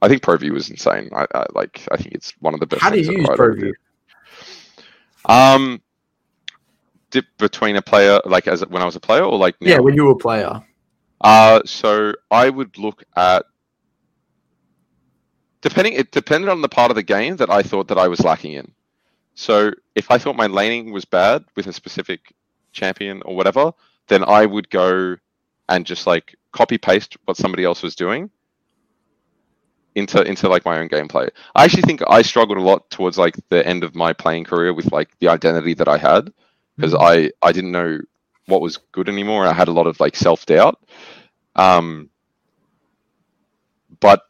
I think ProView was insane. I, I like. I think it's one of the best. How do you use ProView? Um, dip between a player, like as when I was a player, or like Yeah, when you were a player. Uh, so I would look at depending it depended on the part of the game that I thought that I was lacking in. So if I thought my laning was bad with a specific champion or whatever, then I would go and just like copy paste what somebody else was doing into into like my own gameplay. I actually think I struggled a lot towards like the end of my playing career with like the identity that I had because I I didn't know what was good anymore. I had a lot of like self doubt. Um, but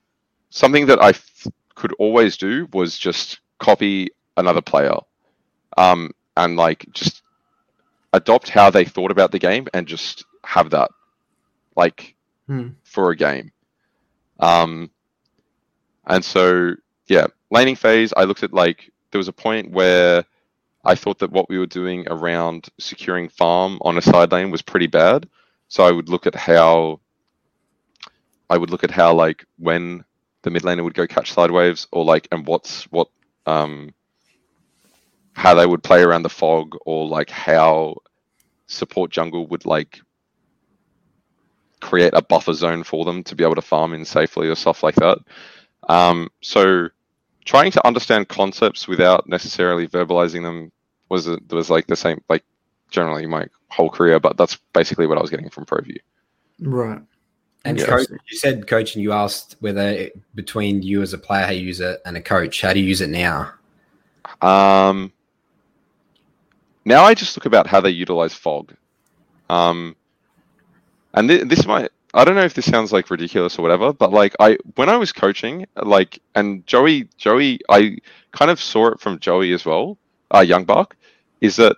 something that I f- could always do was just copy another player, um, and like just adopt how they thought about the game and just have that, like, Hmm. for a game. Um, and so yeah, laning phase. I looked at like there was a point where I thought that what we were doing around securing farm on a side lane was pretty bad. So I would look at how I would look at how like when the mid laner would go catch side waves or like and what's what um how they would play around the fog or like how support jungle would like create a buffer zone for them to be able to farm in safely or stuff like that. Um, so trying to understand concepts without necessarily verbalizing them was a, was like the same like generally my whole career, but that's basically what I was getting from ProView. Right. And Yeah. coach, you said coach, and you asked whether it- between you as a player how you use it and a coach, how do you use it now? Um, now I just look about how they utilize fog. Um, and th- this might, I don't know if this sounds like ridiculous or whatever, but like I, when I was coaching, like, and Joey, Joey, I kind of saw it from Joey as well, uh, YoungBuck, is that,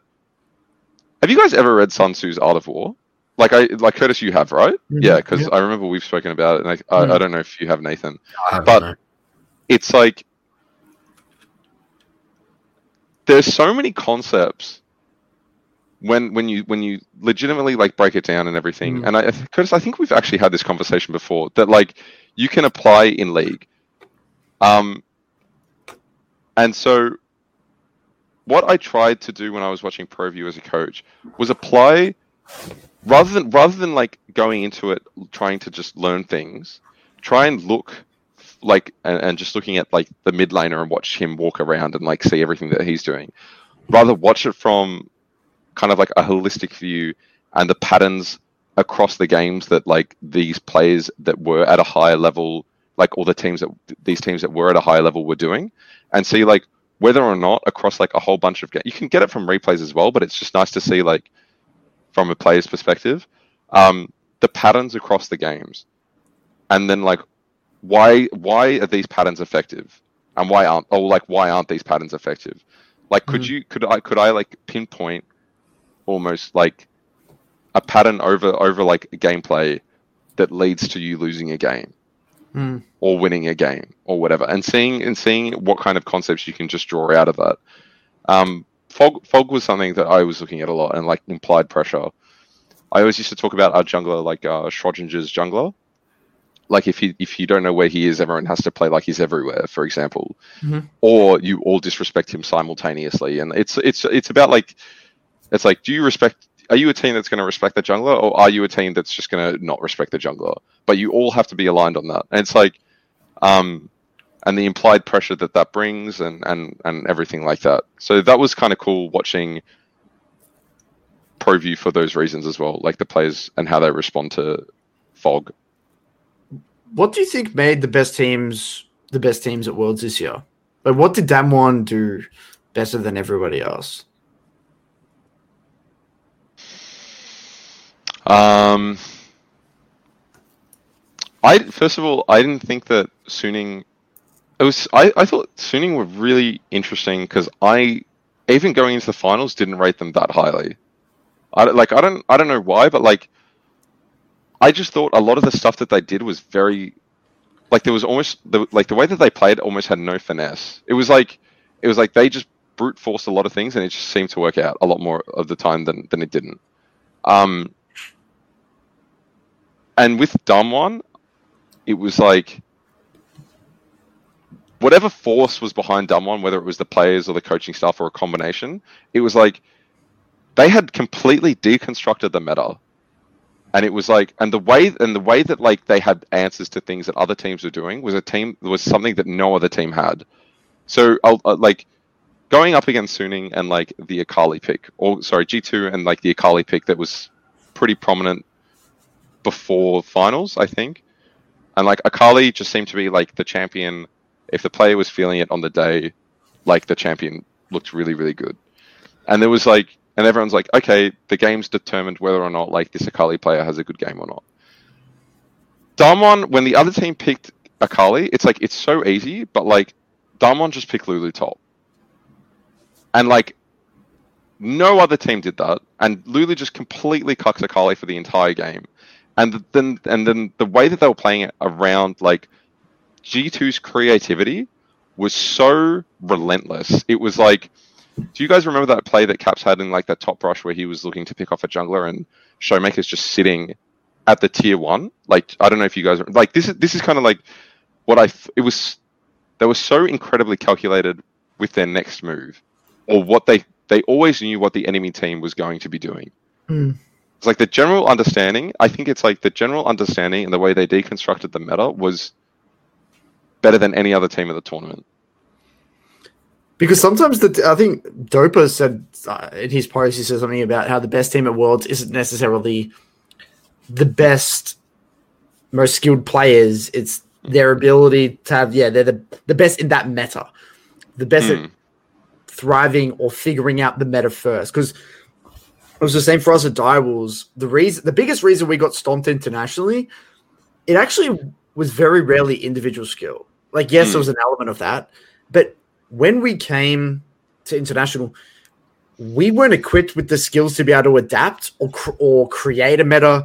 have you guys ever read Sun Tzu's Art of War? Like I, like Curtis, you have, right? Mhm, Yeah, because yeah. I remember we've spoken about it, and I, I, I Mhm. don't know if you have, Nathan haven't, But- no. it's like there's so many concepts when when you when you legitimately like break it down and everything Mm. and i because i think we've actually had this conversation before that like you can apply in league um and so what i tried to do when i was watching ProView as a coach was apply rather than rather than like going into it trying to just learn things try and look like and, and just looking at like the mid laner and watch him walk around and like see everything that he's doing. Rather watch it from kind of like a holistic view and the patterns across the games that like these players that were at a higher level like all the teams that these teams that were at a higher level were doing and see like whether or not across like a whole bunch of games you can get it from replays as well but it's just nice to see like from a player's perspective um, the patterns across the games. And then like why why are these patterns effective? And why aren't oh like why aren't these patterns effective? Like could Mhm. you could i could i like pinpoint almost like a pattern over over like gameplay that leads to you losing a game Mm. or winning a game or whatever and seeing and seeing what kind of concepts you can just draw out of that um fog fog was something that i was looking at a lot and like implied pressure I always used to talk about our jungler like uh, Schrodinger's jungler. Like if he if you don't know where he is, everyone has to play like he's everywhere. For example, Mhm. or you all disrespect him simultaneously, and it's it's it's about like it's like do you respect? Are you a team that's going to respect the jungler, or are you a team that's just going to not respect the jungler? But you all have to be aligned on that, and it's like, um, and the implied pressure that that brings, and and and everything like that. So that was kind of cool watching ProView for those reasons as well, like the players and how they respond to fog. What do you think made the best teams the best teams at Worlds this year? Like, what did Damwon do better than everybody else? Um, I first of all, I didn't think that Suning. It was I, I thought Suning were really interesting because I even going into the finals didn't rate them that highly. I like I don't I don't know why, but like I just thought a lot of the stuff that they did was very like there was almost the like the way that they played almost had no finesse. It was like it was like they just brute forced a lot of things and it just seemed to work out a lot more of the time than than it didn't. Um, and with Damwon, it was like whatever force was behind Damwon, whether it was the players or the coaching staff or a combination, it was like they had completely deconstructed the meta. And it was like, and the way, and the way that like they had answers to things that other teams were doing was a team was something that no other team had. So, uh, like, going up against Suning and like the Akali pick, or sorry, G two and like the Akali pick that was pretty prominent before finals, I think. And like Akali just seemed to be like the champion. If the player was feeling it on the day, like the champion looked really, really good. And there was like, and everyone's like, okay, the game's determined whether or not like this Akali player has a good game or not. Damwon, when the other team picked Akali, it's like it's so easy, but like Damwon just picked Lulu top. And like no other team did that, and Lulu just completely cucks Akali for the entire game. And then and then the way that they were playing it around like G2's creativity was so relentless. It was like do you guys remember that play that Caps had in like that top rush where he was looking to pick off a jungler and Showmaker's just sitting at the tier one? Like I don't know if you guys like this is this is kind of like what I it was they were so incredibly calculated with their next move or what they they always knew what the enemy team was going to be doing. Hmm. It's like the general understanding. I think it's like the general understanding and the way they deconstructed the meta was better than any other team at the tournament. Because sometimes the I think Dopa said uh, in his post he said something about how the best team at Worlds isn't necessarily the best, most skilled players. It's their ability to have yeah they're the the best in that meta, the best at Mm. thriving or figuring out the meta first. Because it was the same for us at Dire Wolves. The reason the biggest reason we got stomped internationally, it actually was very rarely individual skill. Like yes, Hmm. there was an element of that, but when we came to international, we weren't equipped with the skills to be able to adapt or cr- or create a meta,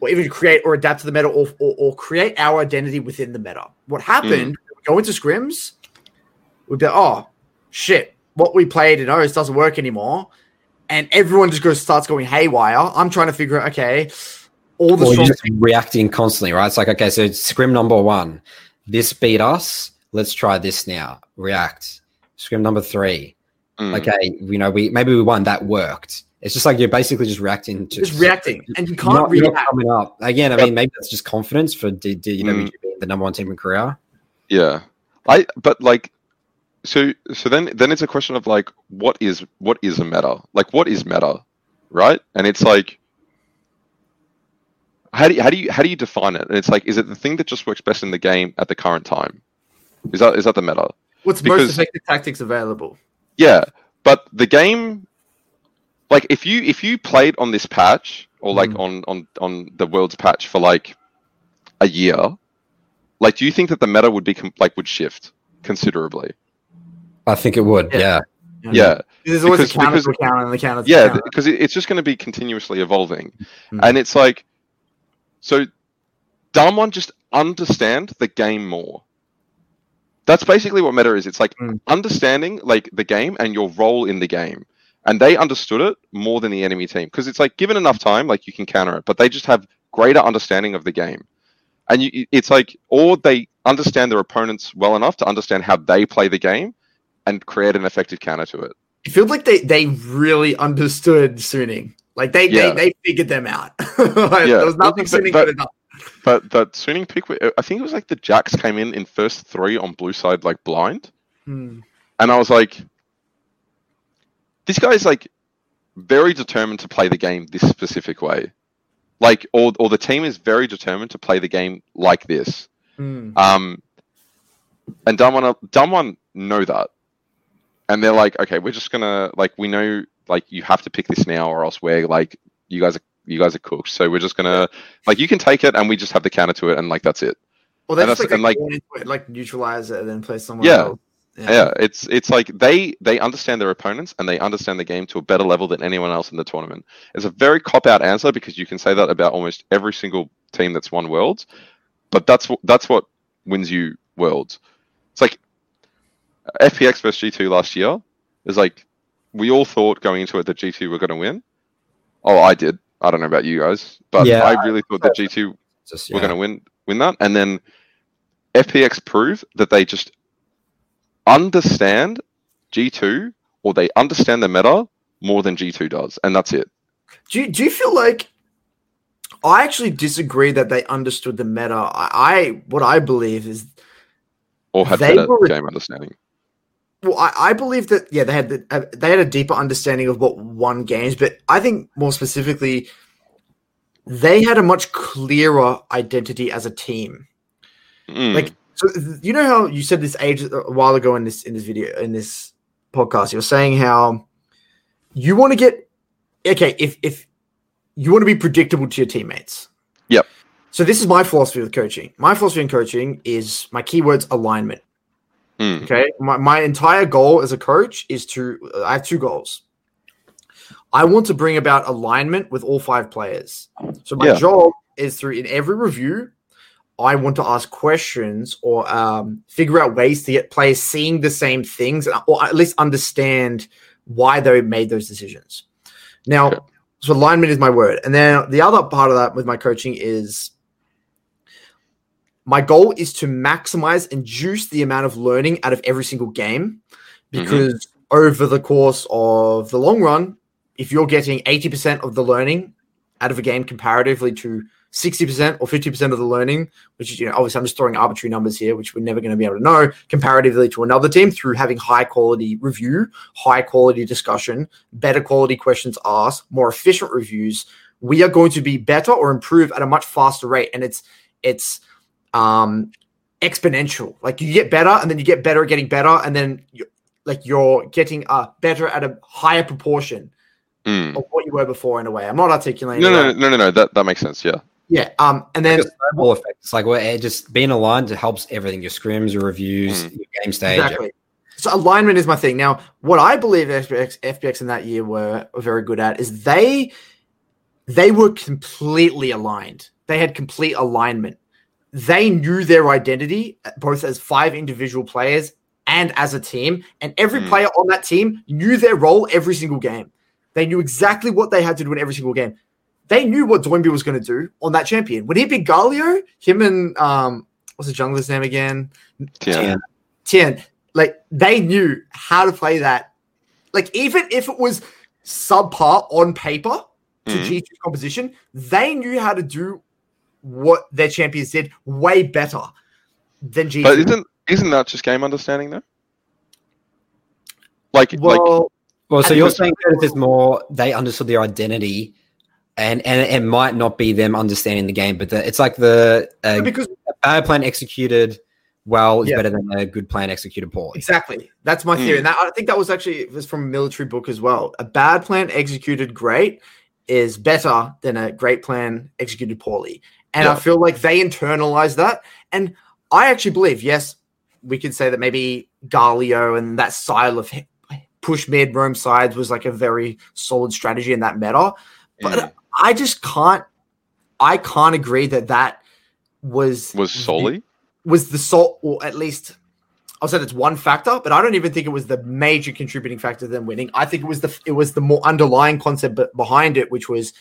or even create or adapt to the meta, or, or, or create our identity within the meta. What happened? we Go into scrims, we'd be like, oh shit, what we played in O's doesn't work anymore, and everyone just goes starts going haywire. I'm trying to figure out, okay, all the Well, strong just reacting constantly, right? It's like, okay, so it's scrim number one. This beat us. Let's try this now. React. Scrim number three. Mm. Okay, you know, we maybe we won. That worked. It's just like you're basically just reacting to just reacting, and you can't not, you're not react. coming up again. I Yep. mean, maybe that's just confidence for D, D, you know, Mm. being the number one team in Korea. Yeah, I but like, so so then then it's a question of like, what is what is a meta? Like, what is meta, right? And it's like, how do you, how do you how do you define it? And it's like, is it the thing that just works best in the game at the current time? Is that is that the meta? What's because- most effective tactics available? Yeah, but the game, like if you if you played on this patch or like Mm. on on on the world's patch for like a year, like do you think that the meta would be com- like would shift considerably? I think it would. Yeah. Yeah. Yeah, There's always Because- a counter because- to counter and the counter to yeah, counter. because it, it's just going to be continuously evolving, Mm. and it's like, so Damwon just understand the game more. That's basically what meta is. It's like Mm. understanding like the game and your role in the game, and they understood it more than the enemy team because it's like given enough time, like you can counter it, but they just have greater understanding of the game, and you, it's like or they understand their opponents well enough to understand how they play the game and create an effective counter to it. It feels like they they really understood Suning. Like they Yeah. they, they figured them out. like, Yeah. There was nothing But- Suning but- could have done. But that Suning pick, I think it was like the Jax came in in first three on blue side like blind, Hmm. and I was like, this guy's like very determined to play the game this specific way, like or or the team is very determined to play the game like this. Hmm. Um, and Damwon, dumb one know that, and they're like, okay, we're just gonna like we know like you have to pick this now or else we're like you guys are you guys are cooked. So we're just gonna like you can take it and we just have the counter to it and like that's it. Well, that's- like, and, like- it, like neutralize it and then play someone Yeah. else. Yeah, it's it's like they they understand their opponents and they understand the game to a better level than anyone else in the tournament. It's a very cop out answer because you can say that about almost every single team that's won worlds, but that's what that's what wins you worlds. It's like FPX versus G2 last year is like we all thought going into it that G2 were going to win. Oh, I did. I don't know about you guys, but Yeah, I really thought that G2 Just, we're yeah. going to win win that and then fpx prove that they just understand g2 or they understand the meta more than g2 does and that's it Do you, do you feel like I actually disagree that they understood the meta? I, I what I believe is or have They better were- game understanding well, I, I believe that yeah they had the, uh, they had a deeper understanding of what won games, but I think more specifically they had a much clearer identity as a team. Mm, Like so, you know how you said this age a while ago in this in this video in this podcast, you were saying how you want to get okay if if you want to be predictable to your teammates. Yep. So this is my philosophy with coaching. My philosophy in coaching is my keywords alignment. Mm, Okay. My, my entire goal as a coach is to, I have two goals. I want to bring about alignment with all five players. So my Yeah. job is through in every review, I want to ask questions or um, figure out ways to get players seeing the same things or at least understand why they made those decisions. Now, so alignment is my word. And then the other part of that with my coaching is my goal is to maximize and juice the amount of learning out of every single game mm-hmm. because over the course of the long run, if you're getting 80% of the learning out of a game comparatively to 60% or 50% of the learning, which is, you know, obviously I'm just throwing arbitrary numbers here, which we're never going to be able to know comparatively to another team through having high quality review, high quality discussion, better quality questions asked, more efficient reviews, we are going to be better or improve at a much faster rate. And it's, it's, um, exponential. Like you get better and then you get better at getting better. And then you, like you're getting uh, better at a higher proportion mm. of what you were before in a way. I'm not articulating. no, no that. no no no that that makes sense yeah Yeah. Um, and then Like a snowball effect. It's like well, it just being aligned helps everything. Your scrims, your reviews, Mm. your game stage. exactly. So alignment is my thing. Now, what I believe FBX, FPX in that year were, were very good at is they they were completely aligned. They had complete alignment. They knew their identity both as five individual players and as a team, and every Hmm. player on that team knew their role every single game. They knew exactly what they had to do in every single game. They knew what Doinb was going to do on that champion. When he beat Galio, him and um, what's the jungler's name again? yeah Tian like they knew how to play that like even if it was subpar on paper to Mhm. G2 composition they knew how to do what their champions did way better than G2 but isn't isn't that just game understanding though like like well Well, so you're saying that it's more they understood their identity, and and it might not be them understanding the game, but the, it's like the uh, because a bad plan executed well is Yeah. better than a good plan executed poorly. exactly that's my theory Mm. and that, i think that was actually it was from a military book as well a bad plan executed great is better than a great plan executed poorly and i feel like they internalize that. And i actually believe yes we could say that maybe galio and that style of push mid roam sides was like a very solid strategy in that meta. But i just can't i can't agree that that was was solely? was the salt or at least I'll say that's one factor, but I don't even think it was the major contributing factor to them winning. I think it was the it was the more underlying concept be- behind it, which was,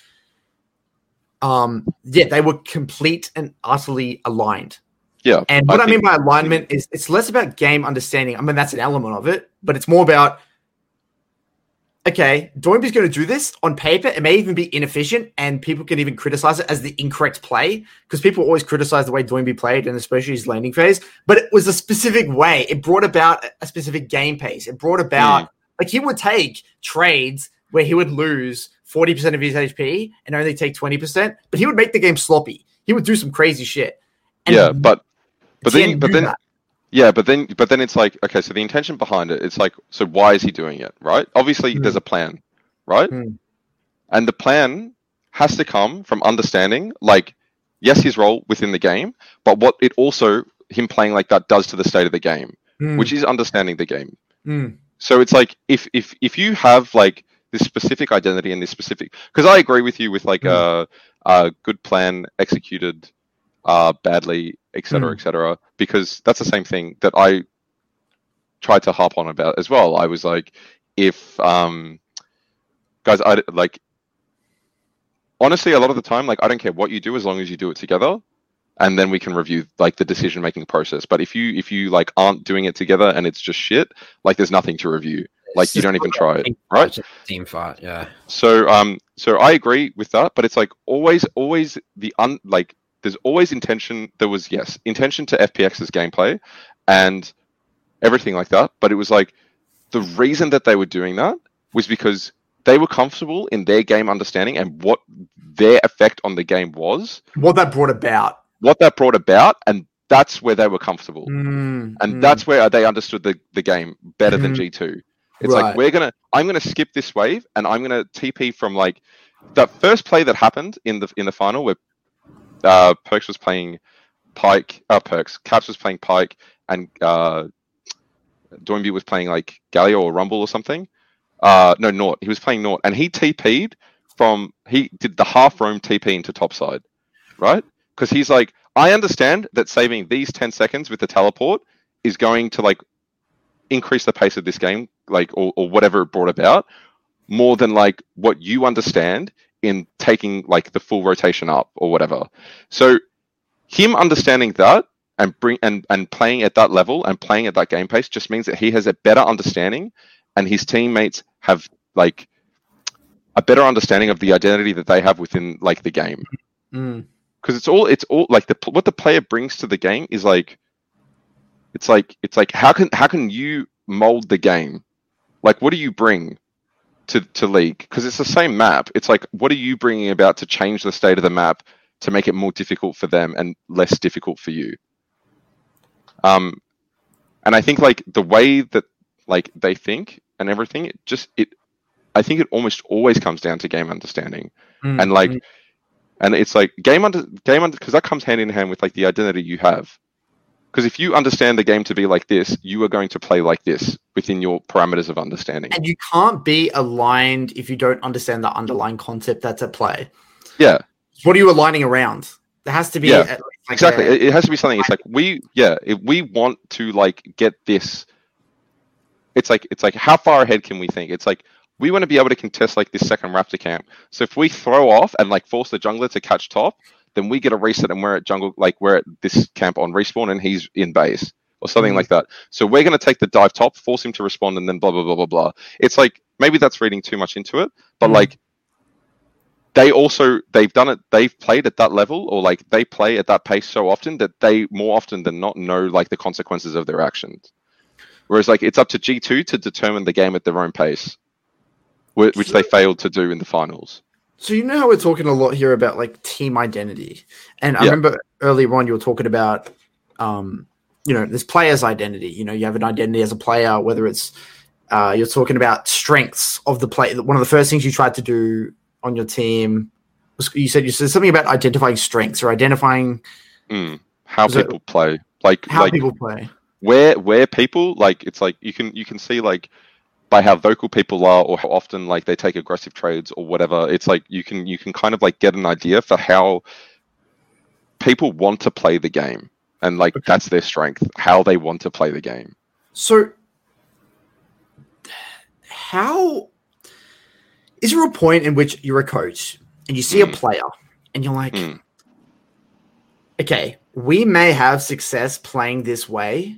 um, yeah, they were complete and utterly aligned. Yeah. And what I, mean think- by alignment is it's less about game understanding. I mean, that's an element of it, but it's more about okay, Doinb's going to do this on paper. It may even be inefficient, and people can even criticize it as the incorrect play because people always criticize the way Doimby played, and especially his laning phase. But it was a specific way. It brought about a specific game pace. It brought about like he would take trades where he would lose forty percent of his HP and only take twenty percent, but he would make the game sloppy. He would do some crazy shit. And yeah, but but then but then that. Yeah, but then but then it's like okay, so the intention behind it, it's like so why is he doing it, right? Obviously Hmm. there's a plan, right? Hmm. And the plan has to come from understanding like yes, his role within the game, but what it also him playing like that does to the state of the game, Mm, which is understanding the game. mm, So it's like if if if you have like this specific identity and this specific because I agree with you with like a a good plan executed uh badly etc Mm. etc because that's the same thing that I tried to harp on about as well. I was like if um guys I like honestly a lot of the time like I don't care what you do as long as you do it together and then we can review like the decision making process but if you if you like aren't doing it together and it's just shit like there's nothing to review like you don't even try it right fight, it's just a Team fight, yeah. so um so i agree with that but it's like always always the un like there's always intention there was yes intention to fpx's gameplay and everything like that but it was like the reason that they were doing that was because they were comfortable in their game understanding and what their effect on the game was what that brought about. what that brought about and that's where they were comfortable Mm, and mm. that's where they understood the, the game better than Mhm. G2. It's Right. like we're gonna I'm gonna skip this wave and I'm gonna TP from like that first play that happened in the in the final where uh Perkz was playing Pyke uh Perkz, Caps was playing Pyke and uh Doinb was playing like Galio or Rumble or something. Uh no Nort. He was playing Nort and he TP'd from he did the half roam TP into topside, right? Because he's like, I understand that saving these 10 seconds with the teleport is going to like increase the pace of this game, like or, or whatever it brought about, more than like what you understand in taking like the full rotation up or whatever. So him understanding that and bring and and playing at that level and playing at that game pace just means that he has a better understanding and his teammates have like a better understanding of the identity that they have within like the game Mm. because it's all it's all like the what the player brings to the game is like it's like it's like how can how can you mold the game? Like what do you bring to to league? Because it's the same map. It's like what are you bringing about to change the state of the map to make it more difficult for them and less difficult for you? Um and i think like the way that like they think and everything it just it i think it almost always comes down to game understanding. Mm, and like mm. and it's like game under game under because that comes hand in hand with like the identity you have because if you understand the game to be like this you are going to play like this within your parameters of understanding. And you can't be aligned if you don't understand the underlying concept that's at play. yeah. What are you aligning around? There has to be Yeah, like exactly. a- it, it has to be something it's like we yeah if we want to like get this it's like it's like how far ahead can we think? It's like we want to be able to contest like this second raptor camp. So if we throw off and like force the jungler to catch top then we get a reset and we're at jungle like we're at this camp on respawn and he's in base or something Mhm. like that so we're going to take the dive top force him to respond and then blah blah blah blah blah it's like maybe that's reading too much into it but Mhm. like they also they've done it they've played at that level or like they play at that pace so often that they more often than not know like the consequences of their actions whereas like it's up to g2 to determine the game at their own pace which they failed to do in the finals So you know how we're talking a lot here about like team identity, and I Yeah. remember earlier on you were talking about, um, you know, this player's identity. You know, you have an identity as a player, whether it's uh, you're talking about strengths of the play. One of the first things you tried to do on your team was you said you said something about identifying strengths or identifying Mm. how Was it- people play like how like people play. where where people like it's like you can you can see like by how vocal people are or how often like they take aggressive trades or whatever it's like you can you can kind of like get an idea for how people want to play the game and like that's their strength how they want to play the game So, how is there a point in which you're a coach and you see a Mm. player and you're like, Mm. okay, we may have success playing this way,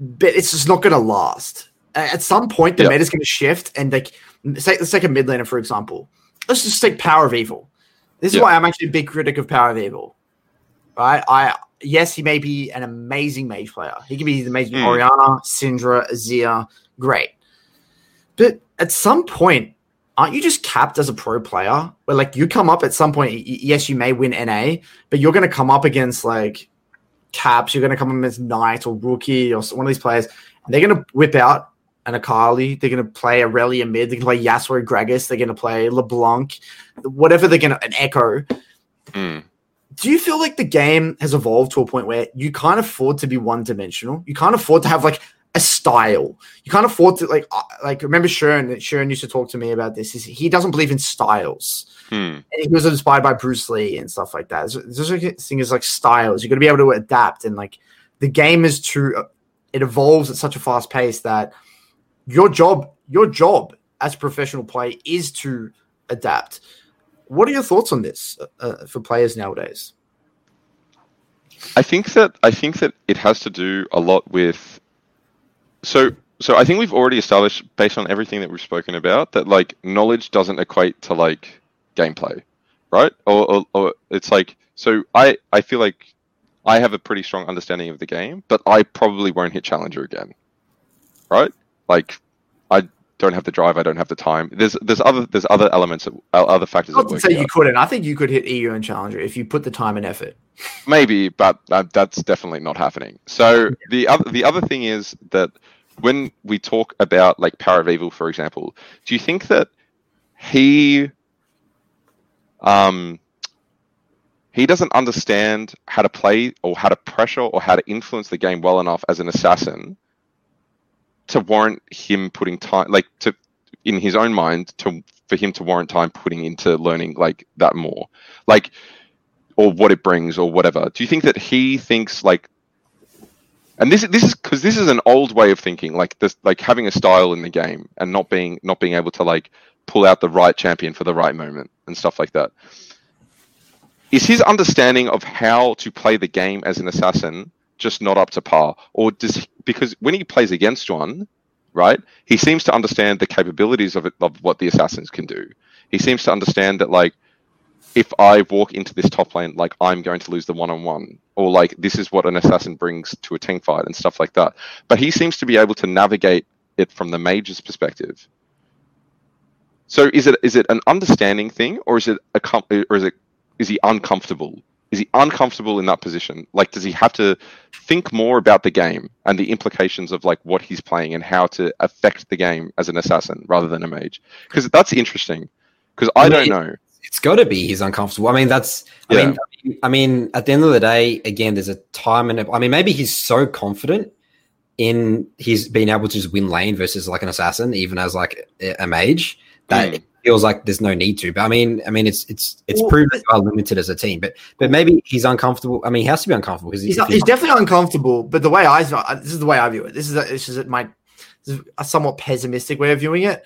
but it's just not going to last. At some point, the Yeah. meta's going to shift, and like, say, let's take a mid laner for example. Let's just take Power of Evil. This is Yeah. why I'm actually a big critic of Power of Evil. Right? I yes, he may be an amazing mage player. He can be the amazing Mm. Orianna, Syndra, Azir, great. But at some point, aren't you just capped as a pro player? Where like you come up at some point, yes, you may win NA, but you're going to come up against like Caps, you're going to come up against Knight or Rookie or one of these players, and they're going to whip out an Akali. They're going to play Irelia mid. They can play Yasuo Gragas. They're going to play LeBlanc, whatever they're going to, an Ekko. Mm. Do you feel like the game has evolved to a point where you can't afford to be one dimensional? You can't afford to have like a style. You can't afford to like uh, like remember Sharon. Sharon used to talk to me about this. Is he doesn't believe in styles Mm. and he was inspired by Bruce Lee and stuff like that. There's, there's a thing is like styles. You're going to be able to adapt, and like the game is too. It evolves at such a fast pace that your job, your job as a professional player, is to adapt. What are your thoughts on this uh, for players nowadays? I think that I think that it has to do a lot with so so I think we've already established based on everything that we've spoken about that like knowledge doesn't equate to like gameplay, right? Or, or, or it's like so I I feel like I have a pretty strong understanding of the game, but I probably won't hit challenger again, right? Like I don't have the drive, I don't have the time. There's there's other there's other elements, that, other factors I would say work. say out. you couldn't. I think you could hit EU and Challenger if you put the time and effort. Maybe, but that, that's definitely not happening. So the other the other thing is that when we talk about like Power of Evil, for example, do you think that he um he doesn't understand how to play or how to pressure or how to influence the game well enough as an assassin to warrant him putting time like to in his own mind to for him to warrant time putting into learning like that more. Like or what it brings or whatever. Do you think that he thinks like and this this is because this is an old way of thinking like this like having a style in the game and not being not being able to like pull out the right champion for the right moment and stuff like that. Is his understanding of how to play the game as an assassin just not up to par? Or does because when he plays against one right he seems to understand the capabilities of it of what the assassins can do he seems to understand that like if I walk into this top lane, like I'm going to lose the one on one, or like this is what an assassin brings to a tank fight and stuff like that. But he seems to be able to navigate it from the mage's perspective. So is it is it an understanding thing, or is it a or is it is he uncomfortable? Is he uncomfortable in that position? Like, does he have to think more about the game and the implications of like what he's playing and how to affect the game as an assassin rather than a mage? Because that's interesting. Because I don't know. it's got to be he's uncomfortable. I mean, that's. I Yeah. mean, I mean, at the end of the day, again, there's a time and a, I mean, maybe he's so confident in his being able to just win lane versus like an assassin, even as like a, a mage, that Mm. Feels like there's no need to. But I mean, I mean, it's it's it's Well, proven that you are limited as a team. But but maybe he's uncomfortable. I mean, he has to be uncomfortable because He's, he's definitely uncomfortable, but the way I this is the way I view it. This is a, this is my this is a somewhat pessimistic way of viewing it.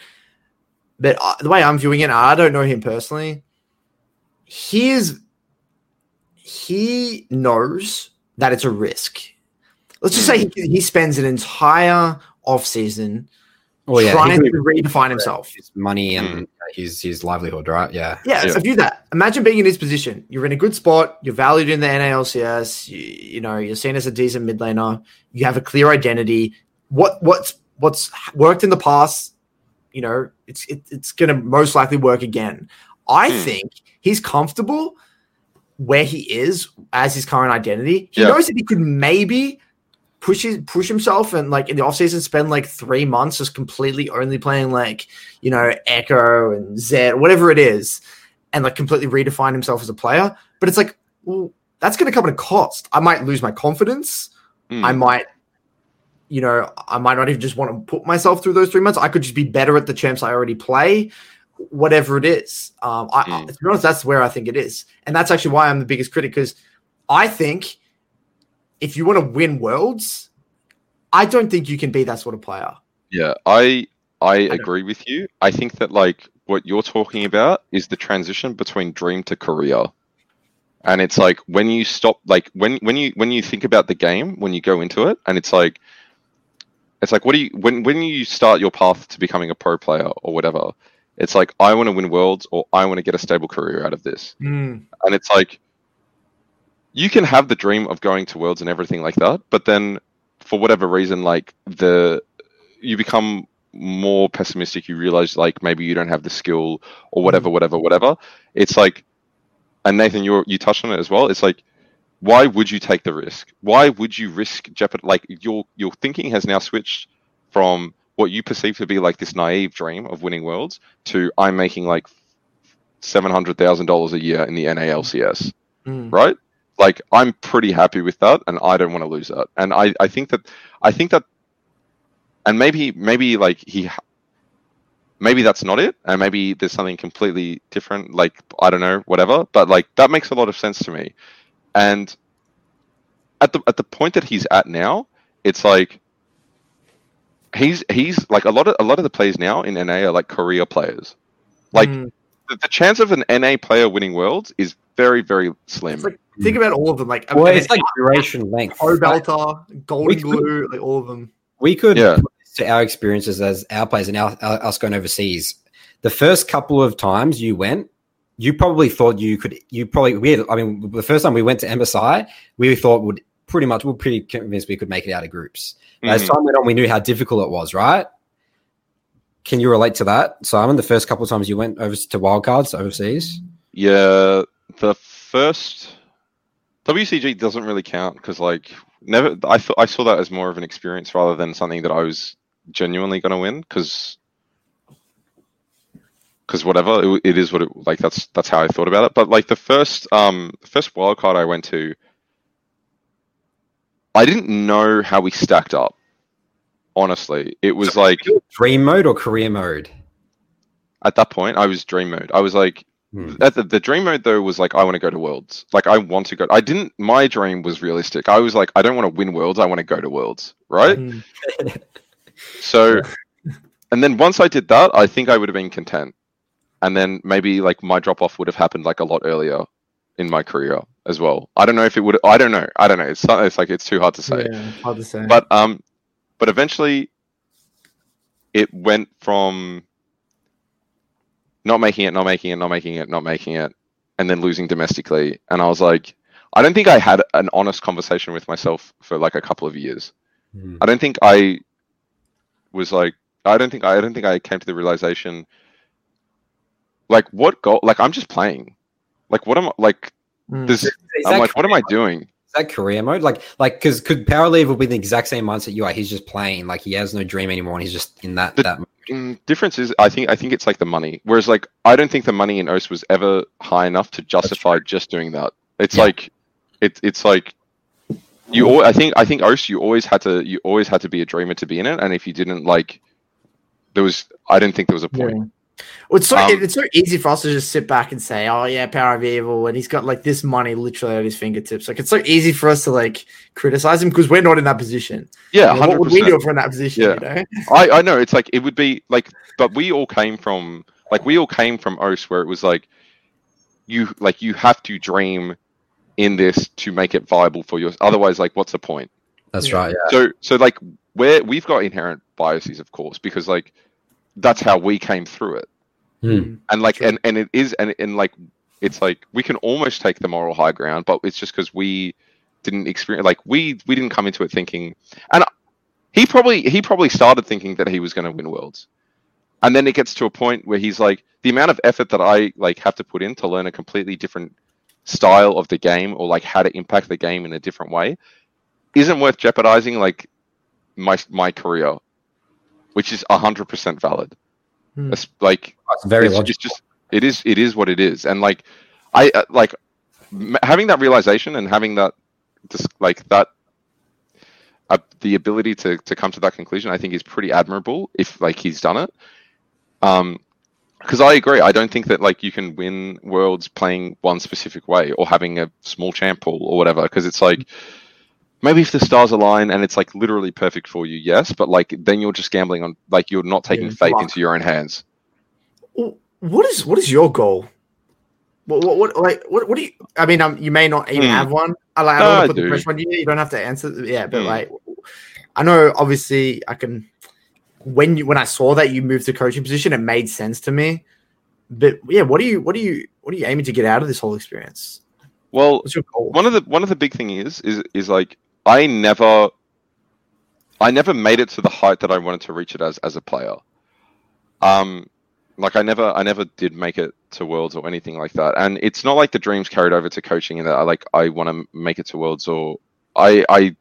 But uh, the way I'm viewing it, I don't know him personally. He is he knows that it's a risk. Let's just say he, he spends an entire off season well, Oh, yeah, trying to redefine himself. his money and his his livelihood, right? Yeah. Yeah, Yeah. so view that. Imagine being in his position. You're in a good spot. You're valued in the NALCS. You, you know, you're seen as a decent mid laner. You have a clear identity. What what's what's worked in the past? You know, it's it, it's going to most likely work again. I Hmm. think he's comfortable where he is as his current identity. He Yeah. knows that he could maybe push his, push himself and like in the offseason spend like three months just completely only playing like you know Ekko and Zed, whatever it is, and like completely redefine himself as a player. But it's like, well, that's going to come at a cost. I might lose my confidence. Mm. I might, you know, I might not even just want to put myself through those three months. I could just be better at the champs I already play, whatever it is. Um, I, I, Mm. to be honest, that's where I think it is, and that's actually why I'm the biggest critic because I think if you want to win worlds, I don't think you can be that sort of player. Yeah, I I don't- agree with you. I think that like what you're talking about is the transition between dream to career. And it's like when you stop like when when you when you think about the game, when you go into it, and it's like it's like what do you when when you start your path to becoming a pro player or whatever, it's like I want to win worlds or I want to get a stable career out of this. Mm. And it's like you can have the dream of going to worlds and everything like that, but then for whatever reason, like the you become more pessimistic. You realize like maybe you don't have the skill or whatever, whatever, whatever. It's like, and Nathan, you you touched on it as well. It's like, why would you take the risk? Why would you risk jeopard? Like your your thinking has now switched from what you perceive to be like this naive dream of winning worlds to I'm making like seven hundred thousand dollars a year in the NALCS Mm. right? Like I'm pretty happy with that, and I don't want to lose that. And I, I think that, I think that, and maybe, maybe like he, maybe that's not it, and maybe there's something completely different. Like I don't know, whatever. But like that makes a lot of sense to me. And at the at the point that he's at now, it's like he's he's like a lot of a lot of the players now in NA are like career players. Like Mm. the, the chance of an NA player winning worlds is very very slim. It's like, think about all of them. Like, I Well, it's like duration length. Pro right? Belter, Golden could- Glue, like all of them. We could Yeah. put this to our experiences as our players and our, our, us going overseas. The first couple of times you went, you probably thought you could. You probably we. Had, I mean, the first time we went to MSI, we thought would pretty much. We are pretty convinced we could make it out of groups. As Mhm. time went on, we knew how difficult it was. Right? Can you relate to that, Simon? The first couple of times you went over to wildcards overseas. Yeah, the first WCG doesn't really count because like never. I thought I saw that as more of an experience rather than something that I was genuinely going to win because because whatever it, it is what it like that's that's how I thought about it. But like the first um the first wild card I went to, I didn't know how we stacked up. Honestly, it was like Dream mode or career mode? at that point I was dream mode. I was like Hmm. The, the dream mode though was like I want to go to worlds. Like I want to go. I didn't. My dream was realistic. I was like I don't want to win worlds. I want to go to worlds. Right. Mm. So, and then once I did that, I think I would have been content. And then maybe like my drop off would have happened like a lot earlier in my career as well. I don't know if it would. I don't know. I don't know. It's not, it's like it's too hard to say. Yeah, hard to say. But um, but eventually, it went from not making it, not making it, not making it, not making it, and then losing domestically. And I was like, I don't think I had an honest conversation with myself for like a couple of years. Hmm. I don't think I was like, I don't think I don't think I came to the realization, like what goal? Like I'm just playing. Like what am I like? Mm. This Is I'm like, what am I doing? Is that career mode? Like, like, because could Power of Evil be the exact same mindset you are? He's just playing, like he has no dream anymore, and he's just in that The- that. Mm, difference is I think I think it's like the money. Whereas like I don't think the money in OS was ever high enough to justify just doing that. It's Yeah. like it's it's like you al- I think I think OS you always had to you always had to be a dreamer to be in it and if you didn't like there was I didn't think there was a point. Yeah. Well, it's so Um, it's so easy for us to just sit back and say, "Oh yeah, Power of Evil," and he's got like this money literally at his fingertips. Like it's so easy for us to like criticize him because we're not in that position. Yeah, You know, what would we do percent. if we're in that position? Yeah. You know? I, I know it's like it would be like but we all came from like we all came from OS where it was like you like you have to dream in this to make it viable for you. Otherwise like what's the point? That's Yeah. right. Yeah. so so like where we've got inherent biases of course because like that's how we came through it Hmm. and like Sure. and and it is and and like it's like we can almost take the moral high ground but it's just because we didn't experience like we we didn't come into it thinking and he probably he probably started thinking that he was going to win worlds and then it gets to a point where he's like the amount of effort that i like have to put in to learn a completely different style of the game or like how to impact the game in a different way isn't worth jeopardizing like my my career which is 100% valid. Hmm. Like It's very it's, it's just it is it is what it is. And like i uh, like m- having that realization and having that just like that uh, the ability to to come to that conclusion i think is pretty admirable if like he's done it. Um because i agree. I don't think that like you can win worlds playing one specific way or having a small champ pool or whatever because it's like maybe if the stars align and it's like literally perfect for you, yes, but like then you're just gambling on like you're not taking Yeah, fate luck. into your own hands. What is what is your goal? What what, what like what, what do you? I mean, um, you may not even Hmm. have one. I like. I don't I put do. the pressure on you. You don't have to answer. Yeah, but Hmm. like, I know. Obviously, I can. When you when I saw that you moved to coaching position, it made sense to me. But yeah, what do you what do you what are you aiming to get out of this whole experience? Well, What's your goal? one of the one of the big thing is is is like I never I never made it to the height that I wanted to reach it as as a player. Um like I never I never did make it to worlds or anything like that. And it's not like the dreams carried over to coaching and that I like I want to make it to worlds or I I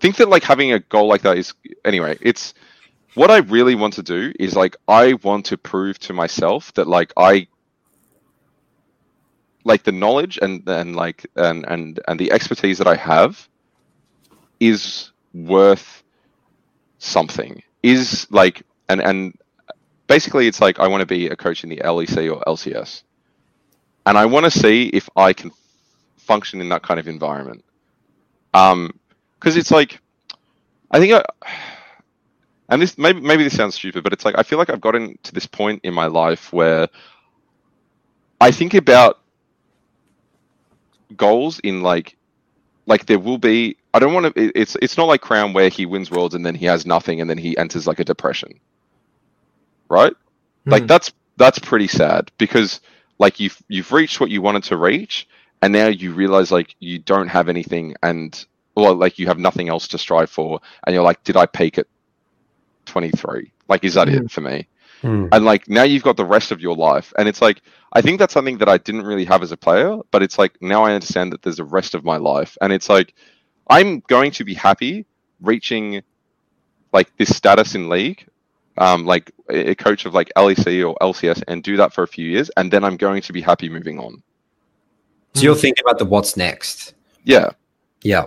think that like having a goal like that is anyway, it's what I really want to do is like I want to prove to myself that like I like the knowledge and and like and and and the expertise that I have is worth something. Is like and and basically it's like I want to be a coach in the LEC or LCS, and I want to see if I can function in that kind of environment. Um, because it's like I think I. And this maybe maybe this sounds stupid, but it's like I feel like I've gotten to this point in my life where I think about goals in like like there will be I don't want to it's it's not like Crown where he wins worlds and then he has nothing and then he enters like a depression. Right? Like Hmm. that's that's pretty sad because like you've you've reached what you wanted to reach and now you realize like you don't have anything and well like you have nothing else to strive for and you're like did I peak at 23 like is that Hmm. it for me Hmm. and like now you've got the rest of your life and it's like i think that's something that i didn't really have as a player but it's like now i understand that there's a rest of my life and it's like i'm going to be happy reaching like this status in league um like a a coach of like lec or lcs and do that for a few years and then i'm going to be happy moving on So you're thinking about the what's next. yeah Yeah.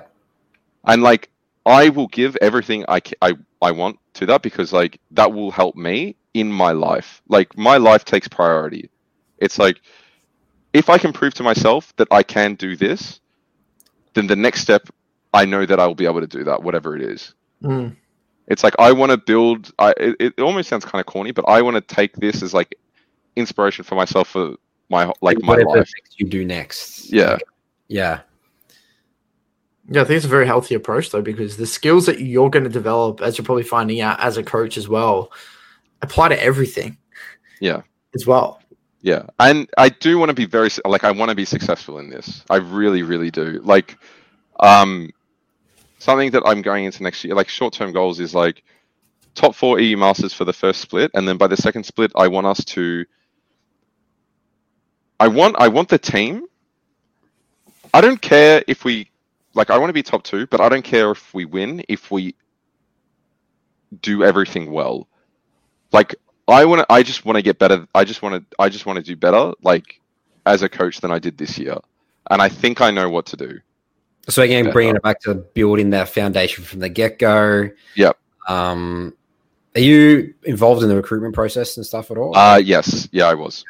and like I will give everything I, I I want to that because like that will help me in my life. Like my life takes priority. It's like if I can prove to myself that I can do this, then the next step I know that I will be able to do that, whatever it is. Hmm. It's like I want to build. I it, it almost sounds kind of corny, but I want to take this as like inspiration for myself for my like my life. you do next. Yeah. Like, yeah. Yeah, I think it's a very healthy approach though, because the skills that you're going to develop, as you're probably finding out as a coach as well, apply to everything. Yeah. as well. Yeah, and I do want to be very like I want to be successful in this. I really, really do. Like, um, something that I'm going into next year, like short-term goals, is like top four EU Masters for the first split, and then by the second split, I want us to. I want I want the team. I don't care if we like. I want to be top two, but I don't care if we win if we do everything well. Like I want to. I just want to get better. I just want to. I just want to do better, like as a coach than I did this year, and I think I know what to do. So again, Yeah. bringing it back to building that foundation from the get go. Yep. Um, are you involved in the recruitment process and stuff at all? Uh yes, yeah, I was.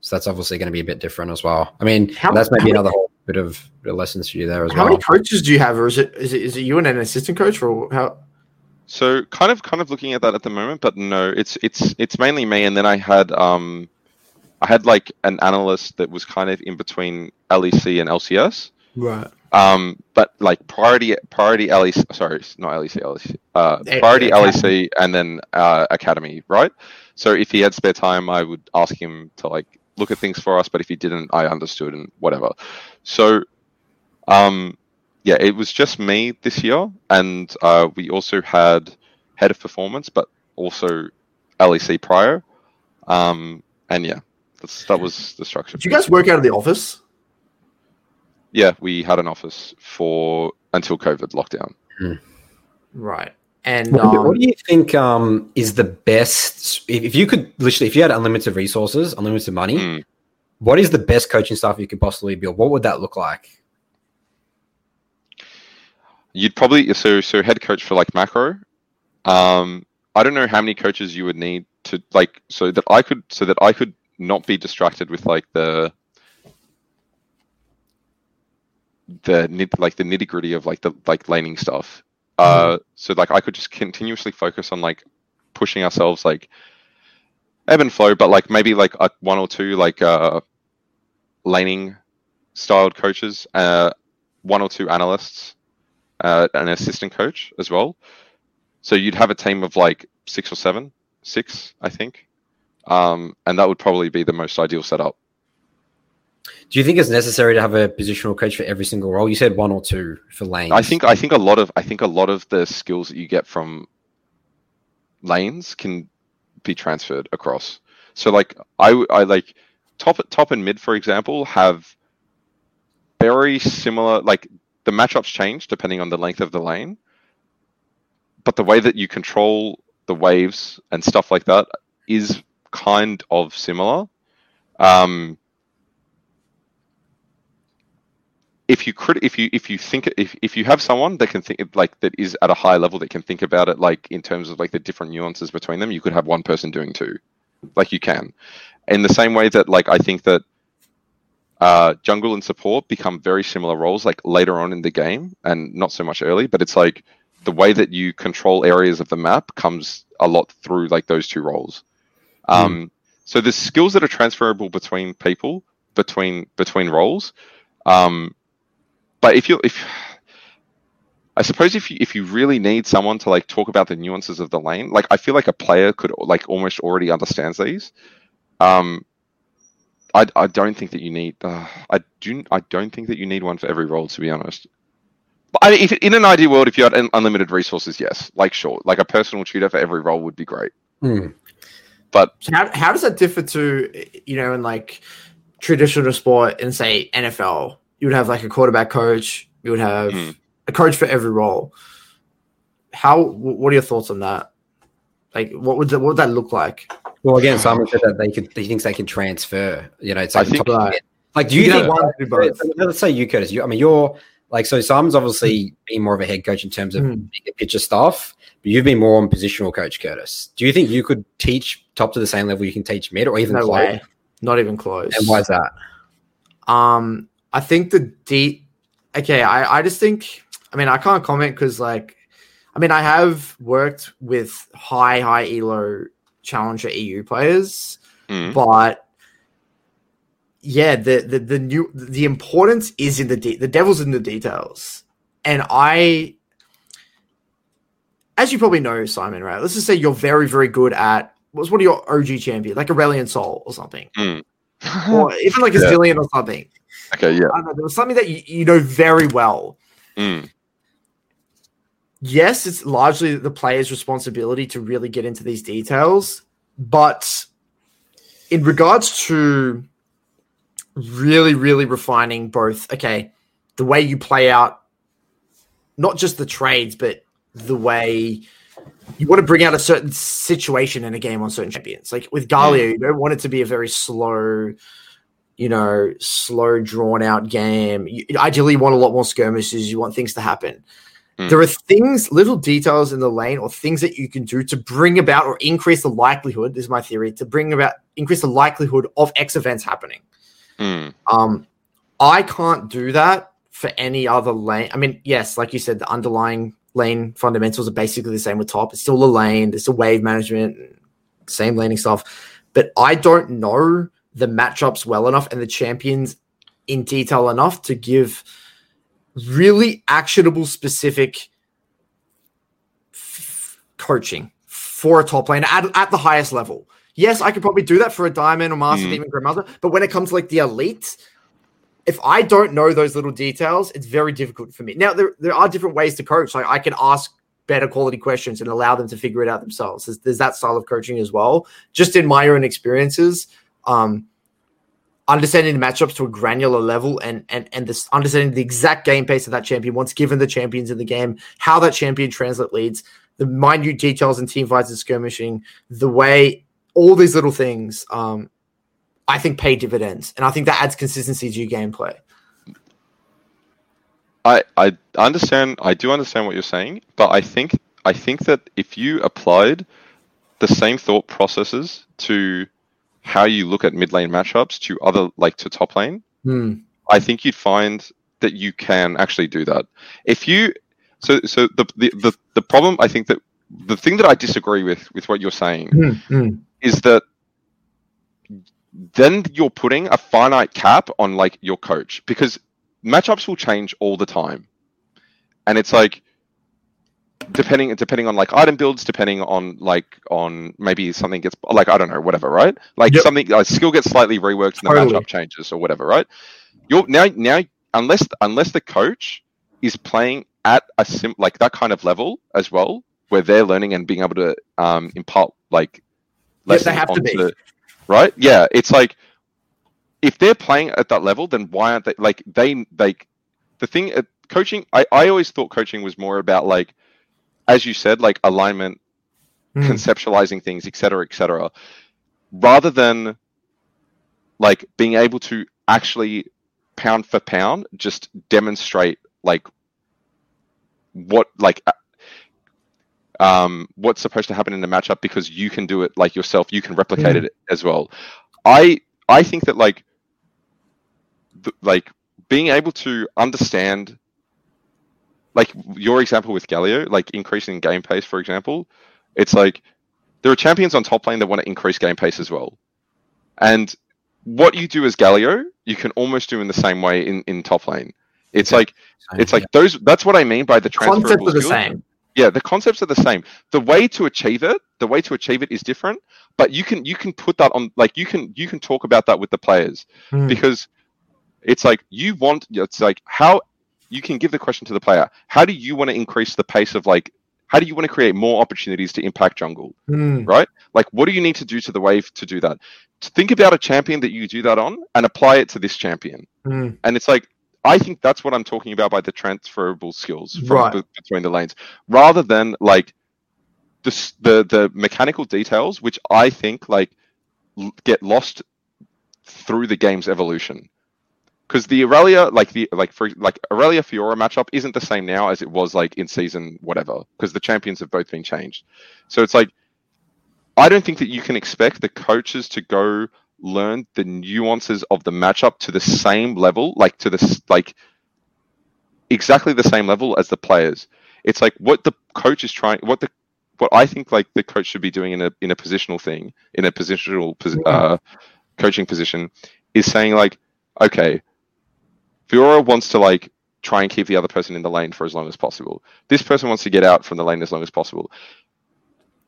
so that's obviously going to be a bit different as well. I mean, How- that's maybe how- another whole bit of, bit of lessons for you there as How well. How many coaches do you have, or is it is it is it you and an assistant coach, or how? So kind of kind of looking at that at the moment, but no, it's it's it's mainly me, and then I had um, I had like an analyst that was kind of in between LEC and LCS. Right. Um, but like priority priority LEC, sorry, not LEC, LEC, uh, priority. LEC, and then uh, academy, right? So if he had spare time, I would ask him to like look at things for us. But if he didn't, I understood and whatever. So, um, yeah, it was just me this year, and uh, we also had head of performance, but also LEC prior. Um, and yeah, that's, that was the structure. Do you guys work out of the office? Yeah, we had an office for until COVID lockdown. Right. And What, um, what do you think um, is the best? If, if you could literally, if you had unlimited resources, unlimited money, Mm. what is the best coaching staff you could possibly build? What would that look like? You'd probably so so head coach for like macro. Um, I don't know how many coaches you would need to like so that I could so that I could not be distracted with like the the nit- like the nitty gritty of like the like laning stuff. Uh, so like I could just continuously focus on like pushing ourselves like ebb and flow, but like maybe like one or two like uh laning styled coaches, uh, one or two analysts, uh, an assistant coach as well. So you'd have a team of like six or seven, six, I think, um, and that would probably be the most ideal setup. Do you think it's necessary to have a positional coach for every single role? You said one or two for lanes. I think I think a lot of I think a lot of the skills that you get from lanes can be transferred across. So like I I like top top and mid for example have very similar like the matchups change depending on the length of the lane, but the way that you control the waves and stuff like that is kind of similar. Um, if you crit- if you if you think if, if you have someone that can think like that is at a high level that can think about it like in terms of like the different nuances between them you could have one person doing two like you can in the same way that like i think that uh, jungle and support become very similar roles like later on in the game and not so much early but it's like the way that you control areas of the map comes a lot through like those two roles um, so there's skills that are transferable between people between between roles um, but if you if I suppose if you if you really need someone to like talk about the nuances of the lane, like I feel like a player could like almost already understands these. Um, I, I don't think that you need. Uh, I do. I don't think that you need one for every role, to be honest. But I mean, if, in an ideal world, if you had un- unlimited resources, yes, like sure, like a personal tutor for every role would be great. Hmm. But So how, how does that differ to you know in like traditional sport in say NFL? You would have like a quarterback coach. You would have Mm. a coach for every role. How? What are your thoughts on that? Like, what would that, what would that look like? Well, again, Simon said that they could. He thinks they can transfer. You know, it's like, think- like, do you, can think? one do both. Let's say you, Curtis. You, I mean, you're like so. Simon's obviously been more of a head coach in terms of Mm. picture stuff, but you've been more on positional coach, Curtis. Do you think you could teach top to the same level you can teach mid, or even No close? way. Not even close. And why is that? Um, I think the deep. Okay, I I just think. I mean, I can't comment because like, I mean, I have worked with high high elo challenger EU players, mm, but yeah, the the the new the importance is in the de- the devil's in the details, and I. As you probably know, Simon, right? Let's just say you're very, very good at what's one of your OG champions, like Aurelion Sol or something, mm. or even like a Yeah. Zilean or something. okay, yeah, I don't know, there was something that you, you know very well. mm, Yes, it's largely the player's responsibility to really get into these details, but in regards to really, really refining both, okay, the way you play out, not just the trades, but the way you want to bring out a certain situation in a game on certain champions. Like with Galio, you don't want it to be a very slow, you know, slow, drawn out game. You, ideally, you want a lot more skirmishes. You want things to happen. Mm. There are things, little details in the lane, or things that you can do to bring about or increase the likelihood. This is my theory to bring about increase the likelihood of X events happening. mm, Um, I can't do that for any other lane. I mean, yes, like you said, the underlying lane fundamentals are basically the same with top. It's still a lane, it's a wave management, same laning stuff. But I don't know the matchups well enough and the champions in detail enough to give really actionable, specific f- coaching for a top lane at, at the highest level. Yes, I could probably do that for a diamond or master Mhm. demon grandmother, but when it comes to like the elite, if I don't know those little details, it's very difficult for me. Now there there are different ways to coach. Like I can ask better quality questions and allow them to figure it out themselves. There's, there's that style of coaching as well. Just in my own experiences, um, understanding the matchups to a granular level and and and this understanding the exact game pace of that champion once given the champions in the game, how that champion translate leads, the minute details in team fights and skirmishing, the way all these little things, um, I think pay dividends, and I think that adds consistency to your gameplay. I I understand. I do understand what you're saying, but I think I think that if you applied the same thought processes to how you look at mid lane matchups to other like to top lane, Hmm. I think you'd find that you can actually do that. If you so so the the the, the problem I think that the thing that I disagree with with what you're saying Mm, mm. is that then you're putting a finite cap on like your coach because matchups will change all the time and it's like depending depending on like item builds depending on like on maybe something gets like i don't know whatever right like Yep. something a skill gets slightly reworked and the Totally. matchup changes or whatever right you're now now unless unless the coach is playing at a sim like that kind of level as well where they're learning and being able to um impart like Yes, they have to be. right yeah it's like if they're playing at that level then why aren't they like they like the thing uh, coaching I, I always thought coaching was more about like as you said like alignment Mm. conceptualizing things etc cetera, etc cetera, rather than like being able to actually pound for pound just demonstrate like what like uh, um what's supposed to happen in the matchup because you can do it like yourself you can replicate Mm. it as well i i think that like th- like being able to understand like your example with Galio, like increasing game pace, for example, it's like there are champions on top lane that want to increase game pace as well. And what you do as Galio, you can almost do in the same way in, in top lane. It's Okay. like it's like those that's what I mean by the Concepts are the skills. same. Yeah, the concepts are the same. The way to achieve it, the way to achieve it is different, but you can you can put that on like you can you can talk about that with the players Mm. because it's like you want it's like how you can give the question to the player. How do you want to increase the pace of like how do you want to create more opportunities to impact jungle? Mm. right? Like what do you need to do to the wave to do that? To think about a champion that you do that on and apply it to this champion. Mm. and it's like i think that's what i'm talking about by the transferable skills from Right. be- between the lanes. Rather than like the the the mechanical details which i think like l- get lost through the game's evolution because the Irelia, like the like for like Irelia Fiora matchup, isn't the same now as it was like in season whatever, because the champions have both been changed. So it's like I don't think that you can expect the coaches to go learn the nuances of the matchup to the same level, like to this like exactly the same level as the players. It's like what the coach is trying, what the what I think like the coach should be doing in a in a positional thing, in a positional uh, coaching position, is saying like, okay, Fiora wants to like try and keep the other person in the lane for as long as possible. This person wants to get out from the lane as long as possible.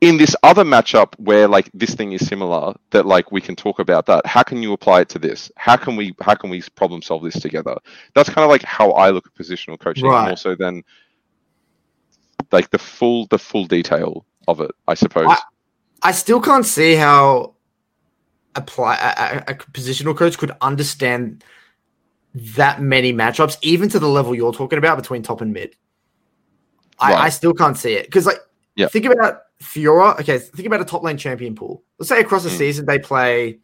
In this other matchup where like this thing is similar, that like we can talk about that. How can you apply it to this? How can we how can we problem solve this together? That's kind of like how I look at positional coaching Right. more so than like the full the full detail of it, I suppose. I- I still can't see how apply a, a, a positional coach could understand that many matchups, even to the level you're talking about between top and mid. I, Right. I still can't see it because, like, Yeah. think about Fiora. Okay, think about a top lane champion pool. Let's say across the Mm. season they play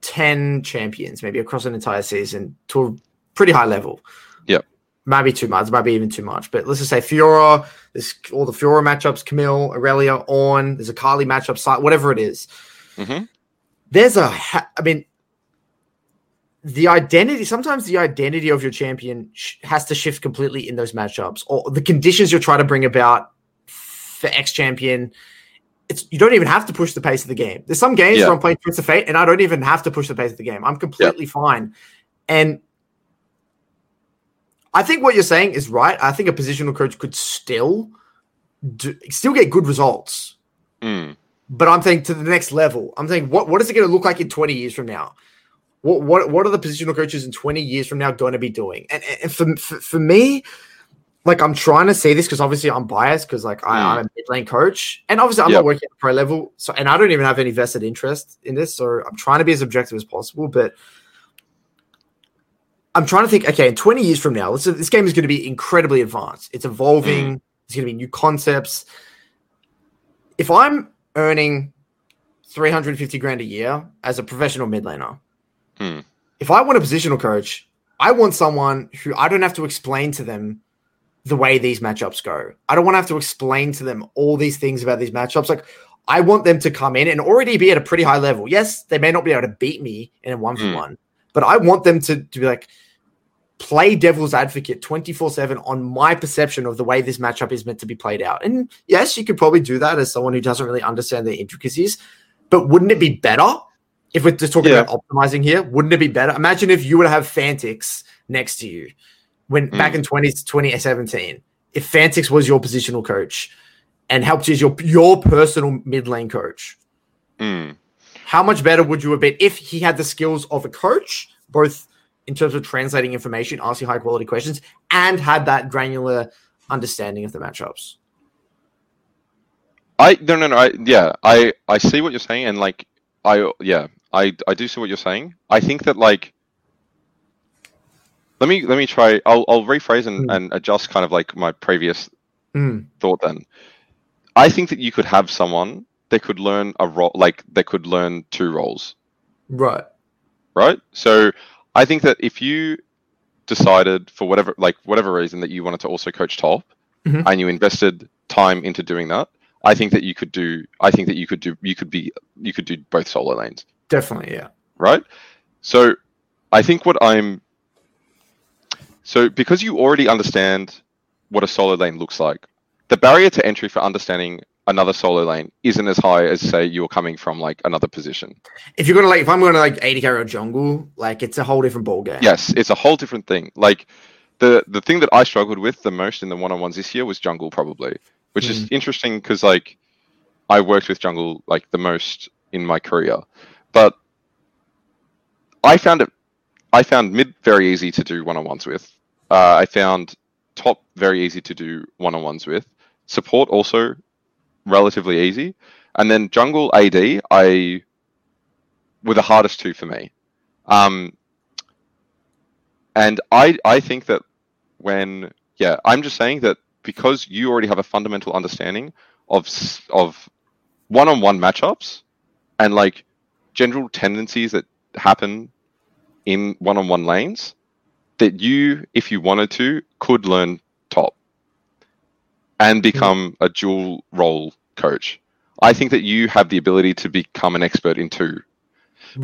ten champions, maybe across an entire season to a pretty high level. Yep. Maybe too much, maybe even too much. But let's just say Fiora, there's all the Fiora matchups, Camille, Irelia, On, there's a Carly matchup, site, whatever it is. Mhm. There's a, ha- I mean, the identity, sometimes the identity of your champion sh- has to shift completely in those matchups, or the conditions you're trying to bring about for X champion. It's, you don't even have to push the pace of the game. There's some games Yeah. where I'm playing Prince of Fate and I don't even have to push the pace of the game. I'm completely fine. And I think what you're saying is right. I think a positional coach could still do, still get good results. Mm. But I'm saying to the next level. I'm saying what what is it going to look like in 20 years from now? What what what are the positional coaches in 20 years from now going to be doing? And, and for, for for me, like I'm trying to see this because obviously I'm biased because like I, Mm. I'm a mid lane coach, and obviously I'm Yep. not working at pro level, so and I don't even have any vested interest in this. So I'm trying to be as objective as possible, but. I'm trying to think. Okay, in 20 years from now, let's this game is going to be incredibly advanced. It's evolving. Mm. There's going to be new concepts. If I'm earning 350 grand a year as a professional mid laner, Hmm. if I want a positional coach, I want someone who I don't have to explain to them the way these matchups go. I don't want to have to explain to them all these things about these matchups. Like, I want them to come in and already be at a pretty high level. Yes, they may not be able to beat me in a one for one, but I want them to, to be like, play devil's advocate 24 7 on my perception of the way this matchup is meant to be played out. And yes, you could probably do that as someone who doesn't really understand the intricacies, but wouldn't it be better if we're just talking Yeah. about optimizing here? Wouldn't it be better? Imagine if you to have Fantiks next to you when back in 20, 2017, if Fantiks was your positional coach and helped you as your, your personal mid lane coach. Mm. How much better would you have been if he had the skills of a coach, both in terms of translating information, asking high quality questions, and had that granular understanding of the matchups? I no no no. I, yeah, I I see what you're saying, and like I yeah, I I do see what you're saying. I think that like. Let me let me try. I'll I'll rephrase and, Mm. and adjust kind of like my previous Mm, thought. Then, I think that you could have someone that could learn a role, like that could learn two roles. right. right? So I think that if you decided for whatever like whatever reason that you wanted to also coach top Mhm. and you invested time into doing that, I think that you could do I think that you could do you could be you could do both solo lanes, Definitely, yeah. right? So I think what I'm so because you already understand what a solo lane looks like, the barrier to entry for understanding another solo lane isn't as high as say you're coming from like another position. If you're gonna like, if I'm gonna like AD carry or jungle, like it's a whole different ball game. Yes, it's a whole different thing. Like the the thing that I struggled with the most in the one on ones this year was jungle, probably, which is hmm. interesting because like I worked with jungle like the most in my career, but I found it. I found mid very easy to do one on ones with. Uh, I found top very easy to do one on ones with. Support also relatively easy, and then jungle AD I were the hardest two for me. Um, and I I think that when yeah, I'm just saying that because you already have a fundamental understanding of of one-on-one matchups and like general tendencies that happen in one-on-one lanes that you if you wanted to could learn top and become a dual role coach. I think that you have the ability to become an expert in two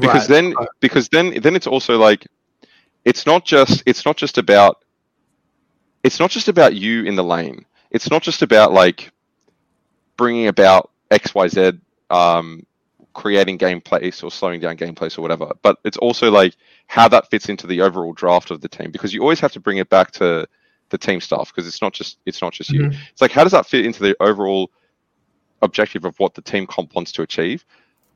because Right. then because then then it's also like it's not just it's not just about it's not just about you in the lane it's not just about like bringing about xyz um creating gameplays or slowing down gameplays or whatever. But it's also like how that fits into the overall draft of the team because you always have to bring it back to the team stuff because it's not just it's not just you. Mhm. it's like how does that fit into the overall objective of what the team comp wants to achieve?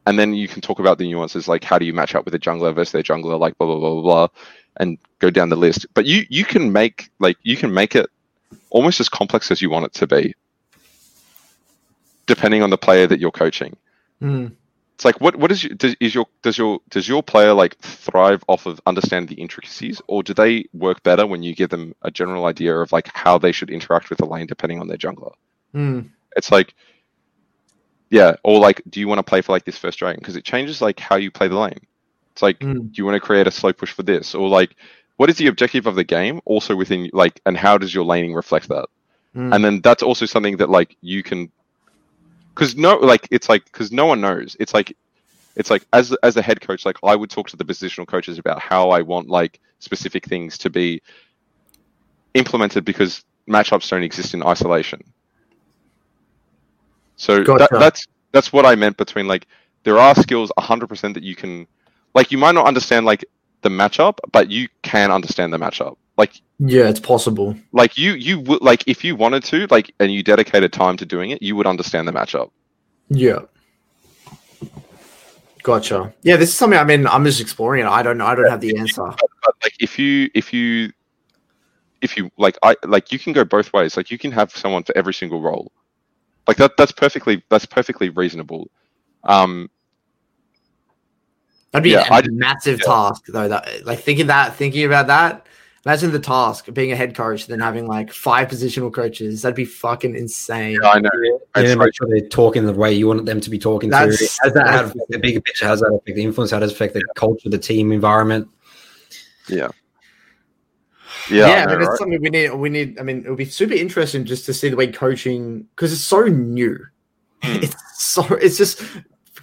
And then you can talk about the nuances like how do you match up with a jungler versus their jungler like blah blah blah blah blah and go down the list. But you you can make like you can make it almost as complex as you want it to be depending on the player that you're coaching. Mm. It's like what what is your, does, is your does your does your player like thrive off of understanding the intricacies or do they work better when you give them a general idea of like how they should interact with the lane depending on their jungler Mm. it's like yeah or like do you want to play for like this first dragon because it changes like how you play the lane it's like Mm. do you want to create a slow push for this or like what is the objective of the game also within like and how does your laning reflect that Mm. and then that's also something that like you can because no like it's like because no one knows it's like it's like as as a head coach like i would talk to the positional coaches about how i want like specific things to be implemented because matchups don't exist in isolation so Gotcha. that, that's that's what i meant between like there are skills 100% that you can like you might not understand like the matchup but you can understand the matchup like yeah, it's possible. like you you would like if you wanted to like and you dedicated time to doing it you would understand the matchup Yeah. Gotcha. Yeah, this is something I mean, I'm just exploring it. I don't know. I don't have the answer. but like if you if you if you like i like you can go both ways like you can have someone for every single role like that that's perfectly that's perfectly reasonable um That'd be Yeah, a I- massive yeah. task though. That like thinking that thinking about that. Imagine the task of being a head coach, then having like five positional coaches. That'd be fucking insane. i know Yeah, It's make sure they're talking the way you want them to be talking That's- to. How does that that's- affect the bigger picture? How does that affect the influence? How does it affect the culture, the team environment? yeah Yeah, yeah, I I know, mean, it's right? something we need. We need. I mean, it would be super interesting just to see the way coaching because it's so new. Hmm. It's so. It's just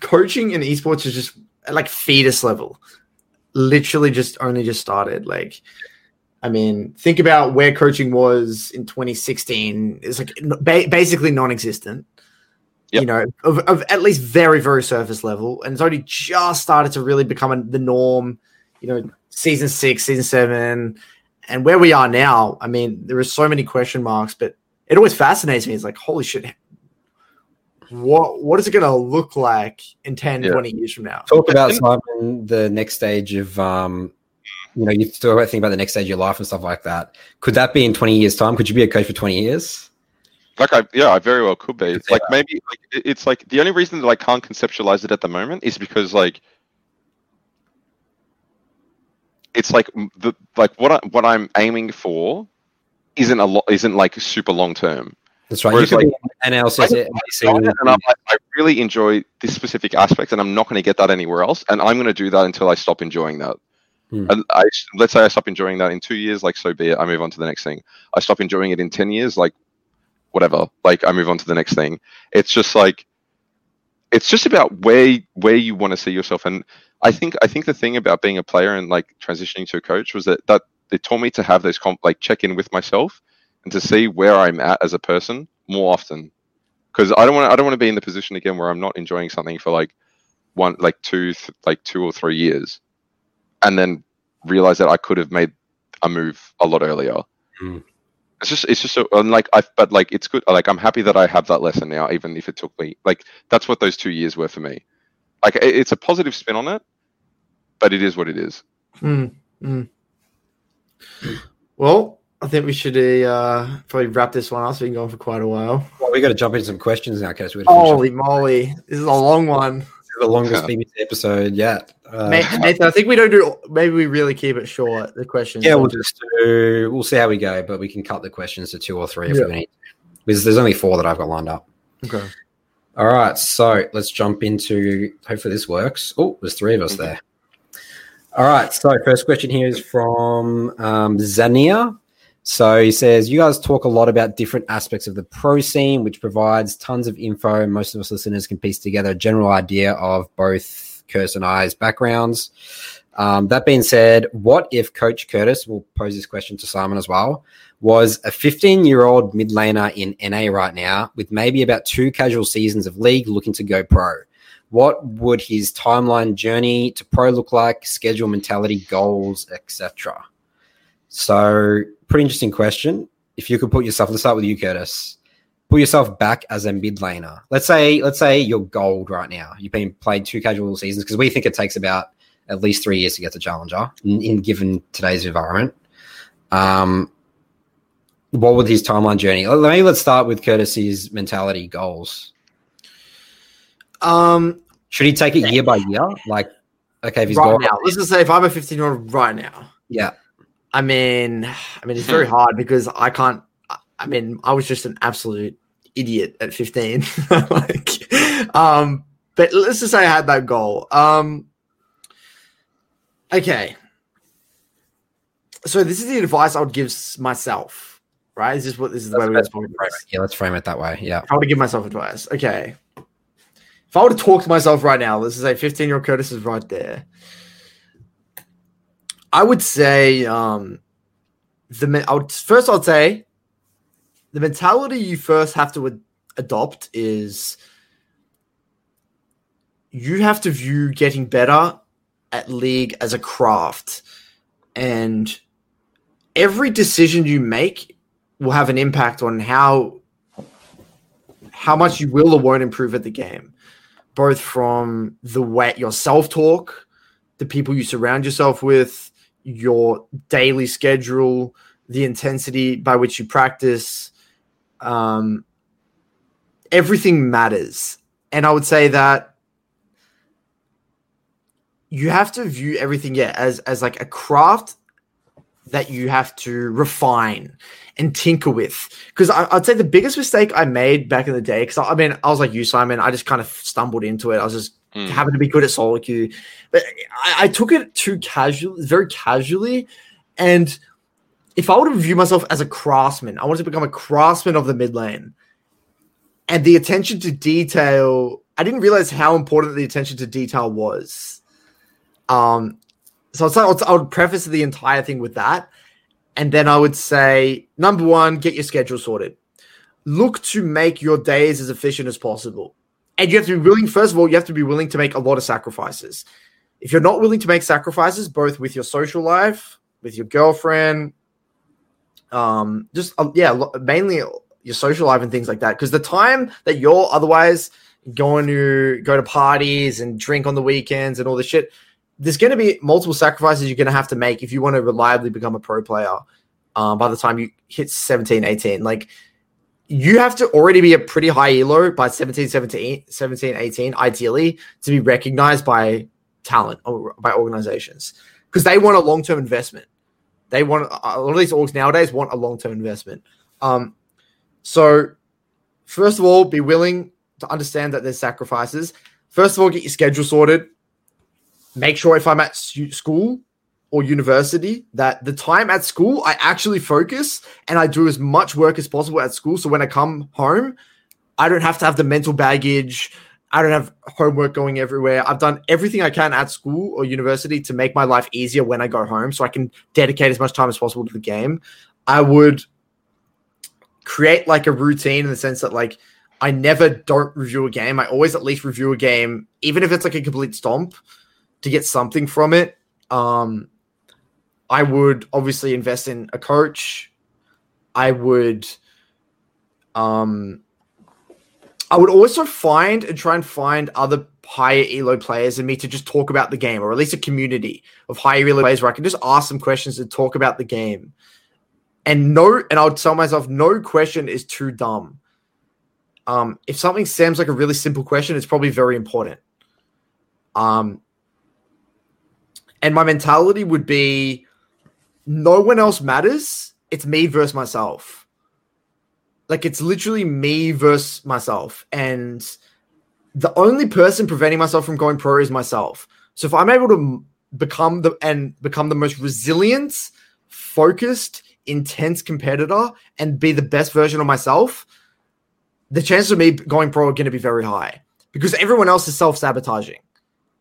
coaching in esports is just at like fetus level. Literally, just only just started. Like, I mean, think about where coaching was in 2016. It's like ba- basically non-existent. Yep. You know, of, of at least very, very surface level, and it's only just started to really become a, the norm. You know, season six, season seven, and where we are now. I mean, there are so many question marks, but it always fascinates me. It's like, holy shit, what what is it going to look like in 10, Yeah. 20 years from now? Talk about Simon, the next stage of um, you know, you still think about the next stage of your life and stuff like that. Could that be in twenty years' time? Could you be a coach for twenty years? Like I, yeah, I very well could be. Could say Like maybe, like it's like the only reason that I can't conceptualize it at the moment is because like it's like the like what I, what I'm aiming for isn't a lot isn't like super long term. That's right. Whereas, you could like, be in LCS, and I'm like, I really enjoy this specific aspect, and I'm not going to get that anywhere else. And I'm going to do that until I stop enjoying that. Hmm. And I let's say I stop enjoying that in two years, like so be it. I move on to the next thing. I stop enjoying it in ten years, like whatever. Like I move on to the next thing. It's just like it's just about where where you want to see yourself. And I think I think the thing about being a player and like transitioning to a coach was that that it taught me to have those comp like check in with myself and to see where I'm at as a person more often. Because I don't want I don't want to be in the position again where I'm not enjoying something for like one like two th- like two or three years, and then realize that I could have made a move a lot earlier. Mm. It's just it's just so and like I but like it's good like I'm happy that I have that lesson now even if it took me like that's what those two years were for me. Like it- it's a positive spin on it, but it is what it is. Mm, mm. Well, I think we should uh, probably wrap this one up. It's been going for quite a while. Well, we got to jump into some questions now, Coach. We're gonna finish Holy moly, this is a long one. off the longest BBC episode yet. Uh, Nathan, I think we don't do. Maybe we really keep it short. The questions. yeah, we'll just do. We'll see how we go, but we can cut the questions to two or three if Yeah. we need. Because there's only four that I've got lined up. Okay. All right, so let's jump into. Hopefully, this works. Oh, there's three of us Mhm. there. All right, so first question here is from um, Zania. So he says, You guys talk a lot about different aspects of the pro scene, which provides tons of info. Most of us listeners can piece together a general idea of both Curtis and I's backgrounds. Um, that being said, what if Coach Curtis, will pose this question to Simon as well, was a 15 year old mid laner in NA right now with maybe about two casual seasons of league looking to go pro? What would his timeline journey to pro look like? Schedule mentality, goals, etc. So, pretty interesting question. If you could put yourself, let's start with you, Curtis. Put yourself back as a mid laner. Let's say, let's say you're gold right now. You've been played two casual seasons because we think it takes about at least three years to get to challenger in, in given today's environment. Um, what would his timeline journey? Let- Maybe let's start with Curtis's mentality goals. Um. Should he take it year by year? Like, okay, if he's right now, let's just say if I'm a 15 year old right now, yeah, I mean, I mean, it's very hard because I can't. I- mean, I was just an absolute idiot at 15. like, um, but let's just say I had that goal. Um, okay. So this is the advice I would give myself. Right? Is this what this is the way we're the best going to frame it. yeah, let's frame it that way. Yeah, were to give myself advice, okay. If I were to talk to myself right now, this is a 15 year old Curtis is right there. I would say, um, the I would first I'd say the mentality you first have to ad- adopt is you have to view getting better at league as a craft, and every decision you make will have an impact on how how much you will or won't improve at the game, both from the way your self talk, the people you surround yourself with, your daily schedule, the intensity by which you practice. Um, everything matters. And I would say that you have to view everything, yeah, as as like a craft that you have to refine and tinker with. Because I'd say the biggest mistake I made back in the day, because I, I mean, I was like you, Simon, I just kind of stumbled into it. I was just Mm. happened to be good at solo queue, but I, I took it too casual, very casually. And if I were to view myself as a craftsman, I wanted to become a craftsman of the mid lane. And the attention to detail, I didn't realize how important the attention to detail was. Um, so I'd I would preface the entire thing with that. and then I would say number one, get your schedule sorted. Look to make your days as efficient as possible. And you have to be willing, first of all, you have to be willing to make a lot of sacrifices. If you're not willing to make sacrifices, both with your social life, with your girlfriend, um, just uh, yeah, mainly your social life and things like that. Because the time that you're otherwise going to go to parties and drink on the weekends and all this shit, there's going to be multiple sacrifices you're going to have to make if you want to reliably become a pro player. Um, by the time you hit 17, 18, like you have to already be a pretty high elo by 17, 17, 17 18, ideally, to be recognized by talent or by organizations because they want a long term investment. They want a lot of these orgs nowadays want a long term investment. Um, so, first of all, be willing to understand that there's sacrifices. First of all, get your schedule sorted. Make sure if I'm at school or university that the time at school I actually focus and I do as much work as possible at school. So when I come home, I don't have to have the mental baggage. I don't have homework going everywhere. I've done everything I can at school or university to make my life easier when I go home so I can dedicate as much time as possible to the game. I would create like a routine in the sense that like I never don't review a game. I always at least review a game, even if it's like a complete stomp, to get something from it. Um, I would obviously invest in a coach. I would, um, I would also find and try and find other higher elo players and me to just talk about the game, or at least a community of higher elo players where I can just ask some questions and talk about the game. And no, and I would tell myself, no question is too dumb. Um, if something seems like a really simple question, it's probably very important. Um, and my mentality would be no one else matters. It's me versus myself. Like it's literally me versus myself. And the only person preventing myself from going pro is myself. So if I'm able to become the and become the most resilient, focused, intense competitor and be the best version of myself, the chances of me going pro are going to be very high because everyone else is self-sabotaging.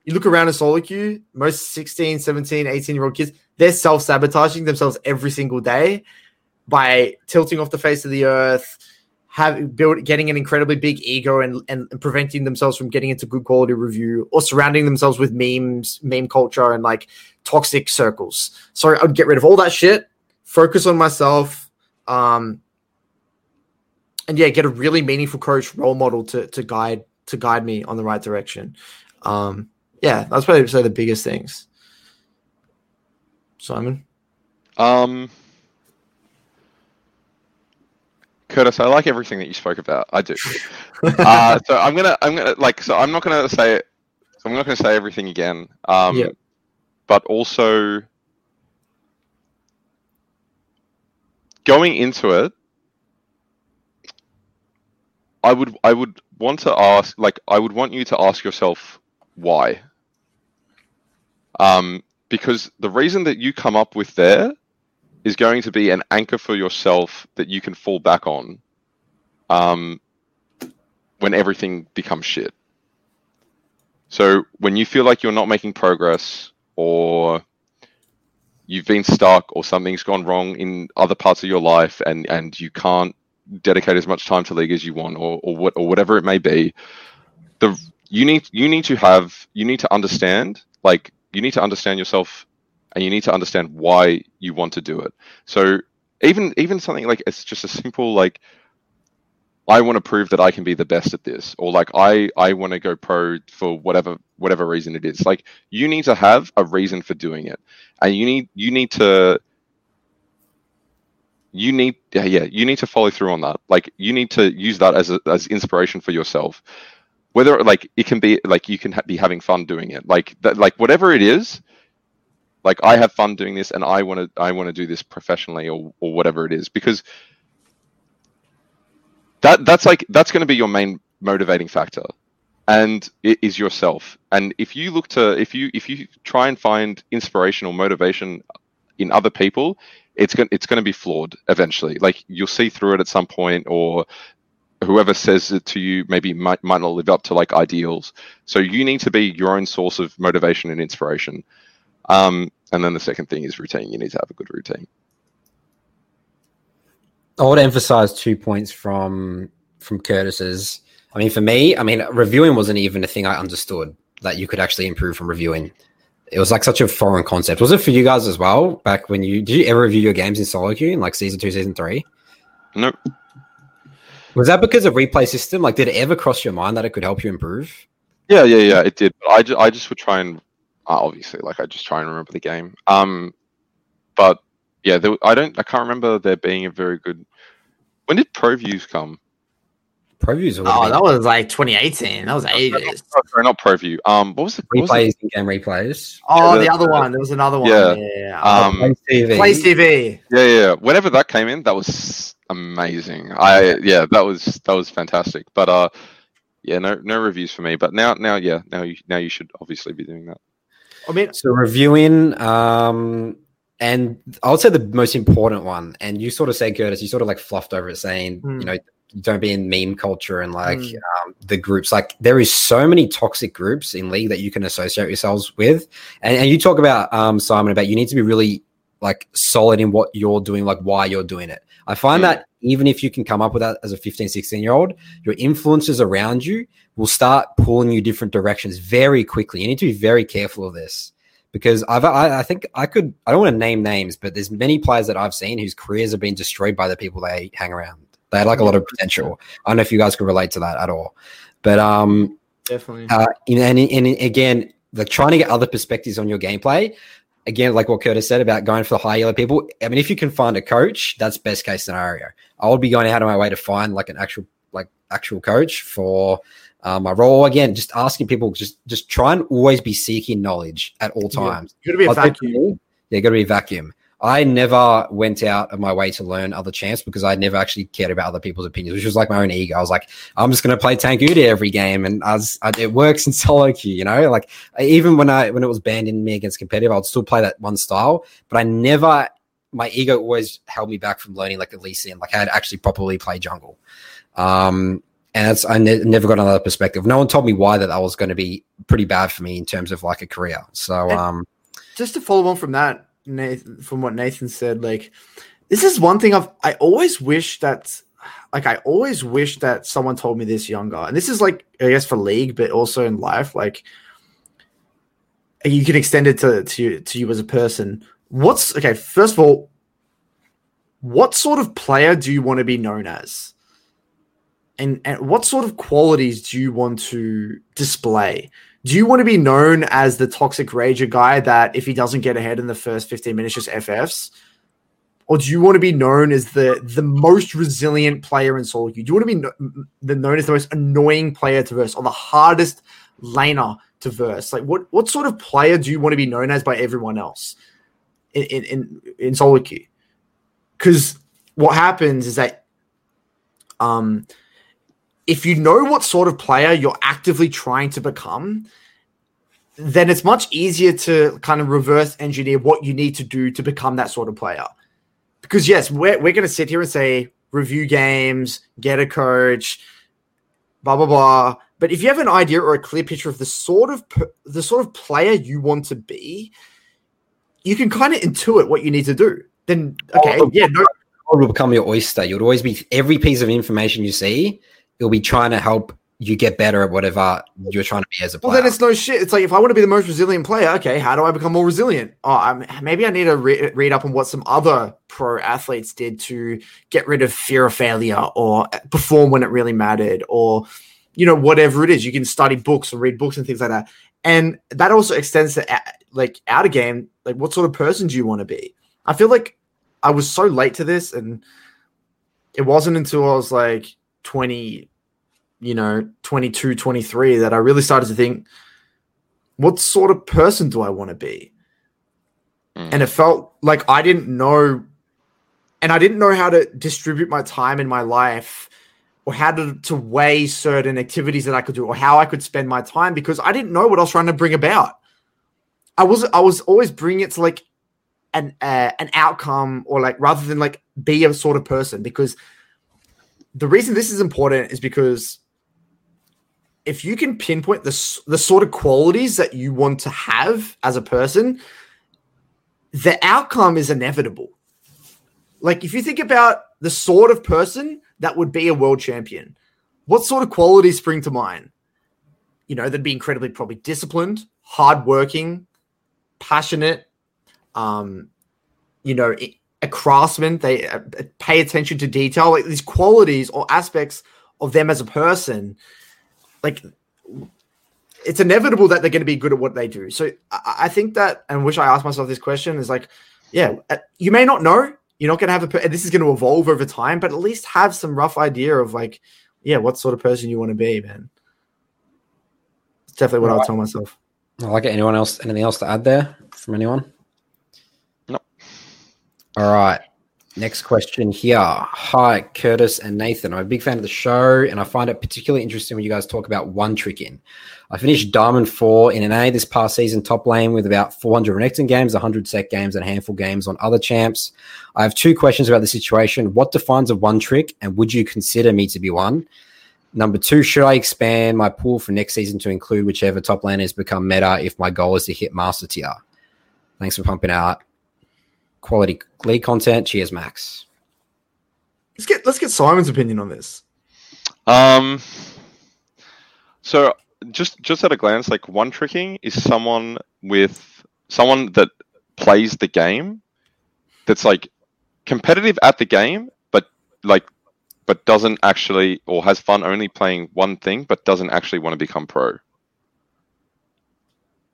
You look around in solo queue, most 16, 17, 18 year old kids, they're self sabotaging themselves every single day by tilting off the face of the earth, have built getting an incredibly big ego and, and, and preventing themselves from getting into good quality review or surrounding themselves with memes, meme culture, and like toxic circles. So I'd get rid of all that shit, focus on myself, um, and yeah, get a really meaningful coach role model to to guide to guide me on the right direction. Um, yeah, that's probably say the biggest things. Simon? Um, Curtis, I like everything that you spoke about. I do. uh, so I'm gonna, I'm gonna like, so I'm not gonna say, so I'm not gonna say everything again. Um, Yeah. but also going into it, I would, I would want to ask, like, I would want you to ask yourself why. Um, because the reason that you come up with there is going to be an anchor for yourself that you can fall back on um, when everything becomes shit. So when you feel like you're not making progress or you've been stuck or something's gone wrong in other parts of your life and, and you can't dedicate as much time to league as you want or, or what or whatever it may be, the you need you need to have you need to understand like you need to understand yourself and you need to understand why you want to do it. So even even something like it's just a simple like i want to prove that i can be the best at this or like i i want to go pro for whatever whatever reason it is. Like you need to have a reason for doing it. And you need you need to you need yeah, yeah you need to follow through on that. Like you need to use that as a, as inspiration for yourself whether like it can be like you can ha- be having fun doing it. Like that like whatever it is like i have fun doing this and i want to i want to do this professionally or or whatever it is because that that's like that's going to be your main motivating factor and it is yourself. And if you look to if you if you try and find inspiration or motivation in other people it's going it's going to be flawed eventually. Like you'll see through it at some point or whoever says it to you maybe might, might not live up to like ideals so you need to be your own source of motivation and inspiration um, and then the second thing is routine you need to have a good routine I want to emphasize two points from from Curtis's. I mean, for me, I mean, reviewing wasn't even a thing I understood that you could actually improve from reviewing. It was like such a foreign concept. Was it for you guys as well? Back when you did you ever review your games in solo queue in like season two, season three? Nope. Was that because of replay system? Like, did it ever cross your mind that it could help you improve? Yeah, yeah, yeah. It did. I I just would try and uh, obviously, like, I just try and remember the game. Um, but yeah, there, I don't, I can't remember there being a very good. When did pro views come? Pro views. Oh, that was like 2018. That was ages. Oh, sorry, not pro view. Um, what was the what was replays in game replays. Oh, Yeah, the the- other one. There was another one. Yeah. Yeah. Um, Play TV. Play TV. Yeah, yeah. Whenever that came in, that was amazing. I yeah, that was that was fantastic. But uh, yeah, no no reviews for me. But now now yeah, now you now you should obviously be doing that. I mean, So reviewing, um, and I would say the most important one, and you sort of said, Curtis, you sort of like fluffed over it, saying, Hmm. you know, don't be in meme culture and like Hmm. um, the groups. Like there is so many toxic groups in league that you can associate yourselves with, and, and you talk about um, Simon about you need to be really like solid in what you're doing, like why you're doing it. I find Hmm. that even if you can come up with that as a 15, 16 year old, your influences around you will start pulling you different directions very quickly. You need to be very careful of this because I've, I, I think I could, I don't want to name names, but there's many players that I've seen whose careers have been destroyed by the people they hang around. They had like a lot of potential. I don't know if you guys can relate to that at all, but um, definitely. uh, and, and, and again, like trying to get other perspectives on your gameplay. Again, like what Curtis said about going for the high yellow people. I mean, if you can find a coach, that's best case scenario. I would be going out of my way to find like an actual, like actual coach for uh, my role. Again, just asking people, just just try and always be seeking knowledge at all times. You gotta be a I'll say for vacuum. Yeah, got to be a vacuum. I never went out of my way to learn other champs because I never actually cared about other people's opinions, which was like my own ego. I was like, I'm just going to play Tank Udyr every game, and I was, I, it works in solo queue, you know. Like I- even when I when it was banned in me against competitive, I'd still play that one style, but I never. My ego always held me back from learning like at least in like I had actually properly play jungle. Um, and that's I ne- never got another perspective. No one told me why that that was going to be pretty bad for me in terms of like a career. So And- um, just to follow on from that, Nathan, from what Nathan said, like this is one thing I've I always wish that like I always wish that someone told me this younger. And this is like I guess for league, but also in life, like you can extend it to to you, to you as a person. What's okay, first of all, what sort of player do you want to be known as? And, and what sort of qualities do you want to display? Do you want to be known as the toxic rager guy that if he doesn't get ahead in the first 15 minutes just FFs? Or do you want to be known as the the most resilient player in solo queue? Do you want to be kno- the known as the most annoying player to verse or the hardest laner to verse? Like what what sort of player do you want to be known as by everyone else in in in, in solo queue? Because what happens is that um if you know what sort of player you're actively trying to become, then it's much easier to kind of reverse engineer what you need to do to become that sort of player. Because yes, we're, we're going to sit here and say review games, get a coach, blah blah blah. But if you have an idea or a clear picture of the sort of the sort of player you want to be, you can kind of intuit what you need to do. Then okay, Oh, yeah, no, it will become your oyster. You'll always be every piece of information you see. It'll be trying to help you get better at whatever you're trying to be as a player. Well, then it's no shit. It's like if I want to be the most resilient player, okay, how do I become more resilient? Oh, I'm, maybe I need to re- read up on what some other pro athletes did to get rid of fear of failure or perform when it really mattered, or you know whatever it is. You can study books and read books and things like that, and that also extends to uh, like out of game. Like, what sort of person do you want to be? I feel like I was so late to this, and it wasn't until I was like twenty you know 22 23 that i really started to think what sort of person do i want to be Mm. and it felt like i didn't know and i didn't know how to distribute my time in my life or how to, to weigh certain activities that i could do or how i could spend my time because i didn't know what i was trying to bring about i was i was always bringing it to like an uh, an outcome or like rather than like be a sort of person because the reason this is important is because if you can pinpoint the the sort of qualities that you want to have as a person, the outcome is inevitable. Like if you think about the sort of person that would be a world champion. What sort of qualities spring to mind? You know, they'd be incredibly probably disciplined, hardworking, passionate, um, you know, a craftsman. They uh, pay attention to detail, like these qualities or aspects of them as a person. Like, it's inevitable that they're going to be good at what they do. So I, I think that, and wish I asked myself this question is like, yeah, uh, you may not know. You're not going to have a. This is going to evolve over time, but at least have some rough idea of like, yeah, what sort of person you want to be, man. It's definitely what. I'll tell myself. I like it. Anyone else? Anything else to add there from anyone? All right. Next question here. Hi, Curtis and Nathan. I'm a big fan of the show, and I find it particularly interesting when you guys talk about one trick in. I finished Diamond 4 in NA this past season, top lane with about 400 Renekton games, 100 Sett games, and a handful games on other champs. I have two questions about the situation. What defines a one trick, and would you consider me to be one? Number two, should I expand my pool for next season to include whichever top laners become meta if my goal is to hit master tier? Thanks for pumping out quality league content. Cheers, Max. Let's get let's get Simon's opinion on this. Um. So just just at a glance, like one tricking is someone with someone that plays the game, that's like competitive at the game, but like but doesn't actually or has fun only playing one thing but doesn't actually want to become pro.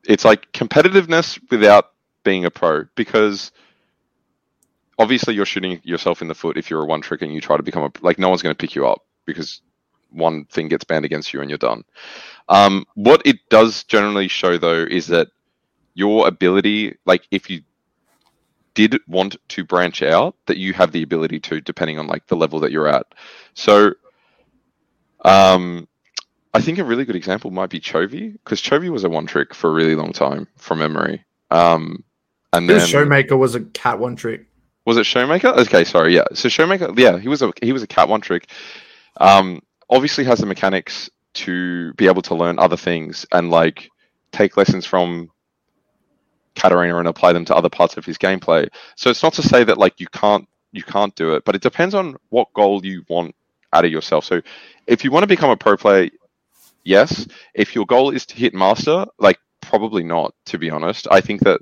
It's like competitiveness without being a pro because obviously you're shooting yourself in the foot if you're a one trick and you try to become a like no one's going to pick you up because one thing gets banned against you and you're done. Um, what it does generally show though is that your ability, like if you did want to branch out that you have the ability to depending on like the level that you're at. So um i think a really good example might be chovy because chovy was a one trick for a really long time from memory. Um and then showmaker was a Kat one trick was it showmaker okay sorry yeah so showmaker yeah he was a he was a Kat one trick um obviously has the mechanics to be able to learn other things and like take lessons from Katarina and apply them to other parts of his gameplay. So it's not to say that like you can't you can't do it, but it depends on what goal you want out of yourself. So if you want to become a pro player, yes. If your goal is to hit master, like probably not, to be honest. I think that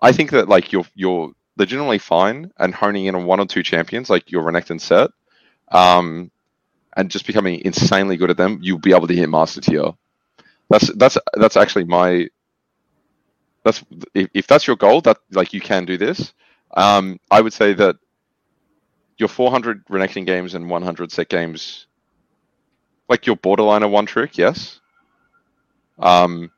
I think that like you're you're legitimately fine and honing in on one or two champions, like your Renekton Sett, um, and just becoming insanely good at them, you'll be able to hit master tier. That's that's that's actually my that's if, if that's your goal, that like you can do this. Um, I would say that your 400 Renekton games and 100 Sett games, like your borderline one trick, yes. Um,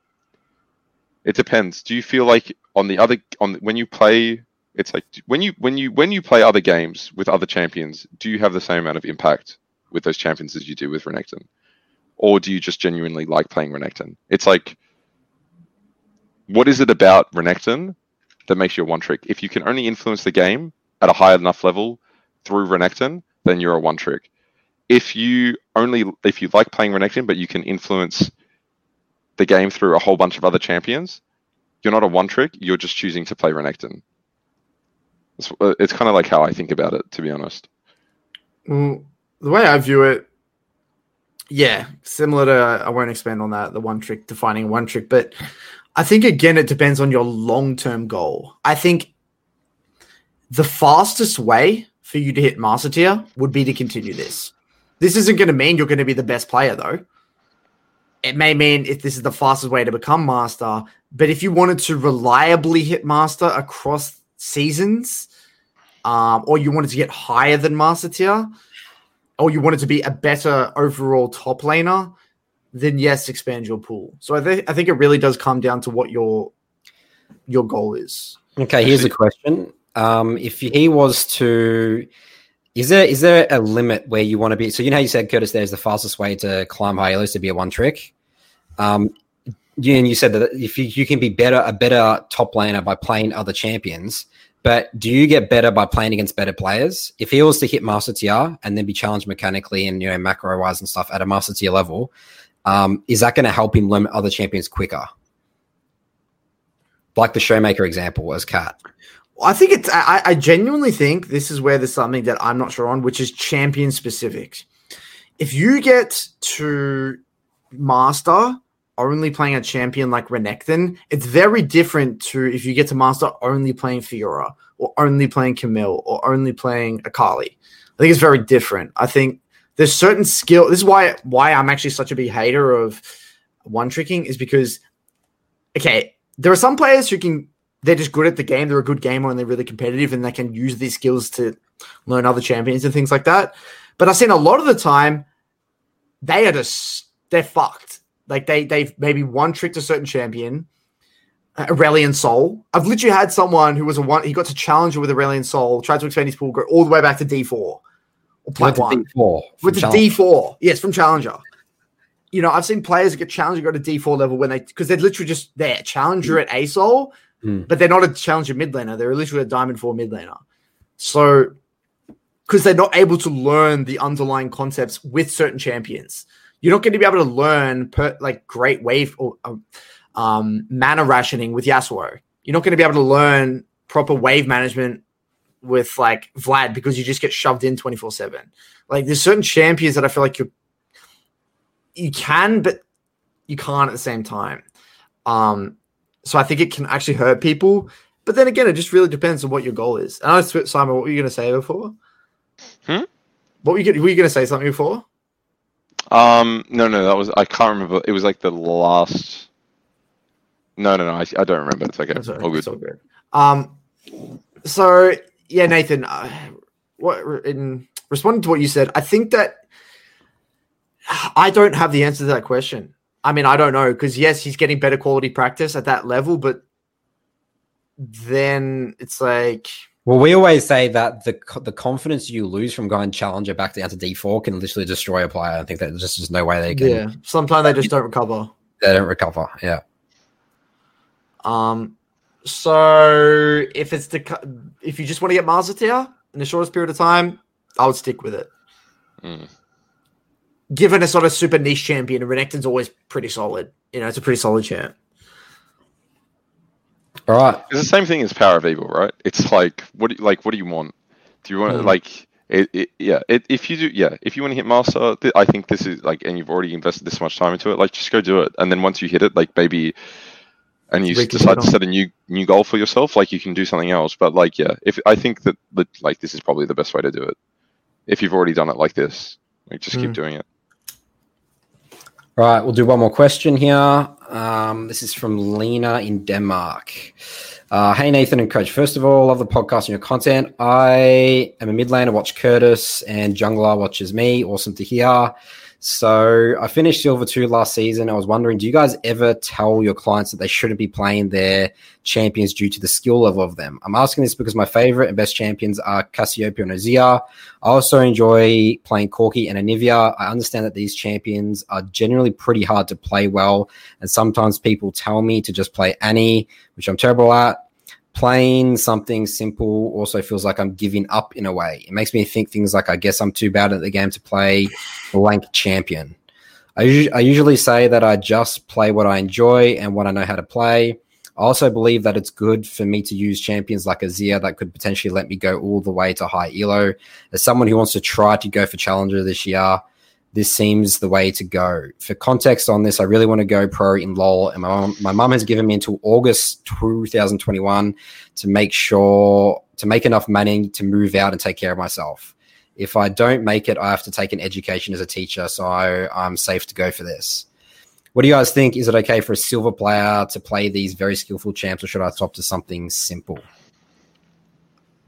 it depends. Do you feel like on the other on when you play, it's like when you when you when you play other games with other champions, do you have the same amount of impact with those champions as you do with Renekton, or do you just genuinely like playing Renekton? It's like what is it about Renekton that makes you a one trick? If you can only influence the game at a high enough level through Renekton, then you're a one trick. If you only if you like playing Renekton but you can influence the game through a whole bunch of other champions, you're not a one trick. You're just choosing to play Renekton. It's, uh, it's kind of like how I think about it, to be honest. Well, the way I view it, yeah, similar to I won't expand on that. The one trick defining one trick, but I think again it depends on your long-term goal. I think the fastest way for you to hit master tier would be to continue this. This isn't going to mean you're going to be the best player though. It may mean if this is the fastest way to become master, but if you wanted to reliably hit master across seasons, um, or you wanted to get higher than master tier, or you wanted to be a better overall top laner, then yes, expand your pool. So I think I think it really does come down to what your your goal is. Okay, here's a question. Um, if he was to is there is there a limit where you want to be? So you know how you said Curtis, there's the fastest way to climb high elo to be a one trick. Um, you, and you said that if you, you can be better a better top laner by playing other champions, but do you get better by playing against better players? If he was to hit master tier and then be challenged mechanically and you know macro wise and stuff at a master tier level, um, is that going to help him limit other champions quicker? Like the Showmaker example as Kat. I think it's. I, I genuinely think this is where there's something that I'm not sure on, which is champion specifics. If you get to master only playing a champion like Renekton, it's very different to if you get to master only playing Fiora or only playing Camille or only playing Akali. I think it's very different. I think there's certain skill. This is why why I'm actually such a big hater of one tricking is because okay, there are some players who can they're just good at the game. They're a good gamer and they're really competitive and they can use these skills to learn other champions and things like that. But I've seen a lot of the time they are just they're fucked. Like they they've maybe one tricked a certain champion, Aurelion Soul. I've literally had someone who was a one he got to challenge with Aurelion Soul, tried to expand his pool, go all the way back to D4 or plat one. D4 with the D4. Yes, from Challenger. You know, I've seen players that get Challenger go to D4 level when they because they're literally just there, Challenger at ASOL, Mm. but they're not a Challenger mid laner. They're literally a Diamond 4 mid laner. So, because they're not able to learn the underlying concepts with certain champions, you're not going to be able to learn per, like great wave or um, um, mana rationing with Yasuo. You're not going to be able to learn proper wave management with like Vlad because you just get shoved in 24 7. Like there's certain champions that I feel like you you can, but you can't at the same time. Um, so I think it can actually hurt people. But then again, it just really depends on what your goal is. And I know, Simon, what were you going to say before? Hmm? What were you, were you going to say something before? Um, no, no, that was I can't remember. It was like the last. No, no, no. I, I don't remember. It's okay. That's all, All good. that's all good. Um, so yeah, Nathan, uh, what in responding to what you said, I think that I don't have the answer to that question. I mean, I don't know because yes, he's getting better quality practice at that level, but then it's like Well, we always say that the the confidence you lose from going challenger back down to D4 can literally destroy a player. I think that there's just there's no way they can yeah, sometimes they just don't recover. they don't recover. Yeah. Um, so if it's the if you just want to get Master tier in the shortest period of time, I would stick with it. Mm. Given a sort of super niche champion, Renekton's always pretty solid. You know, it's a pretty solid champ. All right. It's the same thing as Power of Evil, right? It's like what do you, like what do you want? Do you want Mm. like it, it? Yeah, it, if you do, yeah, if you want to hit master, th- I think this is like, and you've already invested this much time into it, like just go do it, and then once you hit it, like maybe, and you decide to set a new new goal for yourself, like you can do something else. But like, yeah, if I think that like this is probably the best way to do it, if you've already done it like this, like just keep Mm. doing it. All right, we'll do one more question here. Um, this is from Lena in Denmark. Uh, hey, Nathan and Coach. First of all, love the podcast and your content. I am a mid laner, watch Curtis, and jungler watches me. Awesome to hear. So I finished Silver 2 last season. I was wondering, do you guys ever tell your clients that they shouldn't be playing their champions due to the skill level of them? I'm asking this because my favorite and best champions are Cassiopeia and Azir. I also enjoy playing Corki and Anivia. I understand that these champions are generally pretty hard to play well, and sometimes people tell me to just play Annie, which I'm terrible at. Playing something simple also feels like I'm giving up in a way. It makes me think things like I guess I'm too bad at the game to play blank champion. I, I usually say that I just play what I enjoy and what I know how to play. I also believe that it's good for me to use champions like Azir that could potentially let me go all the way to high elo. As someone who wants to try to go for Challenger this year, this seems the way to go. For context on this, I really want to go pro in LOL, and my mom, my mum has given me until August 2021 to make sure to make enough money to move out and take care of myself. If I don't make it, I have to take an education as a teacher, so I'm safe to go for this. What do you guys think? Is it okay for a silver player to play these very skillful champs, or should I top to something simple?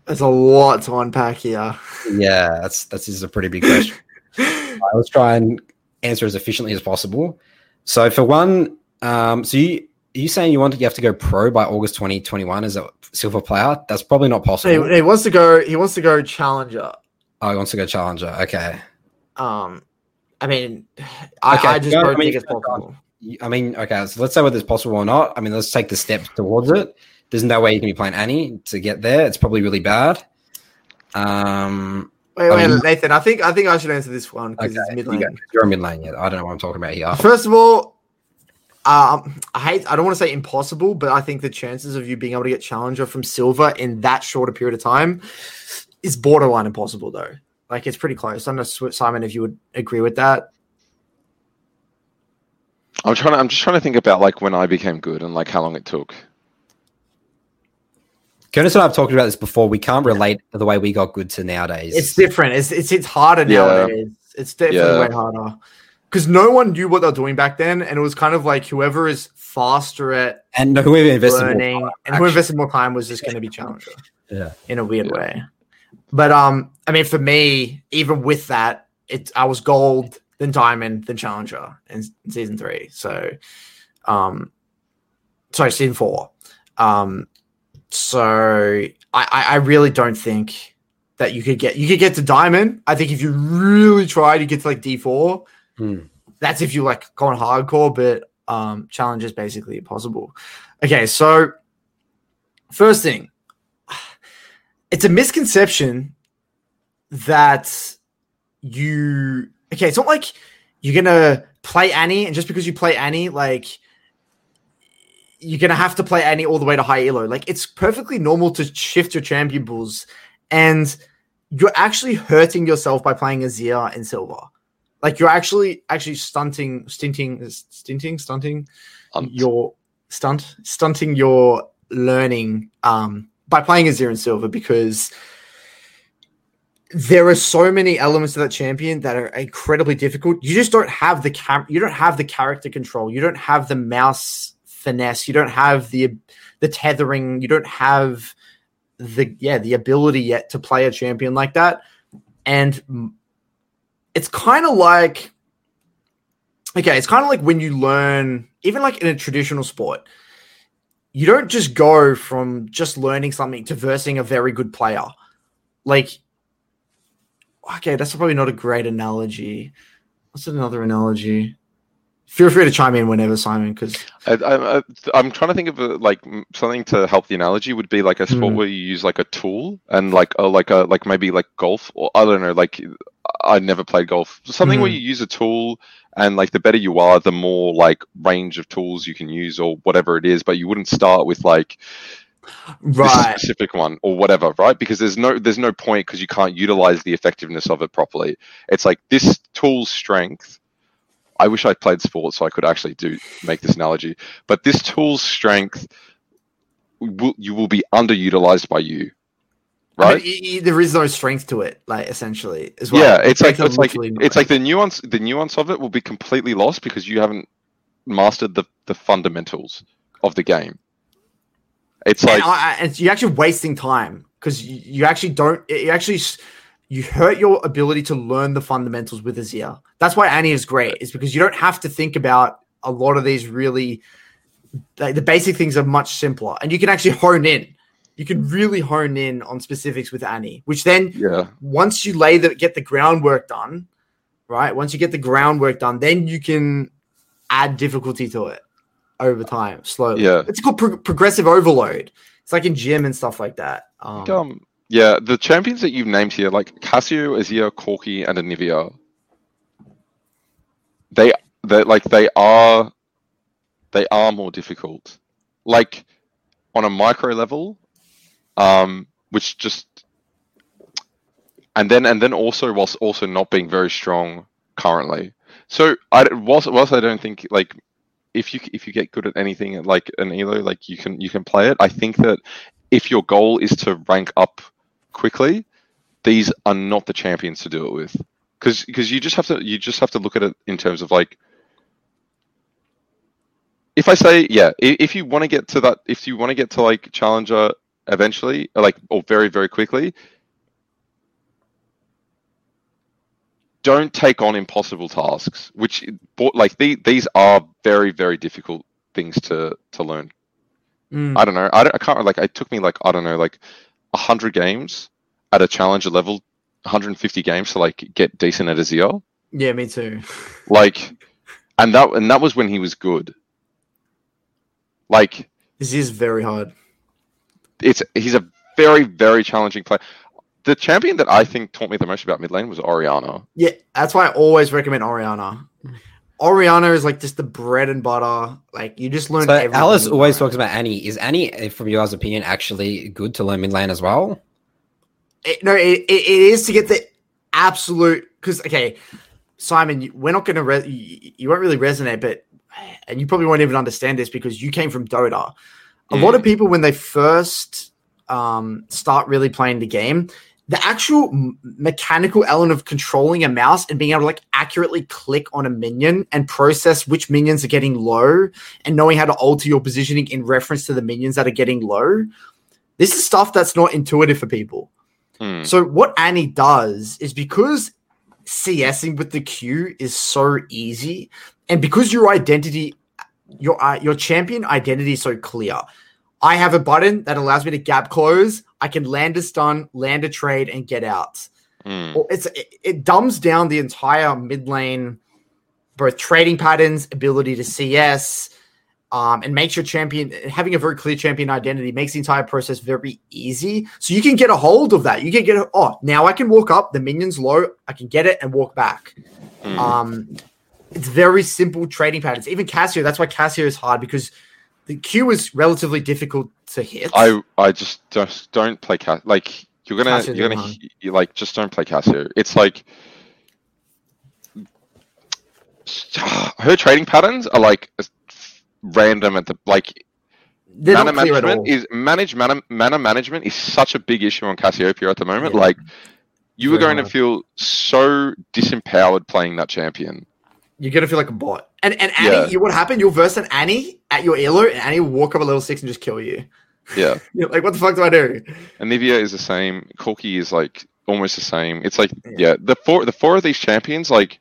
There's a lot to unpack here. Yeah, that's that's is a pretty big question. Right, let's try and answer as efficiently as possible. So for one, um, so you are you saying you want to, you have to go pro by August 2021 as a silver player? That's probably not possible. he, he wants to go. He wants to go challenger. oh, he wants to go challenger. Okay. Um, I mean, I, Okay, I just don't I mean, think it's possible. I mean, okay, so let's say whether it's possible or not. I mean, let's take the steps towards it. There's no way you can be playing Annie to get there. It's probably really bad. Um, Wait, I mean- Nathan. I think I think I should answer this one because okay, it's mid you lane. go. you're a mid lane yet. I don't know what I'm talking about here. First of all, Um, I hate. I don't want to say impossible, but I think the chances of you being able to get challenger from silver in that short a period of time is borderline impossible, though. Like it's pretty close. I don't know, Simon, if you would agree with that. I'm trying to. I'm just trying to think about like when I became good and like how long it took. Jonas and I have talked about this before. We can't relate the way we got good to nowadays. It's different. It's it's it's harder Yeah. nowadays. It's definitely Yeah. way harder because no one knew what they were doing back then, and it was kind of like whoever is faster at and whoever invested more learning time, and who invested more time was just going to be challenger. Yeah. in a weird Yeah. way. But um, I mean, for me, even with that, it I was gold, then diamond, then challenger in, in season three. So, um, sorry, season four. Um, so I, I really don't think that you could get you could get to diamond. I think if you really tried, you get to like D four. Hmm. That's if you like going hardcore, but um, challenge is basically impossible. Okay, so first thing, it's a misconception that you okay it's not like you're gonna play annie and just because you play annie like you're gonna have to play annie all the way to high elo like it's perfectly normal to shift your champion pools and you're actually hurting yourself by playing azir in silver like you're actually actually stunting stinting stinting stunting Um, your stunt stunting your learning um by playing Azir and Silver because there are so many elements to that champion that are incredibly difficult. You just don't have the cam- you don't have the character control. You don't have the mouse finesse. You don't have the the tethering. You don't have the yeah the ability yet to play a champion like that. And it's kind of like okay, it's kind of like when you learn even like in a traditional sport you don't just go from just learning something to versing a very good player. Like, okay, that's probably not a great analogy. What's another analogy? Feel free to chime in whenever, Simon, because I, I'm trying to think of a, like something to help the analogy would be like a sport Mm. where you use like a tool and like a, like a like maybe like golf or I don't know like I never played golf something where Mm. you use a tool and like the better you are the more like range of tools you can use or whatever it is but you wouldn't start with like this specific one or whatever right because there's no there's no point because you can't utilize the effectiveness of it properly it's like this tool's strength I wish I played sports so I could actually do make this analogy. But this tool's strength will you will be underutilized by you, I right? mean, y- y- there is no strength to it, like essentially as well. yeah, it's like it's like it's like the nuance the nuance of it will be completely lost because you haven't mastered the the fundamentals of the game. It's like I- I- and you're actually wasting time because you, you actually don't. You actually you hurt your ability to learn the fundamentals with Azir. That's why Annie is great. Is because you don't have to think about a lot of these really. Like the basic things are much simpler, and you can actually hone in. You can really hone in on specifics with Annie, which then yeah, once you lay the get the groundwork done, right? Once you get the groundwork done, then you can add difficulty to it over time, slowly. Yeah. it's called pro- progressive overload. It's like in gym and stuff like that. Um, um, yeah, the champions that you've named here, like Cassio, Azir, Corki, and Anivia, they they like they are they are more difficult. Like on a micro level, um, which just and then and then also whilst also not being very strong currently. So I whilst, whilst I don't think like if you if you get good at anything like an elo like you can you can play it. I think that if your goal is to rank up quickly, these are not the champions to do it with. Because because you just have to you just have to look at it in terms of like if I say yeah, if you want to get to that if you want to get to like challenger eventually or like or very very quickly don't take on impossible tasks which like the, these are very very difficult things to to learn mm, I don't know. I, don't, I can't like. It took me like I don't know, like hundred games at a challenger level, 150 games to like get decent at Azir. yeah, me too. Like, and that and that was when he was good. Like This is very hard. it's he's a very very challenging player. The champion that I think taught me the most about mid lane was Orianna. Yeah, that's why I always recommend Orianna. Orianna is like just the bread and butter. Like you just learn. So everything Alice always learn. talks about Annie. Is Annie, eh, from your guys' opinion, actually good to learn mid lane as well? It, no, it, it, it is to get the absolute. Because okay, Simon, we're not going to. Re- you, you won't really resonate, but and you probably won't even understand this because you came from Dota. A lot of people, when they first um, start really playing the game, the actual mechanical element of controlling a mouse and being able to like accurately click on a minion and process which minions are getting low and knowing how to alter your positioning in reference to the minions that are getting low. This is stuff that's not intuitive for people. Hmm. So what Annie does is because CSing with the Q is so easy, and because your identity, your uh, your champion identity is so clear. I have a button that allows me to gap close. I can land a stun, land a trade, and get out. Well, It's it, it dumbs down the entire mid lane, both trading patterns, ability to CS, um, and makes your champion having a very clear champion identity makes the entire process very easy. So you can get a hold of that. You can get a, oh now I can walk up. The minion's low. I can get it and walk back. Hmm. Um, it's very simple trading patterns. Even Cassio. That's why Cassio is hard because the Q is relatively difficult to hit. I I just just don't play Cas. Like you're gonna Cassio you're gonna you like just don't play Cassio. It's like her trading patterns are like random at the like They're mana not clear at all. management is manage mana, mana management is such a big issue on Cassiopeia at the moment. Yeah. Like you were Very going to feel so disempowered playing that champion. You're gonna feel like a bot. And and Annie, Yeah. you what happened? You'll verse an Annie at your elo, and Annie will walk up a level six and just kill you. Yeah, like, what the fuck do I do? Anivia is the same. Corki is like almost the same. It's like Yeah. yeah, the four the four of these champions like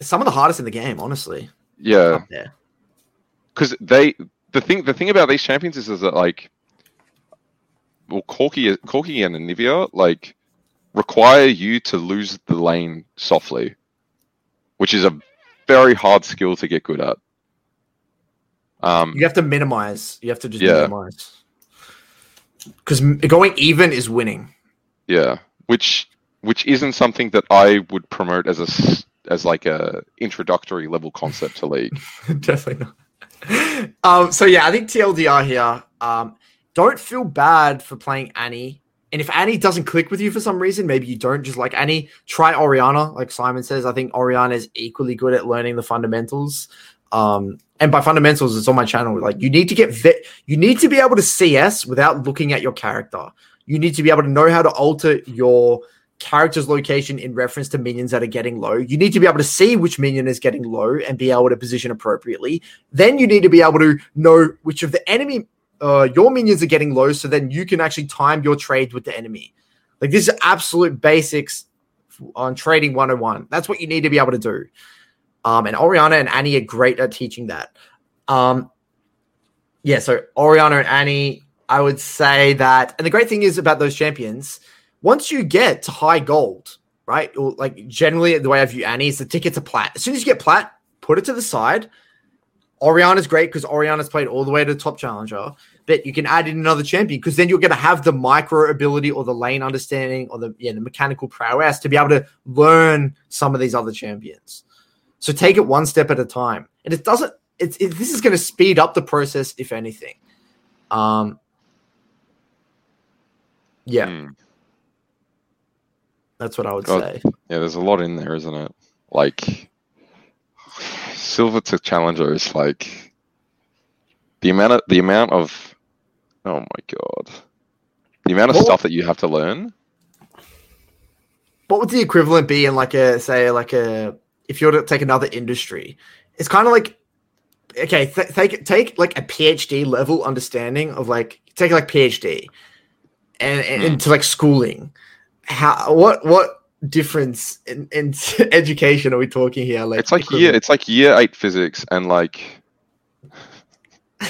Some of the hardest in the game, honestly. yeah. There. because they the thing the thing about these champions is, is that like well Corki Corki and Anivia like require you to lose the lane softly, which is a very hard skill to get good at. Um, You have to minimize. You have to just Yeah. minimize. Because going even is winning. yeah, which which isn't something that I would promote as a as like a introductory level concept to League. Definitely not. Um, so yeah, I think TLDR here. Um, don't feel bad for playing Annie. And if Annie doesn't click with you for some reason, maybe you don't just like Annie, try Orianna, like Simon says. I think Orianna is equally good at learning the fundamentals. Um, and by fundamentals, it's on my channel. Like you need to get vet, you need to be able to CS without looking at your character. You need to be able to know how to alter your character's location in reference to minions that are getting low. You need to be able to see which minion is getting low and be able to position appropriately. Then you need to be able to know which of the enemy uh, your minions are getting low, so then you can actually time your trade with the enemy. Like this is absolute basics on trading 101. That's what you need to be able to do. Um, and Orianna and Annie are great at teaching that. Um, yeah, so Orianna and Annie, I would say that. And the great thing is about those champions, once you get to high gold, right? Or like generally the way I view Annie is the tickets are plat. As soon as you get plat, put it to the side. Orianna's great because Orianna's played all the way to the top challenger, but you can add in another champion because then you're going to have the micro ability or the lane understanding or the yeah the mechanical prowess to be able to learn some of these other champions. So take it one step at a time, and it doesn't. It's it, this is going to speed up the process if anything. Um. Yeah, Hmm. that's what I would God. say. Yeah, there's a lot in there, isn't it? Like silver to challenger is like the amount of the amount of oh my god. The amount of Well- stuff that you have to learn. what would the equivalent be in like a say like a if you were to take another industry it's kind of like okay th- take take like a phd level understanding of like take like phd and, and Hmm. into like schooling how what what difference in, in education are we talking here like It's like year it's like year eight physics and like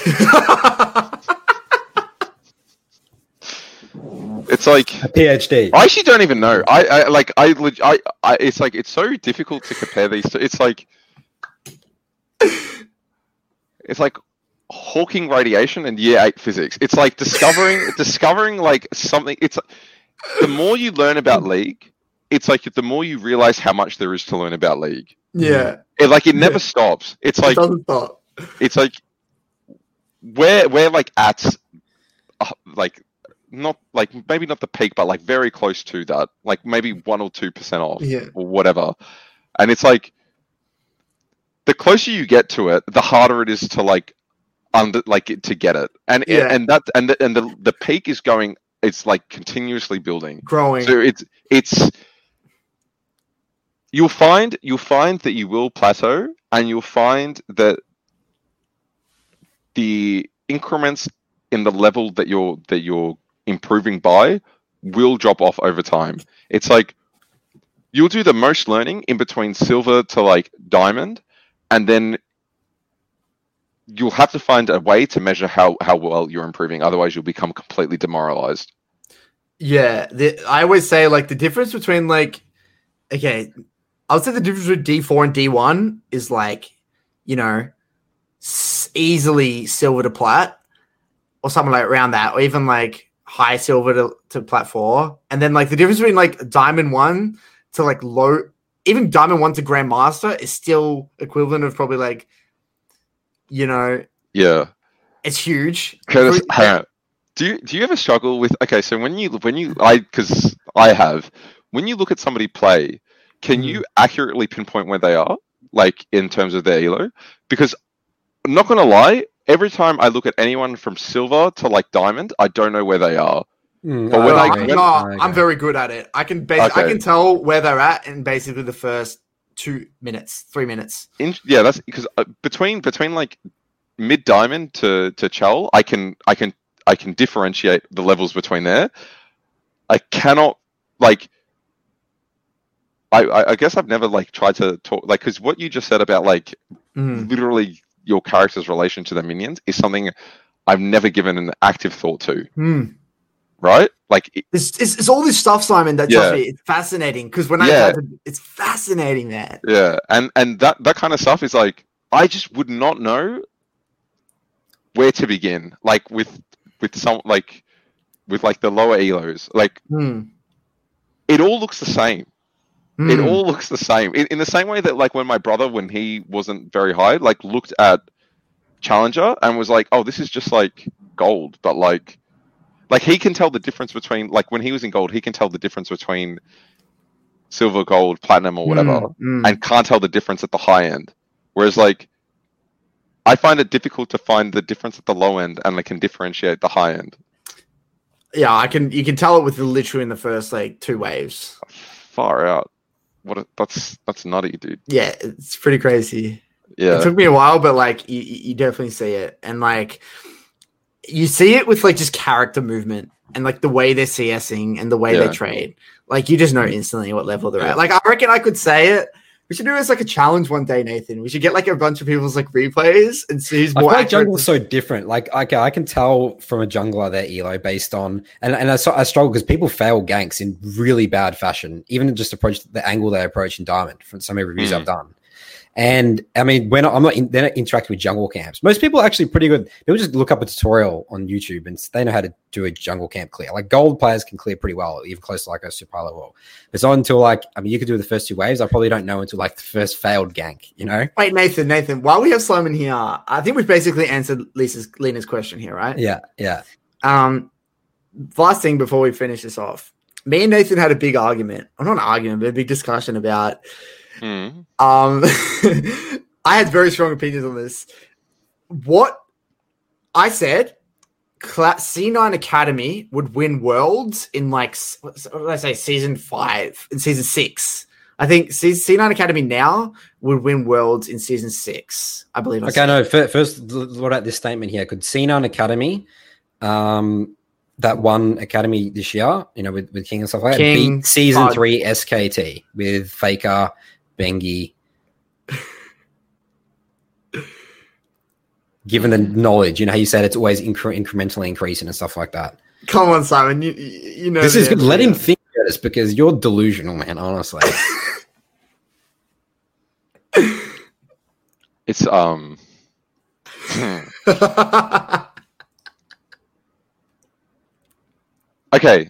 it's like A PhD. I actually don't even know. I, I like I, I I it's like it's so difficult to compare these two. It's like it's like Hawking radiation and year eight physics. It's like discovering discovering like something. It's the more you learn about League, it's like the more you realize how much there is to learn about League. Yeah, It, like it never stops. It's it like doesn't stop. it's like we're we're like at uh, like not like maybe not the peak, but like very close to that. Like maybe one or two percent off Yeah. or whatever. And it's like the closer you get to it, the harder it is to like under like to get it. And Yeah. and that and the, and the the peak is going. It's like continuously building. Growing. So it's it's you'll find you'll find that you will plateau and you'll find that the increments in the level that you're that you're improving by will drop off over time. It's like you'll do the most learning in between silver to like diamond and then you'll have to find a way to measure how how well you're improving otherwise you'll become completely demoralized. Yeah, the, I always say like the difference between like, okay, I would say the difference between D four and D one is like, you know, s- easily silver to plat, or something like around that, or even like high silver to, to plat four, and then like the difference between like diamond one to like low, even diamond one to grandmaster is still equivalent of probably like, you know, Yeah. it's huge. Curtis, hang on. Do you do you ever struggle with okay? So when you when you I because I have when you look at somebody play, can you accurately pinpoint where they are, like in terms of their elo? Because I'm not gonna lie, every time I look at anyone from silver to like diamond, I don't know where they are. Mm, But when I- agree. when- no, I I'm very good at it. I can bas- I can tell where they're at in basically the first two minutes, three minutes. In, yeah, that's because uh, between between like mid diamond to to chal, I can I can I can differentiate the levels between there. I cannot like. I, I I guess I've never like tried to talk like because what you just said about like Mhm. literally your character's relation to the minions is something I've never given an active thought to. Hmm. Right? Like it- It's, it's, it's all this stuff, Simon. That Yeah. me, it's fascinating because when I Yeah. had to, it's fascinating, man. Yeah, and and that that kind of stuff is like I just would not know where to begin. Like with with some like with like the lower elos, like Hmm. it all looks the same. Hmm. It all looks the same. In, in the same way that like when my brother, when he wasn't very high, like looked at Challenger and was like, "Oh, this is just like gold," but like. Like he can tell the difference between like when he was in gold, he can tell the difference between silver, gold, platinum, or whatever. Hmm. and can't tell the difference at the high end. Whereas like I find it difficult to find the difference at the low end and I can differentiate the high end. yeah, I can. You can tell it with literally in the first like two waves. Far out. What a, that's that's nutty, dude. Yeah, it's pretty crazy. Yeah, it took me a while, but like you, you you definitely see it, and like you see it with like just character movement and like the way they're CSing and the way Yeah. they trade. Like you just know instantly what level they're Yeah. at. Like I reckon I could say it. We should do it as like a challenge one day, Nathan. We should get like a bunch of people's like replays and see who's I more feel like accurate. jungle's so different. Like, okay, I can tell from a jungler their elo based on, and, and I, I struggle because people fail ganks in really bad fashion, even just approach the angle they approach in Diamond from some of the reviews Hmm. I've done. And I mean, when I'm not, in, not interacting with jungle camps. Most people are actually pretty good. People just look up a tutorial on YouTube and they know how to do a jungle camp clear. Like gold players can clear pretty well, even close to like a super pilot will. It's not until like, I mean, you could do the first two waves. I probably don't know until like the first failed gank, you know? Wait, Nathan, Nathan, while we have Simon here, I think we've basically answered Lisa's Lena's question here, right? Yeah, yeah. Um, last thing before we finish this off, me and Nathan had a big argument, or not an argument, but a big discussion about. Hmm. Um, I had very strong opinions on this. What I said, C9 Academy would win worlds in like s- what did I say, season five, and season six. I think C- C9 Academy now would win worlds in season six. I believe. I Okay, said. no. fir- First, what about this statement here? Could C9 Academy, um, that one academy this year, you know, with, with King and stuff like that, King, beat season uh, three SKT with Faker, Bengi. Given the knowledge, you know how you said it's always incre- incrementally increasing and stuff like that. Come on, Simon. You you you know this is good. Let him think about this because you're delusional, man. Honestly, It's um okay.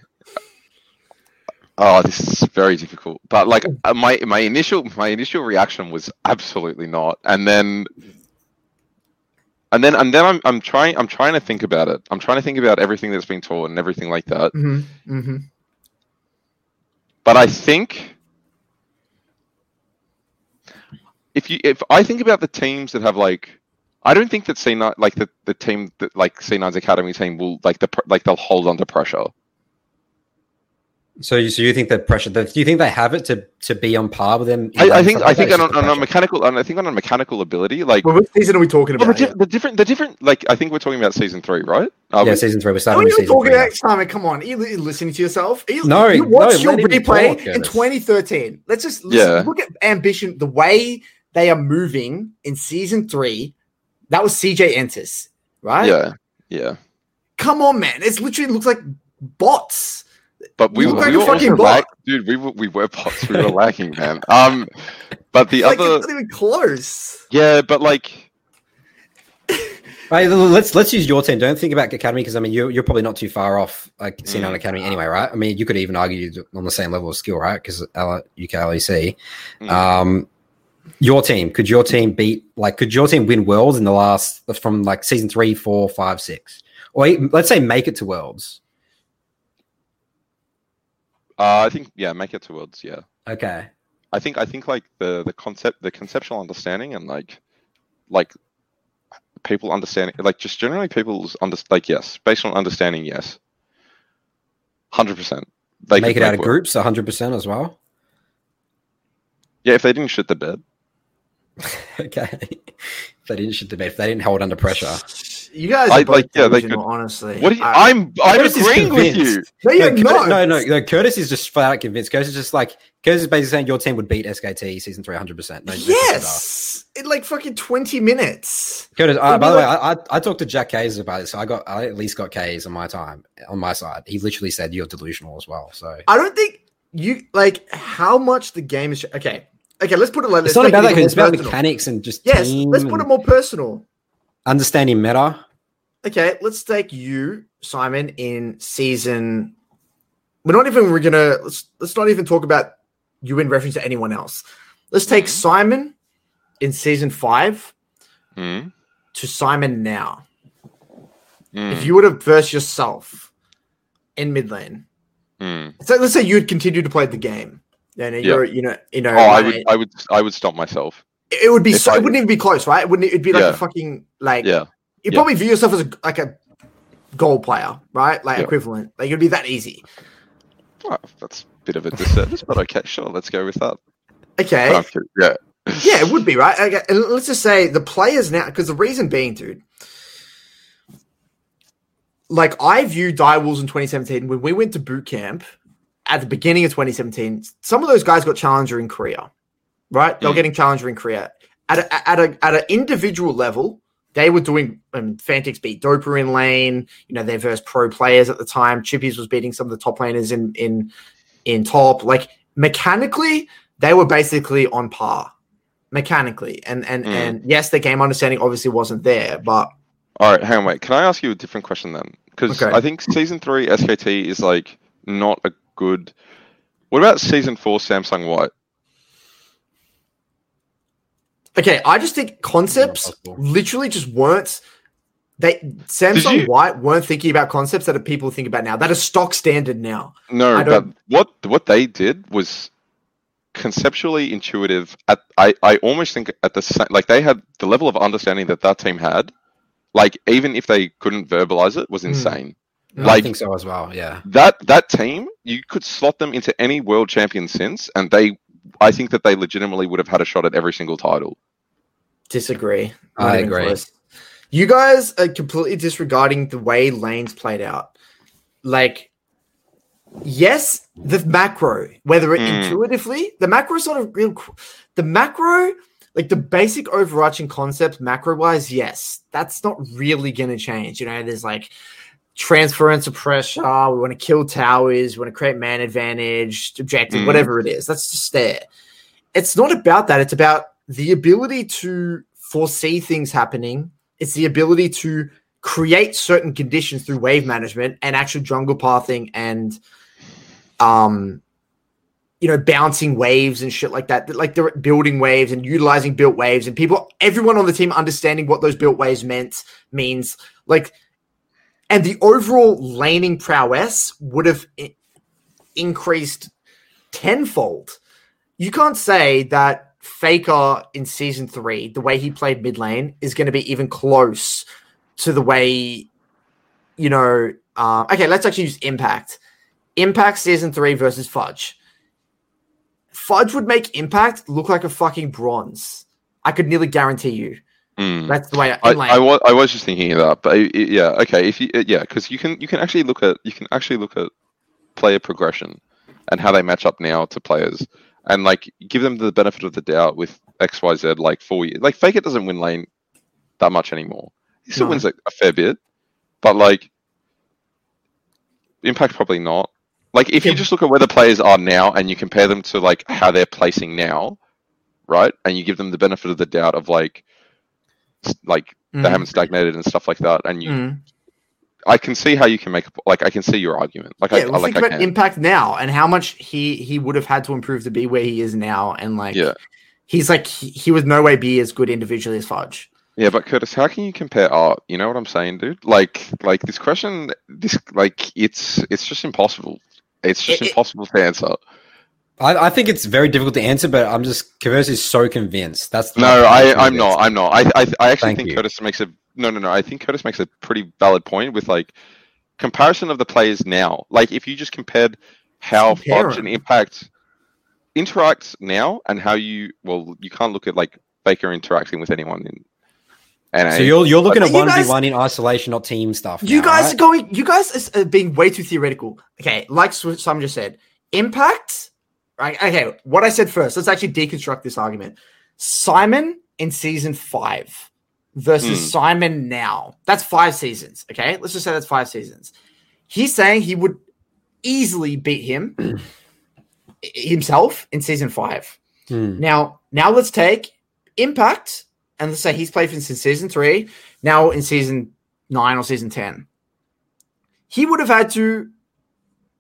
Oh, this is very difficult. But like uh, my my initial my initial reaction was absolutely not, and then and then and then I'm I'm trying I'm trying to think about it. I'm trying to think about everything that's been taught and everything like that. Mm-hmm. Mm-hmm. But I think if you if I think about the teams that have like I don't think that C9 like the, the team that like C9's academy team will like the like they'll hold under pressure. So, you, so you think that pressure? That, do you think they have it to to be on par with them? I, I think I think on, on a mechanical on I think on a mechanical ability like Well, which season are we talking Well, the, about? di- the different the different like I think we're talking about season three, right? Are yeah, we- season three. We're How starting are with you season talking three. about Simon? Come on, are you li- listening to yourself? Are you, No, you no, watched your let him replay talk, in 2013. Let's just let's Yeah. look at ambition. The way they are moving in season three. That was CJ Entus, right? yeah, yeah. Come on, man! It's literally looks like bots. But we, You were- like we were fucking also lag- dude. We were we were bots. We were lacking, man. Um, but the Like other, it's not even close. yeah, but like, Right, let's let's use your team. Don't think about academy because I mean you're, you're probably not too far off like C9 Mm. academy anyway, right? I mean you could even argue you're on the same level of skill, right? Because UK LEC. Mm. Um, your team could your team beat like could your team win worlds in the last from like season three, four, five, six, or even- let's say make it to worlds. Uh, I think yeah, make it to worlds. Yeah, Okay, I think I think like the the concept, the conceptual understanding, and like like people understanding, like just generally people's under like yes, based on understanding, yes, hundred percent. They make it out of work. groups, hundred percent as well. Yeah, if they didn't shit the bed. okay, if they didn't shit the bed, if they didn't hold under pressure. You guys, I- are like, yeah, they delusional, could- honestly. What? Do you, I- I'm I'm Curtis agreeing with you. convinced. no, you're Cur- not. no, no, no. Curtis is just flat out convinced. Curtis is just like Curtis is basically saying your team would beat SKT season three hundred percent. No, no questions asked. Yes, in like fucking 20 minutes. Curtis. Uh, by be the way, I, I I talked to Jack Kays about it, so I got I at least got Kays on my time on my side. He literally said you're delusional as well. So I don't think you like how much the game is. Okay, okay, let's put it like it's not about it that. It's about personal. mechanics and just Yes, team let's put it more personal. Understanding meta. Okay, let's take you, Simon, in season. We're not even. We're gonna let's let's not even talk about you in reference to anyone else. Let's take Mm-hmm. Simon in season five Mm, to Simon now. mm, If you were to verse yourself in mid lane, mm. so let's say you'd continue to play the game. Then you're, you know, you know, Oh, I would, I would, I would stop myself. It would be so. It wouldn't even be close, right? It wouldn't. It'd be like Yeah. a fucking like. Yeah, You'd Yeah. probably view yourself as a, like a goal player, right? Like Yeah. equivalent. Like it'd be that easy. Oh, that's a bit of a disservice, but okay, sure, let's go with that. Okay. But I'm kidding, yeah, Yeah, it would be right. Okay, and let's just say the players now, because the reason being, dude, like I view Dire Wolves in 2017 when we went to boot camp at the beginning of 2017. Some of those guys got challenger in Korea, right? They were Mm. getting challenger in Korea at a, at a at an individual level. They were doing um, Fantiks beat Dopa in lane. You know, they versed pro players at the time. Chippys was beating some of the top laners in in in top. Like mechanically, they were basically on par mechanically. And and Mm. and yes, the game understanding obviously wasn't there, but All right, hang on, wait. Can I ask you a different question then? Because Okay. I think season three SKT is like not a good. What about season four Samsung White? Okay, I just think concepts literally just weren't. They Samsung White weren't thinking about concepts that people think about now. That is stock standard now. No, but what what they did was conceptually intuitive. At I I almost think at the same like they had the level of understanding that that team had. Like even if they couldn't verbalize it, was Hmm. insane. I Like- think so as well. Yeah. that that team you could slot them into any world champion since and they i think that they legitimately would have had a shot at every single title Disagree. I Not even agree. close. You guys are completely disregarding the way lanes played out. Like, yes, the macro, whether it Mm. intuitively, the macro is sort of real. The macro, like the basic overarching concept, macro wise, yes, that's not really going to change. You know, there's like transference of pressure. We want to kill towers. We want to create man advantage, objective, Mm. whatever it is. That's just there. It's not about that. It's about the ability to foresee things happening. It's the ability to create certain conditions through wave management and actual jungle pathing and um you know, bouncing waves and shit like that. Like they're building waves and utilizing built waves, and people, everyone on the team understanding what those built waves meant means. Like, and the overall laning prowess would have I- increased tenfold. You can't say that Faker in season three, the way he played mid lane, is going to be even close to the way, you know. Uh, okay, let's actually use Impact. Impact season three versus Fudge. Fudge would make Impact look like a fucking bronze. I could nearly guarantee you. Mm. That's the way I, lane. I, was, I was just thinking of that, but it, it- yeah, okay. If you yeah, because you can you can actually look at you can actually look at player progression and how they match up now to players, and like give them the benefit of the doubt with X Y Z like four years. Like Faker doesn't win lane that much anymore. He still No. wins a, a fair bit, but like Impact probably not. Like if you just look at where the players are now and you compare them to like how they're placing now, right? And you give them the benefit of the doubt of like like Mhm. they haven't stagnated and stuff like that. And you, Mhm. I can see how you can make like I can see your argument. Like I, yeah, I well, like think I about. Impact now and how much he he would have had to improve to be where he is now, and like, Yeah. he's like he, he would no way be as good individually as Fudge. Yeah, but Curtis, how can you compare art? You know what I'm saying, dude? Like like this question, this like it's it's just impossible. It's just It- it- impossible to answer. I, I think it's very difficult to answer, but I'm just Converse is so convinced. That's No, I, I'm not. I'm not. I, I, I actually Thank think you. Curtis makes a no, no, no. I think Curtis makes a pretty valid point with like comparison of the players now. Like if you just compared how Compare Fudge 'em. and Impact interacts now and how you well, you can't look at like Faker interacting with anyone in. NA. So you're you're looking But at one v one in isolation, not team stuff. You now, guys right? are going. You guys are being way too theoretical. Okay, like Sw- Sam just said, Impact. Right. Okay. What I said first. Let's actually deconstruct this argument. Simon in season five versus Hmm. Simon now. That's five seasons. Okay. Let's just say that's five seasons. He's saying he would easily beat him himself in season five. Hmm. Now, now let's take Impact and let's say he's played since season three. Now in season nine or season ten, he would have had to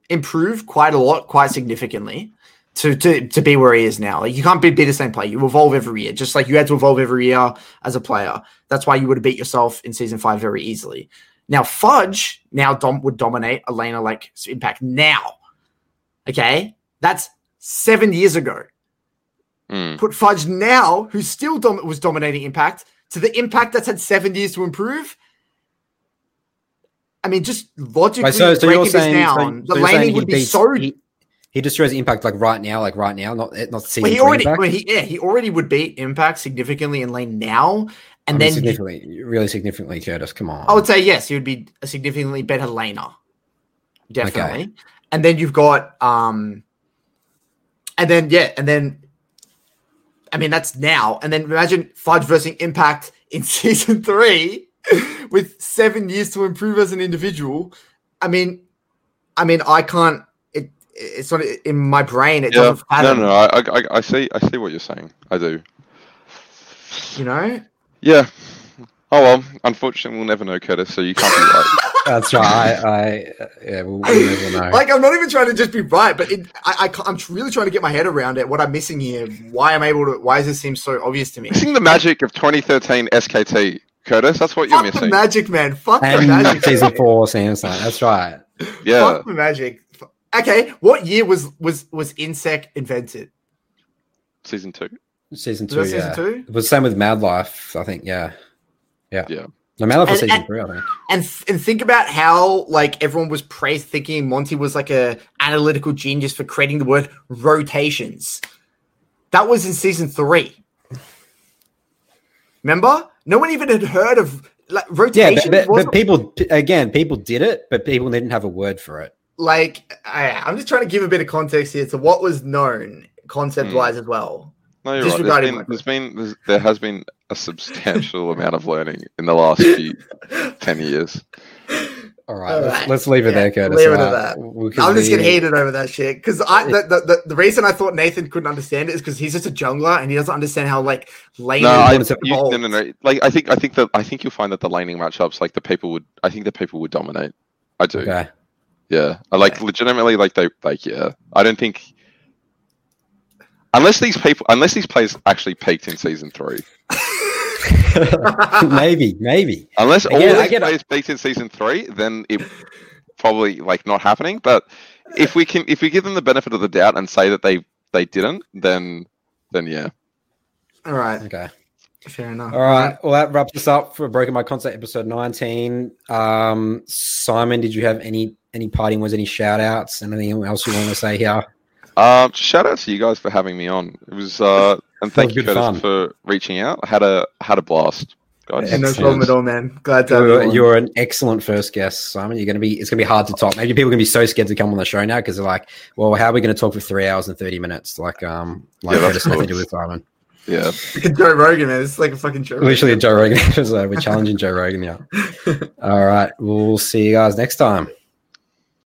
improve quite a lot, quite significantly, to to to be where he is now. Like you can't be, be the same player. You evolve every year, just like you had to evolve every year as a player. That's why you would have beat yourself in season five very easily. Now Fudge now dom- would dominate Elena like Impact now. Okay, that's seven years ago Mm. put Fudge now, who still dom- was dominating Impact, to the Impact that's had seven years to improve. I mean, just logically Wait, so, so breaking you're this saying, down, so the you're saying laning he would be beats- so. He, he destroys impact like right now, like right now, not not season well, he already, impact. well, he, yeah, he already would beat Impact significantly in lane now, I and mean, then significantly, really significantly, Curtis. Come on. I would say yes, he would be a significantly better laner. Definitely. And then you've got um and then yeah, and then I mean that's now. And then imagine Fudge versus Impact in season three with seven years to improve as an individual. I mean I mean I can't it's not in my brain, it Yeah. doesn't No, fathom, no, I, I, I see, I see what you're saying. I do. you know? Yeah. Oh well. Unfortunately, we'll never know, Curtis. So you can't be right. That's right. I, I yeah, we'll, we'll never know. Like I'm not even trying to just be right, but it, I, I, I'm really trying to get my head around it. What I'm missing here, why I'm able to, why does this seem so obvious to me? Missing the magic of 2013 SKT, Curtis. That's what you're Fuck the missing. magic, man. Fuck the magic. season four, Samsung. That's right. Yeah. Fuck the magic. F- Okay, what year was was was Insec invented? Season two. Season Was two. season two? It was same with MadLife. I think. Yeah. Yeah. Yeah. No, MadLife was And- season and- three. I think. And th- and think about how like everyone was praised, thinking Monte was like a analytical genius for creating the word rotations. That was in season three. Remember? No one even had heard of like Yeah, rotations. but, but, but people again, people did it, but people didn't have a word for it. Like I, I'm just trying to give a bit of context here to what was known concept wise hmm. as well. No, you're right. There's Disregarding been, there's been there's, there has been a substantial amount of learning in the last few ten years. All right, All let's, let's leave it Yeah, there, Curtis. leave it at that. we can I'm just getting leave- heated over that shit because I the, the, the, the reason I thought Nathan couldn't understand it is because he's just a jungler and he doesn't understand how like lane No, I, wanted you, no, no, no. Like I think I think that I think you'll find that the laning matchups, like the people would, I think the people would dominate. I do. Okay. Yeah, I like legitimately like they like yeah. I don't think unless these people, unless these players actually peaked in season three, maybe, maybe. unless all Again, these get it. players peaked in season three, then it probably like not happening. But if we can, if we give them the benefit of the doubt and say that they they didn't, then then yeah. All right, Okay. fair enough. All right. Well, that wraps us up for Broken by Concept episode 19. Um, Simon, did you have any any parting words, any shout outs, anything else you want to say here? Um, shout out to you guys for having me on. It was uh, and thank was you Curtis, for reaching out. I had a had a blast, guys. Yeah, no problem at all, man. Glad to have you. You're, on. you're an excellent first guest, Simon. You're going to be. It's going to be hard to top. Maybe people are going to be so scared to come on the show now because they're like, "Well, how are we going to talk for three hours and thirty minutes?" Like, um, like Yeah, that's Curtis nothing to do with Simon. Yeah, Joe Rogan, man. It's like a fucking joke. Literally a Joe Rogan episode. We're challenging Joe Rogan now. All right. We'll see you guys next time.